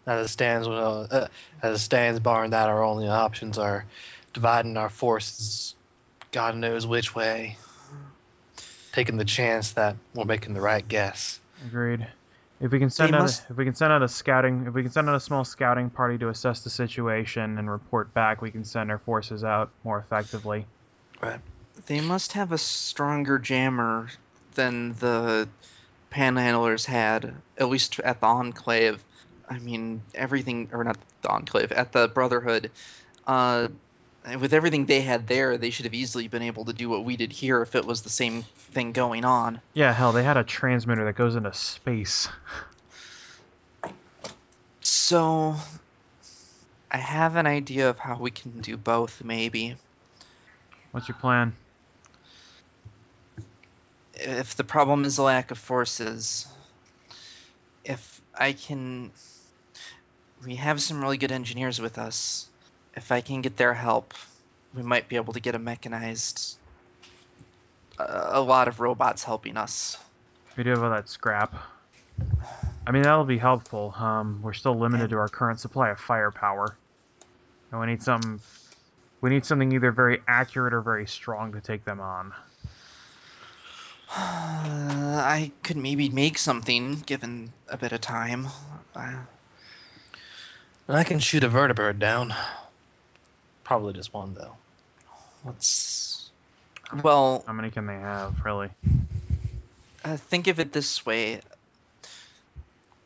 As it stands, uh, uh, as it stands, barring that, our only options are dividing our forces, God knows which way, taking the chance that we're making the right guess. Agreed. If we can send They out, must- if we can send out a scouting, if we can send out a small scouting party to assess the situation and report back, we can send our forces out more effectively. Right. They must have a stronger jammer than the panhandlers had, at least at the Enclave. I mean, everything, or not the Enclave, at the Brotherhood. Uh, with everything they had there, they should have easily been able to do what we did here if it was the same thing going on. Yeah, hell, they had a transmitter that goes into space. So, I have an idea of how we can do both, maybe. What's your plan? if the problem is a lack of forces, if I can, we have some really good engineers with us. If I can get their help, we might be able to get a mechanized, a, a lot of robots helping us. We do have all that scrap. I mean, that'll be helpful. Um, we're still limited to our current supply of firepower, and we need some. We need something either very accurate or very strong to take them on. I could maybe make something given a bit of time. Uh, I can shoot a vertibird down. Probably just one though. let's. Well, How many can they have, really? uh, think of it this way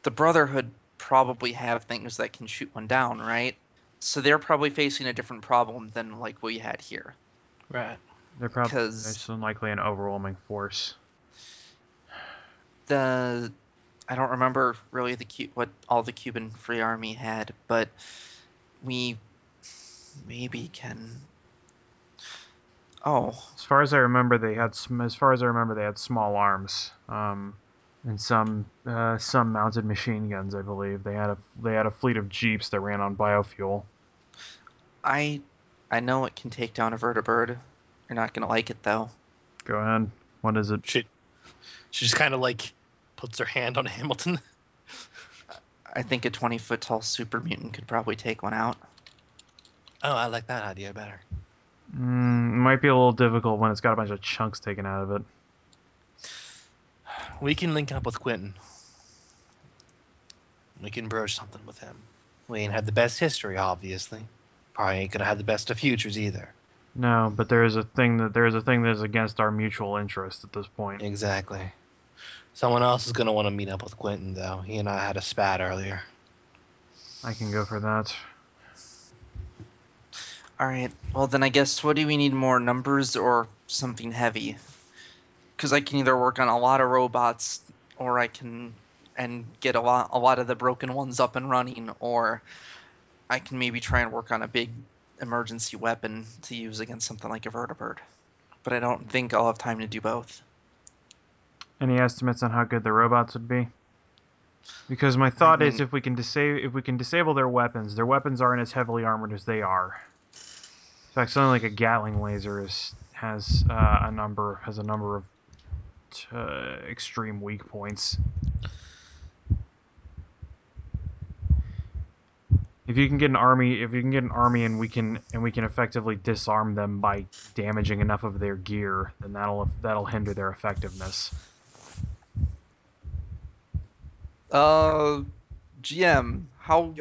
the brotherhood probably have things that can shoot one down right so they're probably facing a different problem than like we had here Right. They're probably 'Cause- there's so likely an overwhelming force. the i don't remember really the what all the cuban free army had but we maybe can oh As far as I remember, they had sm- as far as I remember they had small arms, um, and some uh, some mounted machine guns. I believe they had a they had a fleet of jeeps that ran on biofuel. i i know it can take down a vertibird you're not gonna like it though Go ahead. What is it? She, she just kind of like puts her hand on Hamilton. i think a 20 foot tall super mutant could probably take one out Oh, I like that idea better. Mm, it might be a little difficult when it's got a bunch of chunks taken out of it. We can link up with Quentin. We can broach something with him. We ain't had the best history, obviously. Probably ain't gonna have the best of futures either. No, but there is a thing that there is a thing that is against our mutual interest at this point. Exactly. Someone else is gonna want to meet up with Quentin, though. He and I had a spat earlier. I can go for that. All right. Well, then I guess what do we need more numbers or something heavy? Because I can either work on a lot of robots, or I can and get a lot a lot of the broken ones up and running, or I can maybe try and work on a big emergency weapon to use against something like a vertibird. But I don't think I'll have time to do both. Any estimates on how good the robots would be? Because my thought is mean- if we can disable if we can disable their weapons, their weapons aren't as heavily armored as they are. In fact, something like a Gatling laser is, has uh, a number has a number of uh, extreme weak points. If you can get an army, if you can get an army, and we can and we can effectively disarm them by damaging enough of their gear, then that'll that'll hinder their effectiveness. Uh, GM, how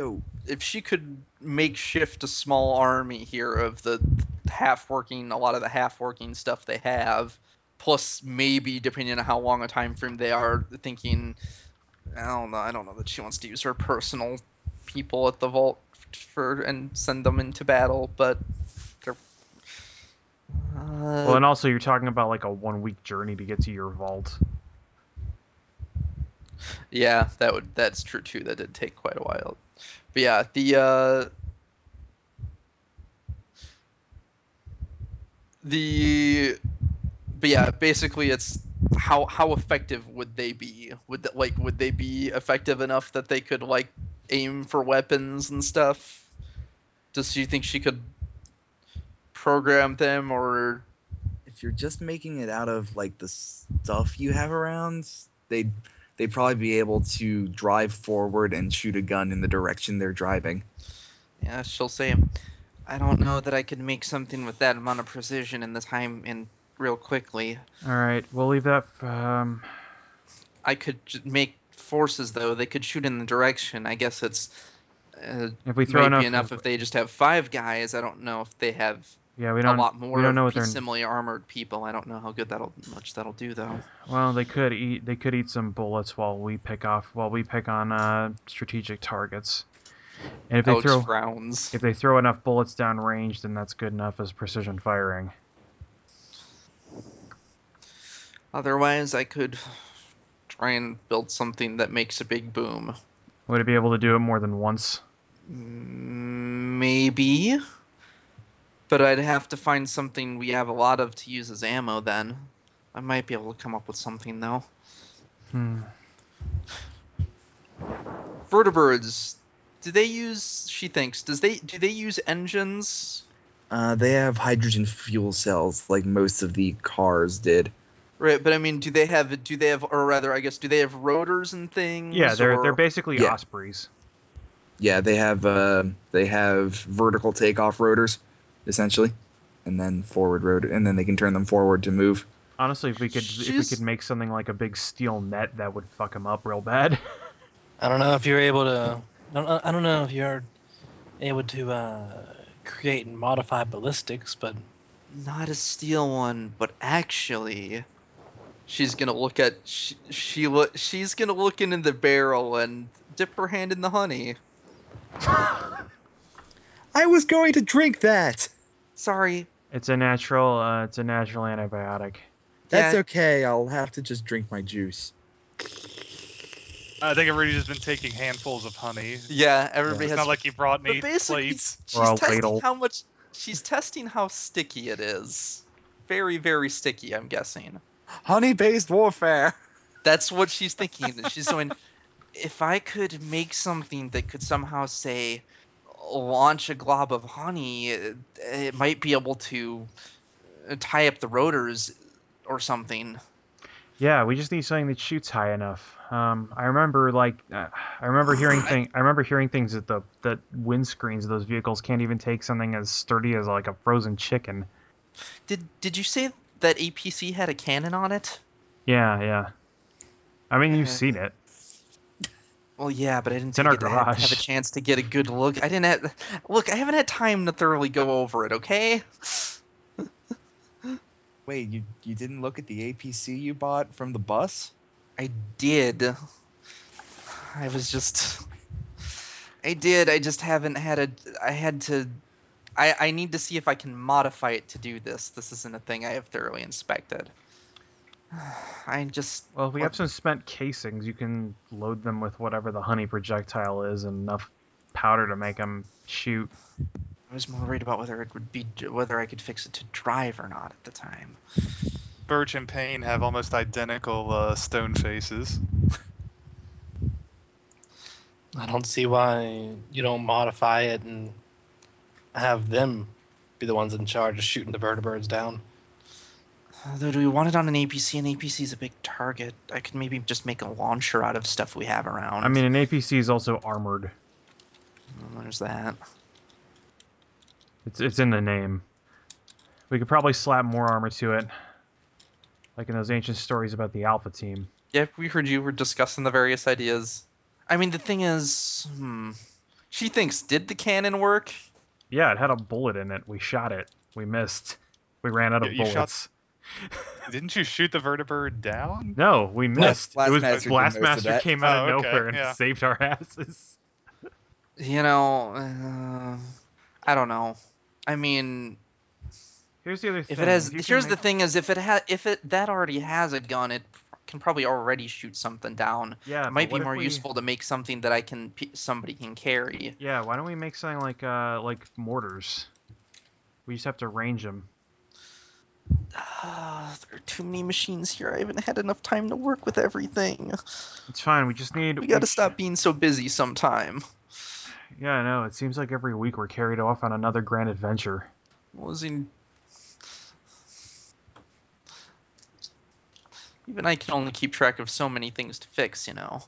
if she could makeshift a small army here of the half working, a lot of the half working stuff they have, plus maybe depending on how long a time frame they are, thinking, I don't know, I don't know that she wants to use her personal people at the vault for and send them into battle, but they're. Uh, Well, and also you're talking about like a one week journey to get to your vault. Yeah, that would that's true too. That did take quite a while. But yeah, the uh the but yeah, basically it's how how effective would they be? Would that, like would they be effective enough that they could like aim for weapons and stuff? Does she think she could program them or if you're just making it out of like the stuff you have around, they'd they'd probably be able to drive forward and shoot a gun in the direction they're driving. Yeah, she'll say, I don't know that I could make something with that amount of precision in the time in real quickly. All right, we'll leave that. Um, I could make forces though. They could shoot in the direction. I guess it's uh, if we throw might enough, be enough if they just have five guys. I don't know if they have yeah, we don't. lot more we don't know what they're. similarly armored people. I don't know how good that'll much that'll do though. Well, they could eat. They could eat some bullets while we pick off. While we pick on uh, strategic targets. And if they throw, frowns. if they throw enough bullets down range, then that's good enough as precision firing. Otherwise, I could try and build something that makes a big boom. Would it be able to do it more than once? Mm, Maybe. But I'd have to find something we have a lot of to use as ammo then. I might be able to come up with something though. Hmm. Vertibirds, do they use she thinks, does they do they use engines? Uh, they have hydrogen fuel cells like most of the cars did. Right, but I mean do they have do they have or rather I guess do they have rotors and things? Yeah, they're or- they're basically Yeah. ospreys. Yeah, they have uh, they have vertical takeoff rotors, essentially, and then forward road, and then they can turn them forward to move. Honestly, if we could if we could make something like a big steel net, that would fuck them up real bad. I don't know if you're able to. I don't, I don't know if you're able to uh, create and modify ballistics, but not a steel one, but actually, she's gonna look at she, she look she's gonna look into the barrel and dip her hand in the honey. I was going to drink that. Sorry, it's a natural. Uh, it's a natural antibiotic. That's Yeah. okay. I'll have to just drink my juice. I think everybody's just been taking handfuls of honey. yeah, everybody has It's has. not like you brought me but basically, plates. she's a testing ladle. how much. She's testing how sticky it is. Very, very sticky. I'm guessing. Honey-based warfare. That's what she's thinking. she's going, if I could make something that could somehow say, launch a glob of honey, it, it might be able to tie up the rotors or something. Yeah, we just need something that shoots high enough. Um, I remember like uh, I remember hearing thing I remember hearing things that the that windscreens of those vehicles can't even take something as sturdy as like a frozen chicken. Did Did you say that APC had a cannon on it? Yeah, yeah. I mean, you've Uh, seen it. Well, yeah, but I didn't It's in our get to have, have a chance to get a good look. I didn't have, look. I haven't had time to thoroughly go over it. Okay. Wait, you you didn't look at the APC you bought from the bus? I did. I was just. I did. I just haven't had a. I had to. I, I need to see if I can modify it to do this. This isn't a thing I have thoroughly inspected. I just. Well, if we have some spent casings, you can load them with whatever the honey projectile is and enough powder to make them shoot. I was more worried about whether it would be whether I could fix it to drive or not at the time. Birch and Payne have almost identical uh, stone faces. I don't see why you don't modify it and have them be the ones in charge of shooting the vertibirds down. Although, do we want it on an APC? An APC is a big target. I could maybe just make a launcher out of stuff we have around. I mean, an APC is also armored. Well, there's that. It's it's in the name. We could probably slap more armor to it, like in those ancient stories about the Alpha Team. Yeah, we heard you were discussing the various ideas. I mean, the thing is, hmm, she thinks did the cannon work? Yeah, it had a bullet in it. We shot it. We missed. We ran out of You- you shot- bullets. Didn't you shoot the vertibird down? No, we missed. it was Blastmaster Blastmaster most of that. came out Oh, of okay, nowhere and yeah. saved our asses. You know, uh, I don't know. I mean, Here's the other thing. if it has, you here's the make- thing: is if it has, if it that already has a gun, it can probably already shoot something down. Yeah, it might be more we- useful to make something that I can somebody can carry. Yeah, why don't we make something like uh like mortars? We just have to range them. Ah, there are too many machines here. I haven't had enough time to work with everything. It's fine. We just need. We gotta stop being so busy sometime. Yeah, I know. It seems like every week we're carried off on another grand adventure. was in Even I can only keep track of so many things to fix, you know.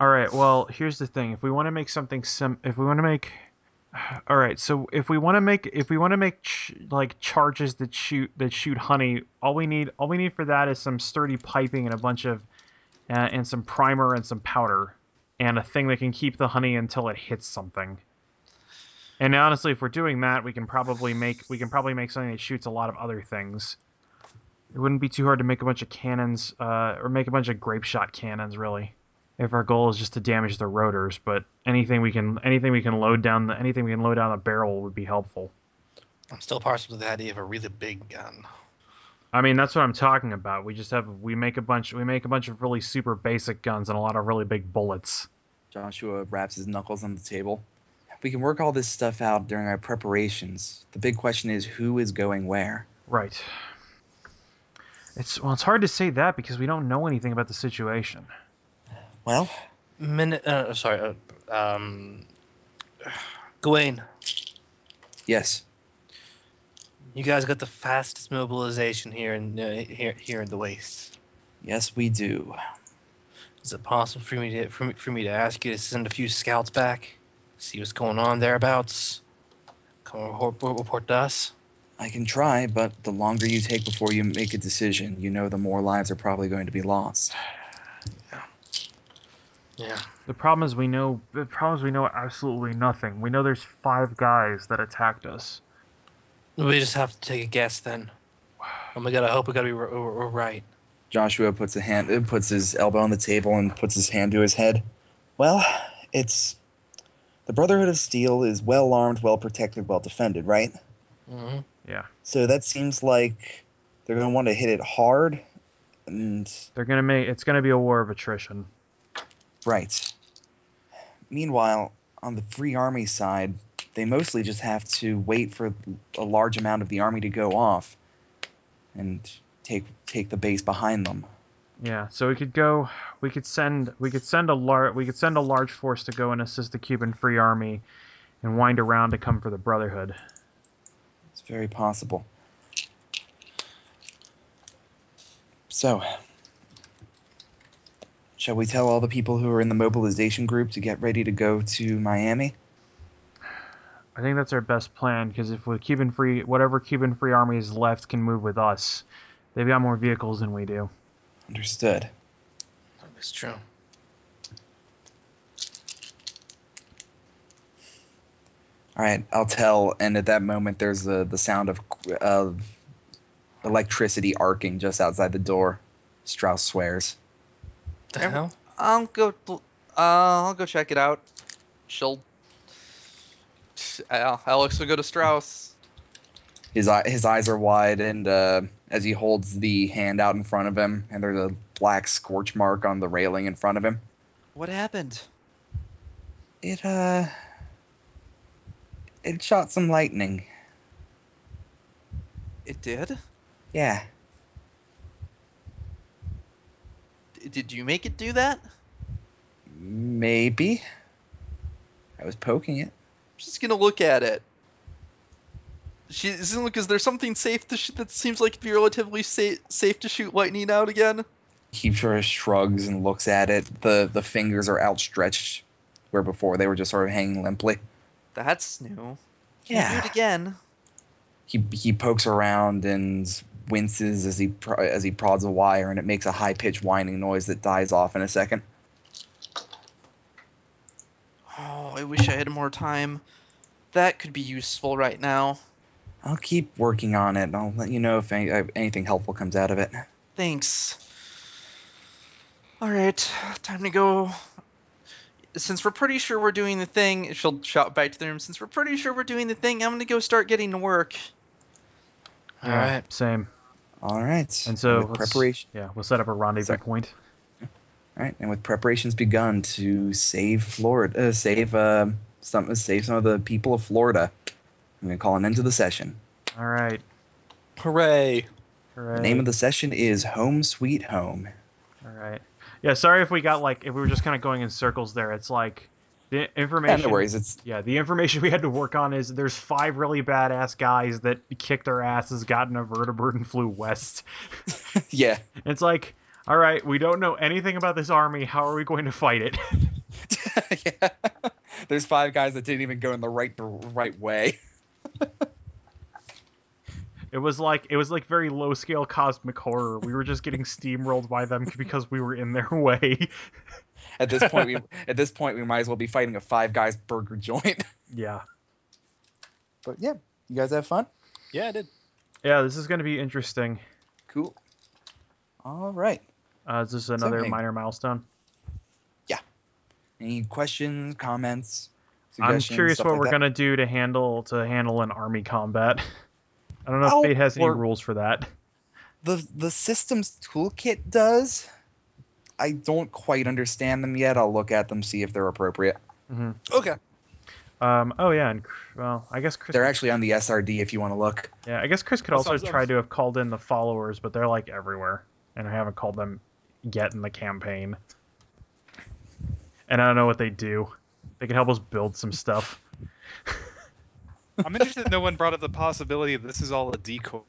All right. Well, here's the thing. If we want to make something sim, if we want to make, all right. So if we want to make, if we want to make ch- like charges that shoot that shoot honey, all we need, all we need for that is some sturdy piping and a bunch of, uh, and some primer and some powder, and a thing that can keep the honey until it hits something. And honestly, if we're doing that, we can probably make we can probably make something that shoots a lot of other things. It wouldn't be too hard to make a bunch of cannons, uh, or make a bunch of grape shot cannons, really if our goal is just to damage the rotors, but anything we can anything we can load down the anything we can load down the barrel would be helpful. I'm still partial to the idea of a really big gun. I mean, that's what I'm talking about. We just have we make a bunch we make a bunch of really super basic guns and a lot of really big bullets. Joshua raps his knuckles on the table. We can work all this stuff out during our preparations. The big question is who is going where. Right. It's well, it's hard to say that because we don't know anything about the situation. Well, Minute. Uh, sorry. Uh, um. Gawain, yes. you guys got the fastest mobilization here in uh, here here in the Waste. Yes, we do. Is it possible for me to for me, for me to ask you to send a few scouts back, see what's going on thereabouts? Come report, report to us. I can try, but the longer you take before you make a decision, you know the more lives are probably going to be lost. Yeah. The problem is we know the problem is we know absolutely nothing. We know there's five guys that attacked us. We just have to take a guess then. Oh my god! I hope we gotta be r- r- r- right. Joshua puts a hand uh, puts his elbow on the table and puts his hand to his head. Well, it's the Brotherhood of Steel is well armed, well protected, well defended, right? hmm Yeah. So that seems like they're going to want to hit it hard and They're gonna make it's gonna be a war of attrition. Right. Meanwhile, on the Free Army side, they mostly just have to wait for a large amount of the army to go off and take take the base behind them. Yeah, so we could go. We could send. We could send a large. We could send a large force to go and assist the Cuban Free Army, and wind around to come for the Brotherhood. It's very possible. So, shall we tell all the people who are in the mobilization group to get ready to go to Miami? I think that's our best plan because if the Cuban Free, whatever Cuban Free Army is left, can move with us, they've got more vehicles than we do. Understood. That's true. All right, I'll tell. And at that moment, there's the the sound of of electricity arcing just outside the door. Strauss swears. The Ev- hell? I'll go. Uh, I'll go check it out. She'll. Al- Alex will go to Strauss. His eye, his eyes are wide, and uh, as he holds the hand out in front of him, and there's a black scorch mark on the railing in front of him. What happened? It uh, it shot some lightning. It did. Yeah, Did you make it do that? maybe. I was poking it. I'm just gonna look at it. She isn't look. Is there something safe to sh- that seems like it'd be relatively safe safe to shoot lightning out again? He sort of shrugs and looks at it. The the fingers are outstretched, where before they were just sort of hanging limply. That's new. Yeah. do it again? He he pokes around and winces as he as he prods a wire, and it makes a high pitched whining noise that dies off in a second. Oh, I wish I had more time. That could be useful right now. I'll keep working on it. And I'll let you know if any, if anything helpful comes out of it. Thanks. All right, time to go. Since we're pretty sure we're doing the thing, she'll shout back to the room. Since we're pretty sure we're doing the thing, I'm gonna go start getting to work. All Yeah, right. Same. All right. And so with preparation. Yeah, we'll set up a rendezvous Sorry. point. All right, and with preparations begun to save Florida, uh, save uh, some, save some of the people of Florida, I'm gonna call an end to the session. All right. Hooray! Hooray. The name of the session is Home Sweet Home. All right. Yeah, sorry if we got like if we were just kind of going in circles there. It's like the Yeah, information. no worries. It's Yeah, the information we had to work on is there's five really badass guys that kicked their asses, got in a vertibird, and flew west. yeah. It's like All right, we don't know anything about this army. How are we going to fight it? yeah. There's five guys that didn't even go in the right the right way. It was like it was like very low scale cosmic horror. We were just getting steamrolled by them because we were in their way. At this point, we at this point we might as well be fighting a five guys burger joint. yeah. But yeah, you guys have fun. Yeah, I did. Yeah, this is going to be interesting. Cool. All right. Uh, is this another Something. minor milestone? Yeah. Any questions, comments? I'm curious what like we're that? gonna do to handle to handle an army combat. I don't know Oh, if Fate has any rules for that. the the systems toolkit does. I don't quite understand them yet. I'll look at them, see if they're appropriate. hmm Okay. Um. Oh yeah, and well, I guess Chris. They're actually on the SRD if you want to look. Yeah, I guess Chris could also what I was- try to have called in the followers, but they're like everywhere, and I haven't called them yet in the campaign. And I don't know what they do. They can help us build some stuff. I'm interested no one brought up the possibility that this is all a decoy.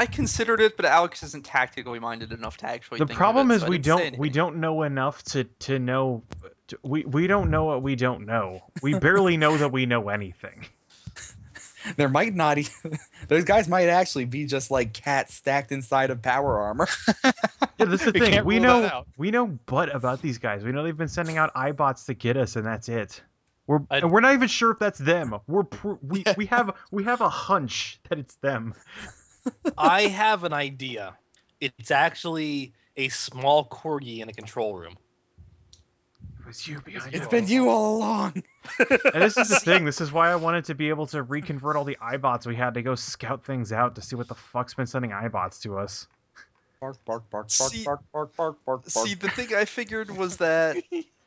I considered it, but Alex isn't tactically minded enough to actually. the think of problem it, is so we don't we don't know enough to to know. To, we we don't know what we don't know. We barely know that we know anything. There might not. even those guys might actually be just like cats stacked inside of power armor. Yeah, that's the thing. can't We know we know but about these guys. We know they've been sending out Eyebots to get us, and that's it. We're I- and we're not even sure if that's them. We're pr- we we have we have a hunch that it's them. I have an idea. It's actually a small corgi in a control room. It was you behind it's it. been you all along. And this is the thing. This is why I wanted to be able to reconvert all the Eyebots we had to go scout things out to see what the fuck's been sending Eyebots to us. Bark, bark, bark, bark, See- bark, bark, bark, bark, bark. See, the thing I figured was that,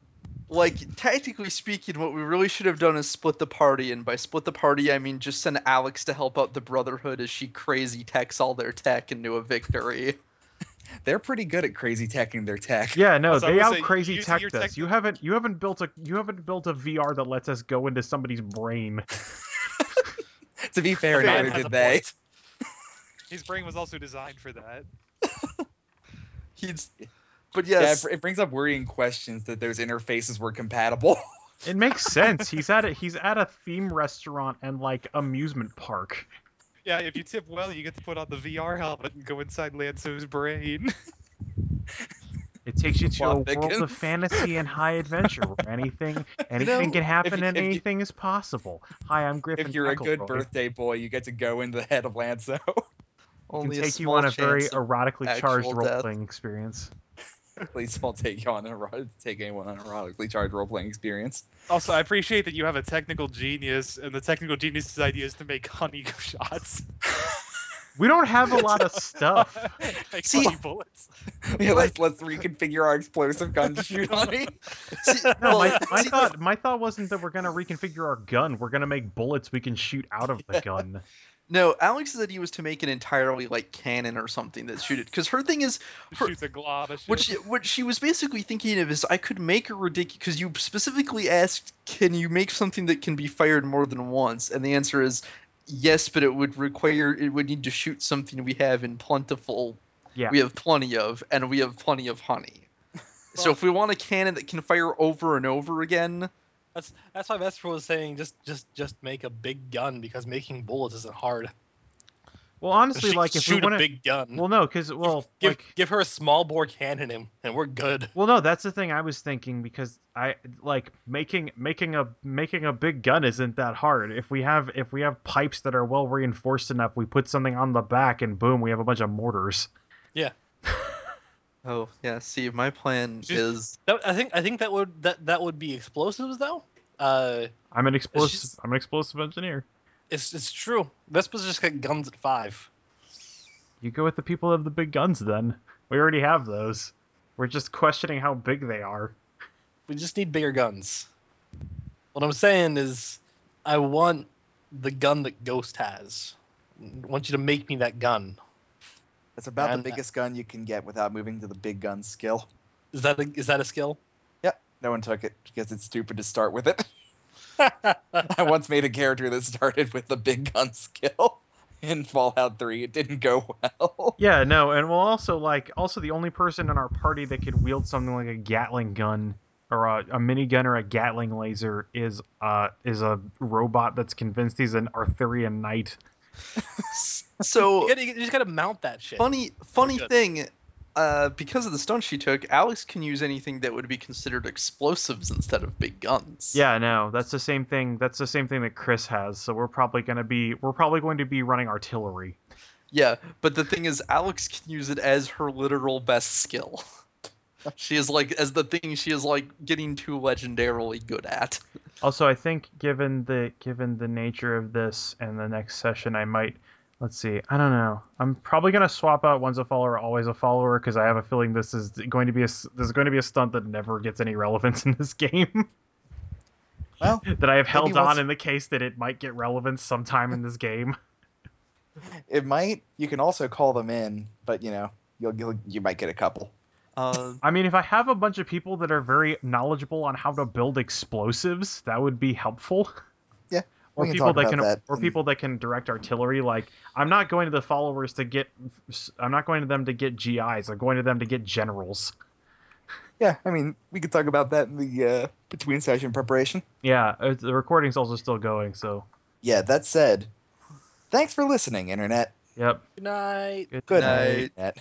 like, tactically speaking, what we really should have done is split the party, and by split the party, I mean just send Alex to help out the Brotherhood as she crazy techs all their tech into a victory. They're pretty good at crazy teching their tech. Yeah, no, So they would out crazy using teched your us. tech- You haven't you haven't built a you haven't built a VR that lets us go into somebody's brain. to be fair, Okay, neither did they. His brain was also designed for that. He's, but Yeah, yes, it, it brings up worrying questions that those interfaces were compatible. It makes sense. He's at a he's at a theme restaurant and like amusement park. Yeah, if you tip well, you get to put on the VR helmet and go inside Lanzo's brain. It takes you to Plot a world of fantasy and high adventure where anything anything can happen you- and if you- anything is possible. Hi, I'm Griffin. if you're a good Tackleboy. birthday boy, you get to go in the head of Lanzo. it can only a take you on a very erotically charged actual role playing experience. Please don't take you on a take anyone on a erotically charged role playing experience. Also, I appreciate that you have a technical genius, and the technical genius's idea is to make honey shots. We don't have a lot of stuff. make See- bullets. Yeah, let's let's reconfigure our explosive gun to shoot on me. See, No, my, my thought my thought wasn't that we're gonna reconfigure our gun. We're gonna make bullets we can shoot out of the gun. No, Alex's idea was to make an entirely like cannon or something that shoot it. Because her thing is, her, Shoots a glob of shit. what she what she was basically thinking of is I could make a ridiculous. Because you specifically asked, can you make something that can be fired more than once? And the answer is yes, but it would require it would need to shoot something we have in plentiful. Yeah. We have plenty of, and we have plenty of honey. so if we want a cannon that can fire over and over again, That's that's why Vesper was saying just just just make a big gun because making bullets isn't hard. Well, honestly, Shoot- like if we shoot want a big gun. well, no, because well, give like, give her a small bore cannon and, and we're good. well, no, that's the thing I was thinking because I like making making a making a big gun isn't that hard. If we have if we have pipes that are well reinforced enough, we put something on the back and boom, we have a bunch of mortars. Oh yeah. See, my plan Just- is That, I think I think that would that that would be explosives though. Uh, I'm an explosive. I'm an explosive engineer. it's it's true. Vesper's just got guns at five. You go with the people of the big guns. Then we already have those. We're just questioning how big they are. We just need bigger guns. What I'm saying is, I want the gun that Ghost has. I want you to make me that gun. That's about And- the biggest gun you can get without moving to the big gun skill. Is that a, is that a skill? Yep. No one took it because it's stupid to start with it. I once made a character that started with the big gun skill in Fallout 3. It didn't go well. Yeah, no, and we'll also like also the only person in our party that could wield something like a Gatling gun or a, a minigun or a Gatling laser is uh is a robot that's convinced he's an Arthurian knight. So You, gotta, you just gotta mount that shit. funny funny thing uh, because of the stunt she took alex can use anything that would be considered explosives instead of big guns Yeah, no, that's the same thing. That's the same thing that Chris has. So we're probably gonna be we're probably going to be running artillery. yeah but the thing is alex can use it as her literal best skill she is like as the thing she is like getting too legendarily good at Also, I think given the given the nature of this and the next session, I might let's see. I don't know. I'm probably gonna swap out once a follower, always a follower, because I have a feeling this is going to be a this is going to be a stunt that never gets any relevance in this game. Well, that I have held on once- in the case that it might get relevance sometime in this game. it might. You can also call them in, but you know, you'll, you'll you might get a couple. Uh, I mean, if I have a bunch of people that are very knowledgeable on how to build explosives, that would be helpful. Yeah, Or people that can, that or in- people that can direct artillery. Like, I'm not going to the followers to get, I'm not going to them to get GIs. I'm going to them to get generals. Yeah, I mean, we could talk about that in the uh, between session preparation. Yeah, uh, the recording's also still going. So, Yeah, that said, thanks for listening, internet. yep. Good night. Good Good Night. night. Internet.